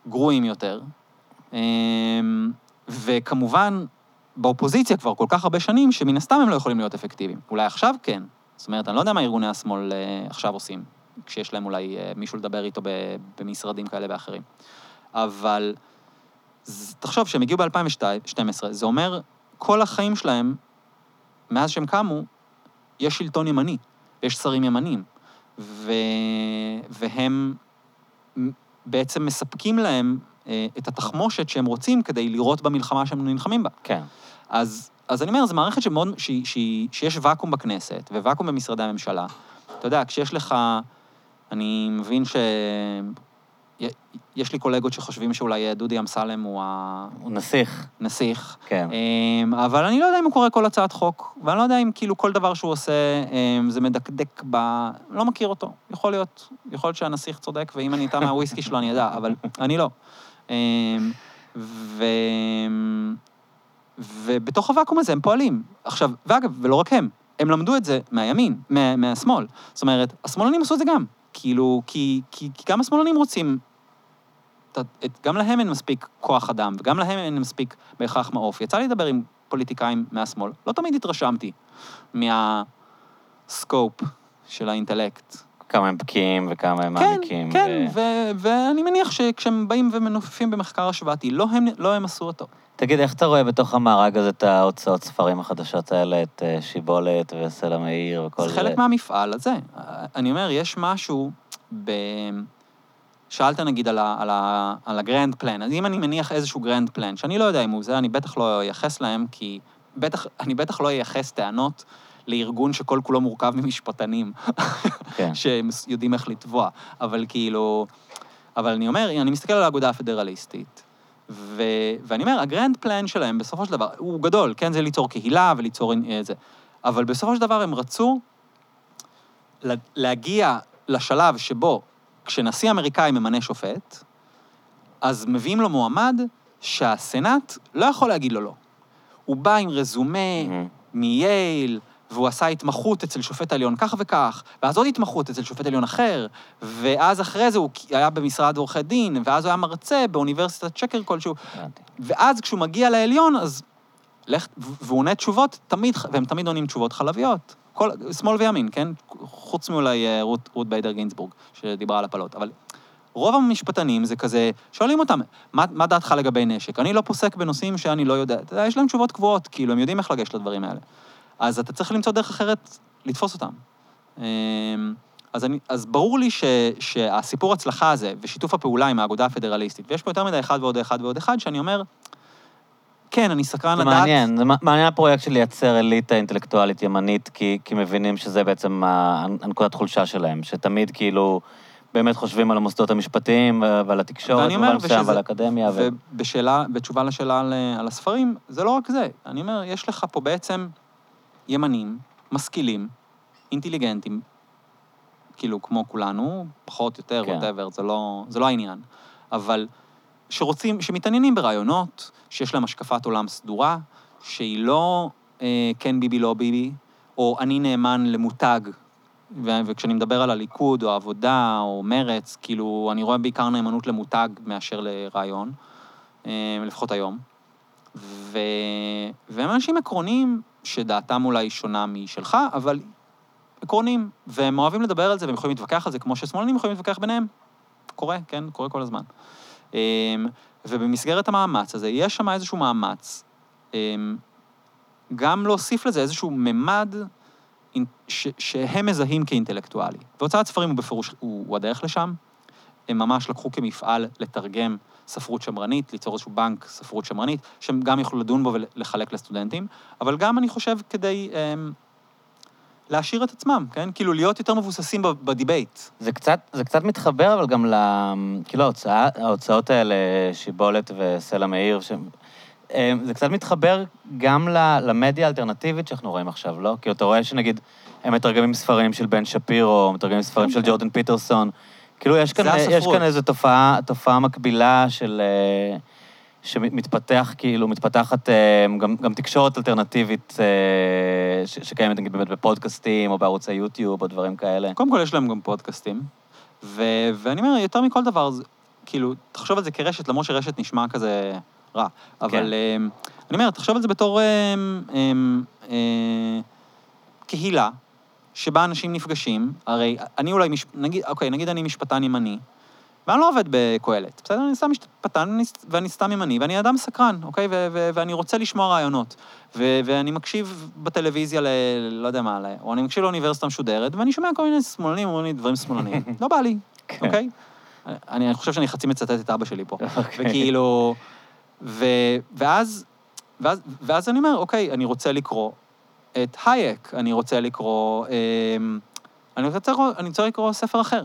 גרועים יותר, אה, וכמובן, באופוזיציה כבר כל כך הרבה שנים, שמן הסתם הם לא יכולים להיות אפקטיביים. אולי עכשיו כן. זאת אומרת, אני לא יודע מה ארגוני השמאל אה, עכשיו עושים, כשיש להם אולי אה, מישהו לדבר איתו במשרדים כאלה ואחרים. אבל תחשוב שהם הגיעו ב-2012, זה אומר, כל החיים שלהם, מאז שהם קמו, יש שלטון ימני, יש שרים ימנים, ו... והם בעצם מספקים להם את התחמושת שהם רוצים כדי לראות במלחמה שהם נלחמים בה. כן. אז, אז אני אומר, זו מערכת שמאוד, שהיא, שהיא, שיש ואקום בכנסת וואקום במשרדי הממשלה. אתה יודע, כשיש לך, אני מבין ש... יש לי קולגות שחושבים שאולי דודי אמסלם הוא הוא נסיך. הנסיך, כן. אמ, אבל אני לא יודע אם הוא קורא כל הצעת חוק, ואני לא יודע אם כאילו כל דבר שהוא עושה אמ, זה מדקדק ב... לא מכיר אותו. יכול להיות, יכול להיות שהנסיך צודק, ואם אני איתה מהוויסקי שלו אני אדע, אבל אני לא. אמ, ו... ובתוך הוואקום הזה הם פועלים. עכשיו, ואגב, ולא רק הם, הם למדו את זה מהימין, מה, מהשמאל. זאת אומרת, השמאלנים עשו את זה גם. כאילו, כי, כי, כי גם השמאלנים רוצים... את- גם להם אין מספיק כוח אדם, וגם להם אין מספיק בהכרח מעוף. יצא לי לדבר עם פוליטיקאים מהשמאל, לא תמיד התרשמתי מהסקופ של האינטלקט. כמה הם בקיאים וכמה הם כן, מעמיקים. כן, ו- ו- ואני מניח שכשהם באים ומנופפים במחקר השוואתי, לא הם, לא הם עשו אותו. תגיד, איך אתה רואה בתוך המארג הזה את ההוצאות ספרים החדשות האלה, את אה, שיבולת וסלע מאיר וכל זה זה? חלק מהמפעל הזה. אני אומר, יש משהו ב... שאלת נגיד על, ה, על, ה, על ה grand plan, אז אם אני מניח איזשהו grand plan, שאני לא יודע אם הוא זה, אני בטח לא אייחס להם, כי בטח, אני בטח לא אייחס טענות לארגון שכל כולו מורכב ממשפטנים, כן. *laughs* שהם יודעים איך לתבוע. אבל כאילו... אבל אני אומר, אני מסתכל על האגודה הפדרליסטית, ו, ואני אומר, הגרנד פלן שלהם, בסופו של דבר, הוא גדול, כן? זה ליצור קהילה וליצור אה, זה. אבל בסופו של דבר הם רצו לה- להגיע לשלב שבו כשנשיא אמריקאי ממנה שופט, אז מביאים לו מועמד שהסנאט לא יכול להגיד לו לא. הוא בא עם רזומה מהמם. מייל, והוא עשה התמחות אצל שופט עליון כך וכך, ואז עוד התמחות אצל שופט עליון אחר, ואז אחרי זה הוא היה במשרד עורכי דין, ואז הוא היה מרצה באוניברסיטת שקר כלשהו. ואז כשהוא מגיע לעליון, אז... לך, והוא עונה תשובות תמיד, והם תמיד עונים תשובות חלביות. כל, שמאל וימין, כן? חוץ מאולי אה, רות, רות ביידר גינזבורג, שדיברה על הפלות. אבל רוב המשפטנים זה כזה, שואלים אותם, מה, מה דעתך לגבי נשק? אני לא פוסק בנושאים שאני לא יודע. אתה יודע, יש להם תשובות קבועות, כאילו, הם יודעים איך לגשת לדברים האלה. אז אתה צריך למצוא דרך אחרת לתפוס אותם. אמ, אז, אני, אז ברור לי ש, שהסיפור הצלחה הזה, ושיתוף הפעולה עם האגודה הפדרליסטית, ויש פה יותר מדי אחד ועוד אחד ועוד אחד, שאני אומר, כן, אני סקרן זה לדעת... מעניין, זה מע- מעניין הפרויקט של לייצר אליטה אינטלקטואלית ימנית, כי, כי מבינים שזה בעצם הנקודת חולשה שלהם, שתמיד כאילו באמת חושבים על המוסדות המשפטיים ועל התקשורת, ואני מסוים, ושזה- ועל האקדמיה. ו... ובשאלה, בתשובה לשאלה על, על הספרים, זה לא רק זה. אני אומר, יש לך פה בעצם ימנים, משכילים, אינטליגנטים, כאילו, כמו כולנו, פחות, יותר, כן. ווטאבר, זה, לא, זה לא העניין. אבל שרוצים, שמתעניינים ברעיונות, שיש להם השקפת עולם סדורה, שהיא לא אה, כן ביבי, לא ביבי, או אני נאמן למותג, ו- וכשאני מדבר על הליכוד, או העבודה, או מרץ, כאילו, אני רואה בעיקר נאמנות למותג מאשר לרעיון, אה, לפחות היום. ו... והם אנשים עקרוניים, שדעתם אולי שונה משלך, אבל עקרוניים, והם אוהבים לדבר על זה, והם יכולים להתווכח על זה, כמו ששמאלנים יכולים להתווכח ביניהם. קורה, כן? קורה כל הזמן. אמ, ובמסגרת המאמץ הזה, יש שם איזשהו מאמץ, אמ, גם להוסיף לזה איזשהו ממד ש- שהם מזהים כאינטלקטואלי. והוצאת ספרים הוא בפירוש, הוא, הוא הדרך לשם. הם ממש לקחו כמפעל לתרגם ספרות שמרנית, ליצור איזשהו בנק ספרות שמרנית, שהם גם יוכלו לדון בו ולחלק לסטודנטים, אבל גם, אני חושב, כדי אמ, להעשיר את עצמם, כן? כאילו, להיות יותר מבוססים בדיבייט. זה קצת, זה קצת מתחבר, אבל גם ל... כאילו, ההוצאה, ההוצאות האלה, שיבולת וסלע מאיר, ש... אה, זה קצת מתחבר גם למדיה האלטרנטיבית שאנחנו רואים עכשיו, לא? כי אתה רואה שנגיד, הם מתרגמים ספרים של בן שפירו, מתרגמים ספרים של ג'ורדן פיטרסון. כאילו, יש כאן, יש. כאן איזו תופעה, תופעה מקבילה של... אה, שמתפתח, כאילו, מתפתחת אה, גם, גם תקשורת אלטרנטיבית אה, ש- שקיימת, נגיד, באמת בפודקאסטים, או בערוצי יוטיוב, או דברים כאלה. קודם כל, יש להם גם פודקאסטים, ו- ואני אומר, יותר מכל דבר, כאילו, תחשוב על זה כרשת, למרות שרשת נשמע כזה רע, אבל אמ, אני אומר, תחשוב על זה בתור קהילה, שבה אנשים נפגשים, הרי אני אולי, מש... נגיד, אוקיי, נגיד אני משפטן ימני, ואני לא עובד בקהלת, בסדר? אני סתם משפטן ואני- סתם ימני, ואני אדם סקרן, אוקיי? ו- ו- ואני רוצה לשמוע רעיונות. ו- ואני מקשיב בטלוויזיה ל... לא יודע מה, ל- או אני מקשיב לאוניברסיטה משודרת, ואני שומע כל מיני שמאלנים אומרים לי דברים שמאלניים. *laughs* לא בא לי, כן. אוקיי? אני, אני חושב שאני חצי מצטט את אבא שלי פה. *laughs* אוקיי. וכאילו... ו, ואז, ואז, ואז אני אומר, אוקיי, אני רוצה לקרוא את הייק, אני רוצה לקרוא... אמ, אני רוצה, אני רוצה לקרוא ספר אחר.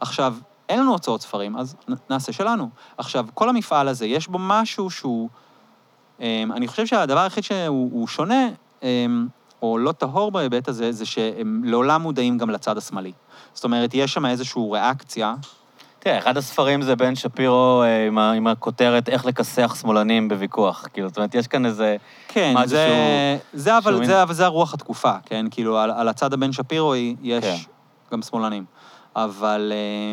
עכשיו, אין לנו הוצאות ספרים, אז נעשה שלנו. עכשיו, כל המפעל הזה, יש בו משהו שהוא... אמ, אני חושב שהדבר היחיד שהוא הוא שונה, אמ, או לא טהור בהיבט הזה, זה שהם לעולם מודעים גם לצד השמאלי. זאת אומרת, יש שם איזושהי ריאקציה. תראה, אחד הספרים זה בן שפירו אה, עם, ה, עם הכותרת איך לכסח שמאלנים בוויכוח. כאילו, זאת אומרת, יש כאן איזה... כן, משהו זה, שהוא- זה, אבל, שהוא זה, אבל זה הרוח התקופה, כן? כאילו, על, על הצד הבן שפירו יש כן. גם שמאלנים. אבל,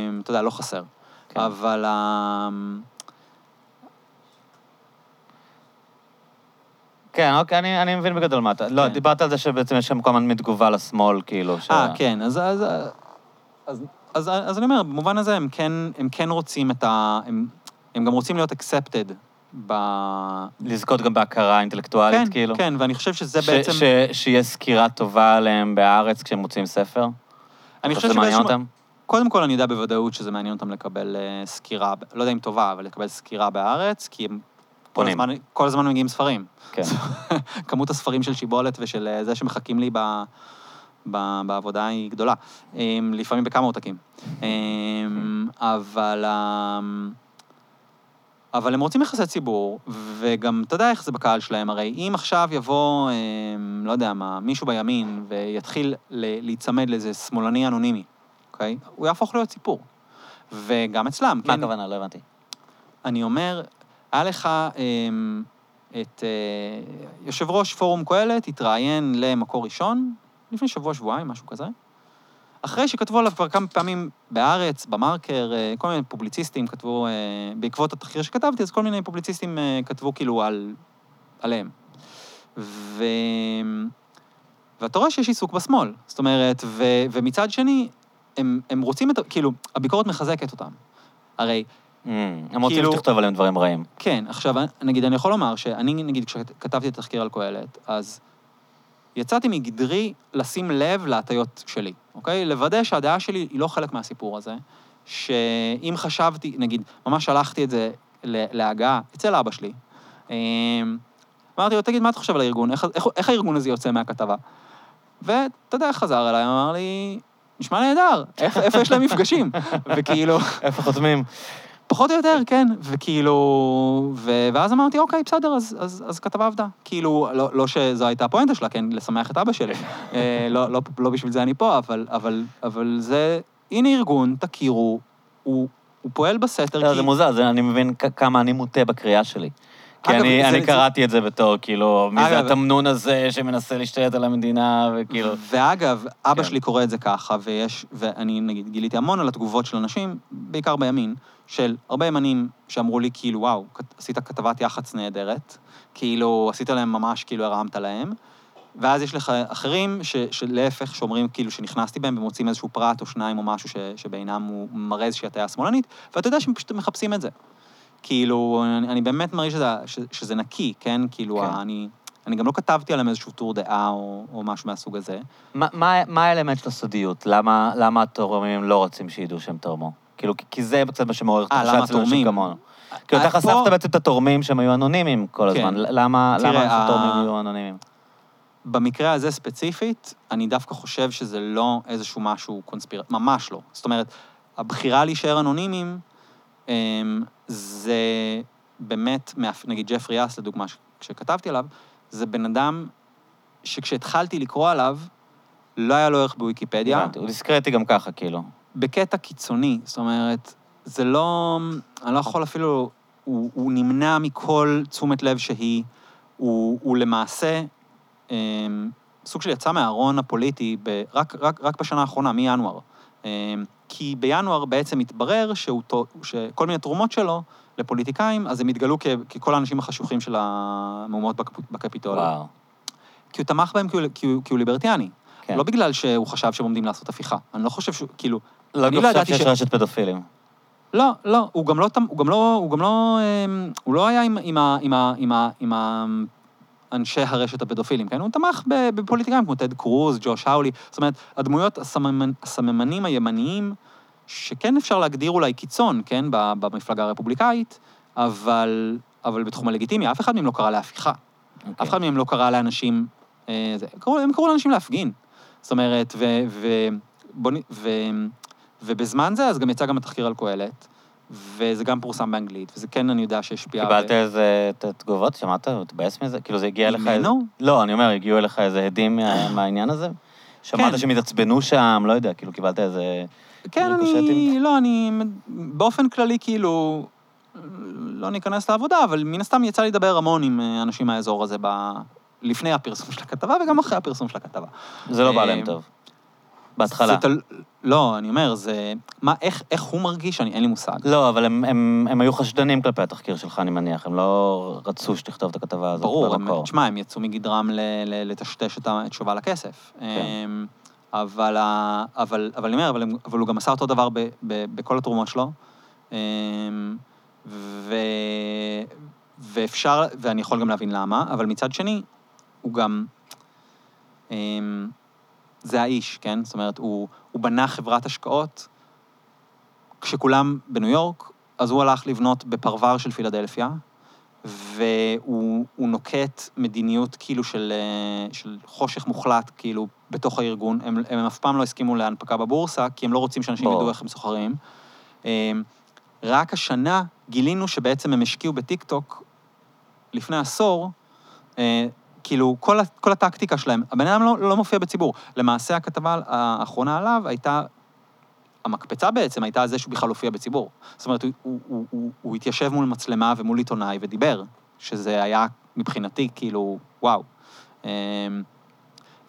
אמ, אתה יודע, לא חסר. כן. אבל... אמ, כן, אוקיי, אני, אני מבין בגדול מה אתה... לא, כן. דיברת על זה שבעצם יש שם כל הזמן מתגובה לשמאל, כאילו. ש... אה, כן, אז, אז, אז, אז, אז אני אומר, במובן הזה הם כן, הם כן רוצים את ה... הם, הם גם רוצים להיות accepted ב... לזכות גם בהכרה אינטלקטואלית, כן, כאילו. כן, ואני חושב שזה ש, בעצם... ש, שיהיה סקירה טובה עליהם בהארץ כשהם מוצאים ספר? אני חושב זה מעניין אותם? קודם כל, אני יודע בוודאות שזה מעניין אותם לקבל אה, סקירה, לא יודע אם טובה, אבל לקבל סקירה בארץ, כי הם כל. הזמן, כל הזמן מגיעים ספרים. כן. *laughs* כמות הספרים של שיבולת ושל אה, זה שמחכים לי ב, בעבודה היא גדולה. אמ, לפעמים בכמה עותקים. אמ, אבל... אמ, אבל הם רוצים יחסי ציבור, וגם, אתה יודע איך זה בקהל שלהם, הרי אם עכשיו יבוא, לא יודע מה, מישהו בימין ויתחיל להיצמד לאיזה שמאלני אנונימי, אוקיי? הוא יהפוך להיות סיפור. וגם אצלם, מה כן? הכוונה? לא הבנתי. אני אומר, היה לך אה, את אה, יושב ראש פורום קהלת, התראיין למקור ראשון, לפני שבוע-שבועיים, משהו כזה. אחרי שכתבו עליו כבר כמה פעמים בהארץ, במרקר, אה, כל מיני פובליציסטים כתבו, אה, בעקבות התחקיר שכתבתי, אז כל מיני פובליציסטים אה, כתבו כאילו על, עליהם. ו... ואתה רואה שיש עיסוק בשמאל. זאת אומרת, ו... ומצד שני, הם, הם רוצים את, ה- כאילו, הביקורת מחזקת אותם. הרי Mm, הם רוצים כאילו- שתכתוב עליהם דברים רעים. כן, עכשיו, נגיד, אני יכול לומר שאני, נגיד, כשכתבתי את התחקיר על קהלת, אז יצאתי מגדרי לשים לב להטיות שלי, אוקיי? לוודא שהדעה שלי היא לא חלק מהסיפור הזה, שאם חשבתי, נגיד, ממש שלחתי את זה להגעה אצל אבא שלי, אמ, אמרתי לו, תגיד, מה אתה חושב על הארגון? איך, איך, איך הארגון הזה יוצא מהכתבה? ואתה יודע חזר אליי, אמר לי, נשמע נהדר, איפה יש להם מפגשים? *laughs* וכאילו... איפה חותמים? פחות או יותר, כן, וכאילו... ו... ואז אמרתי, אוקיי, בסדר, אז, אז, אז כתבה עבדה. כאילו, לא, לא שזו הייתה הפואנטה שלה, כן, לשמח את אבא שלי. *laughs* אה, לא, לא, לא בשביל זה אני פה, אבל, אבל, אבל זה... הנה ארגון, תכירו, הוא, הוא פועל בסתר, לא, כי... זה מוזר, זה- אני מבין כמה אני מוטה בקריאה שלי. כי אגב, אני זה- אני זה- קראתי את זה בתור, כאילו, מי זה התמנון הזה שמנסה להשתלט על המדינה, וכאילו... ואגב, אבא כן. שלי קורא את זה ככה, ויש, ואני נגיד גיליתי המון על התגובות של אנשים, בעיקר בימין, של הרבה ימנים שאמרו לי, כאילו, וואו, עשית כתבת יח"צ נהדרת, כאילו, עשית להם ממש, כאילו, הרמת להם. ואז יש לך אחרים, ש, שלהפך, שאומרים כאילו שנכנסתי בהם ומוצאים איזשהו פרט או שניים או משהו ש, שבעינם הוא מראה איזושהי הטיה שמאלנית, ואתה יודע שהם פשוט מחפשים את זה. כאילו, אני, אני באמת מרגיש שזה, ש, שזה נקי, כן? כאילו, כן. אני, אני גם לא כתבתי עליהם איזשהו טור דעה או, או משהו מהסוג הזה. מה- מה מה האלמנט של הסודיות? למה למה התורמים לא רוצים שידעו שהם תרמו? כאילו, כי- כי זה קצת מה שמעורר את אה, למה אצל אנשים התורמים? כמונו. כאילו, אתה חשפת בעצם את התורמים שהם היו אנונימיים כל כן. הזמן. למה תראה, למה ה- שהתורמים יהיו אנונימיים? במקרה הזה ספציפית, אני דווקא חושב שזה לא איזשהו משהו קונספיר... ממש לא. זאת אומרת, הבחירה להישאר אנונימיים, אמ, זה באמת, נגיד ג'פרי אס, לדוגמה, כשכתבתי עליו, זה בן אדם שכשהתחלתי לקרוא עליו, לא היה לו ערך בוויקיפדיה, הוא דיסקרטי גם ככה, כאילו. בקטע קיצוני. זאת אומרת, זה לא... אני לא יכול אפילו... הוא, הוא נמנע מכל תשומת לב שהיא. הוא, הוא למעשה אמ, סוג של יצא מהארון הפוליטי ב, רק, רק, רק בשנה האחרונה, מינואר. אמ, כי בינואר בעצם התברר שהוא, שכל מיני תרומות שלו לפוליטיקאים, אז הם התגלו כ, ככל האנשים החשוכים של המהומות בקפ, בקפיטול. וואו. כי הוא תמך בהם כי הוא, כי הוא, כי הוא ליברטיאני. כן. לא בגלל שהוא חשב שהם עומדים לעשות הפיכה. אני לא חושב שהוא, כאילו... לא אני לא ידעתי שיש ש- רשת פדופילים. לא, לא, הוא גם לא, הוא גם לא, הוא גם לא, אמ, הוא לא היה עם, עם, ה, עם, ה, עם, ה, עם ה, אנשי הרשת הפדופילים, כן? הוא תמך בפוליטיקאים כמו טד קרוז, ג'וש האולי, זאת אומרת, הדמויות, הסממנ, הסממנים הימניים, שכן אפשר להגדיר אולי קיצון, כן? במפלגה הרפובליקאית, אבל, אבל בתחום הלגיטימי, אף אחד מהם לא קרא להפיכה. אוקיי. אף אחד מהם לא קרא לאנשים... אה, זה, קראו, הם קראו לאנשים להפגין. זאת אומרת, ו, ו, בוא, ו, ובזמן זה, אז גם יצא גם התחקיר על קהלת, וזה גם פורסם באנגלית, וזה כן, אני יודע שהשפיע... קיבלת איזה ת- תגובות? שמעת? מתבאס מזה? כאילו, זה הגיע אליך... איזה- ממנו? לא, אני אומר, הגיעו אליך איזה הדים מה- *coughs* מהעניין הזה? שמעת כן. שהם התעצבנו שם, לא יודע, כאילו, קיבלת איזה... כן, אני... לא, אני... באופן כללי, כאילו... לא ניכנס לעבודה, אבל מן הסתם יצא לי לדבר המון עם אה, אנשים מהאזור הזה ב... לפני הפרסום של הכתבה וגם אחרי הפרסום של הכתבה. זה לא בא להם אה, טוב. בהתחלה. תל... לא, אני אומר, זה... מה, איך, איך הוא מרגיש? אני, אין לי מושג. לא, אבל הם, הם, הם היו חשדנים כלפי התחקיר שלך, אני מניח. הם לא רצו שתכתוב את הכתבה הזאת ברור, במקור. תשמע, הם יצאו מגדרם ל, ל, לטשטש את, ה- את שובל הכסף. כן. אמ, אבל, אבל, אבל אני אומר, אבל, אבל הוא גם עשה אותו דבר ב, ב, בכל התרומות שלו. אמ, ו, ואפשר, ואני יכול גם להבין למה, אבל מצד שני, הוא גם... אמ, זה האיש, כן? זאת אומרת, הוא, הוא בנה חברת השקעות, כשכולם בניו יורק, אז הוא הלך לבנות בפרבר של פילדלפיה, והוא הוא נוקט מדיניות כאילו של, אה, של חושך מוחלט, כאילו, בתוך הארגון. הם, הם אף פעם לא הסכימו להנפקה בבורסה, כי הם לא רוצים שאנשים ברור. ידעו איך הם סוחרים. אה, רק השנה גילינו שבעצם הם השקיעו בטיקטוק לפני עשור, אה, כאילו, כל, כל הטקטיקה שלהם, הבן אדם לא, לא מופיע בציבור. למעשה, הכתבה האחרונה עליו הייתה, המקפצה בעצם הייתה זה שהוא בכלל הופיע בציבור. זאת אומרת, הוא, הוא, הוא, הוא, הוא התיישב מול מצלמה ומול עיתונאי ודיבר, שזה היה מבחינתי כאילו, וואו. אה,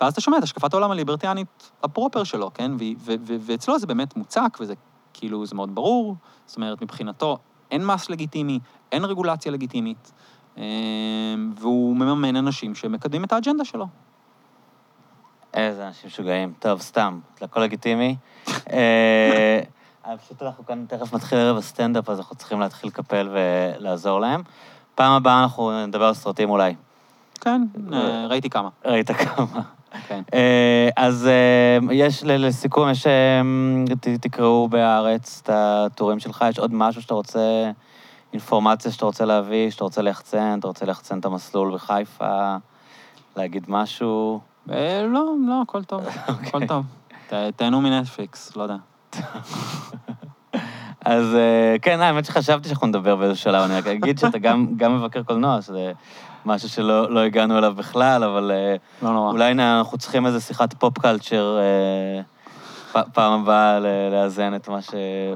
ואז אתה שומע את השקפת העולם הליברטיאנית הפרופר שלו, כן? ו- ו- ו- ואצלו זה באמת מוצק, וזה כאילו, זה מאוד ברור. זאת אומרת, מבחינתו אין מס לגיטימי, אין רגולציה לגיטימית, והוא מממן אנשים שמקדמים את האג'נדה שלו. איזה אנשים משוגעים. טוב, סתם, זה הכל לגיטימי. *laughs* אה, אה, פשוט אנחנו כאן תכף מתחיל ערב הסטנדאפ, אז אנחנו צריכים להתחיל לקפל ולעזור להם. פעם הבאה אנחנו נדבר על סרטים אולי. כן, אה, ראיתי כמה. ראית כמה. כן. אז יש, לסיכום, יש... ת- תקראו בהארץ את הטורים שלך, יש עוד משהו שאתה רוצה, אינפורמציה שאתה רוצה להביא, שאתה רוצה ליחצן, אתה רוצה ליחצן את המסלול בחיפה, להגיד משהו. אה, לא, לא, הכל טוב, *laughs* הכל טוב. ת- תהנו מנטפליקס, לא יודע. *laughs* אז אה, כן, האמת שחשבתי שאנחנו נדבר באיזשהו שלב, אני רק אגיד שאתה גם, גם מבקר קולנוע, שזה משהו שלא לא הגענו אליו בכלל, אבל אה, לא נורא. אולי נ- אנחנו צריכים איזה שיחת pop culture אה, פעם הבאה לאזן את מה, ש,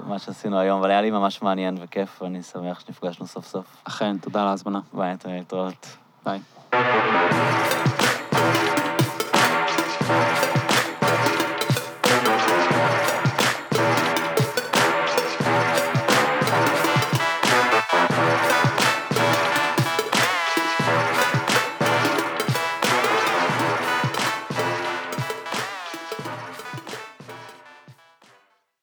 מה שעשינו היום, אבל היה לי ממש מעניין וכיף, ואני שמח שנפגשנו סוף סוף. אכן, תודה על ההזמנה. ביי, להתראות. ביי.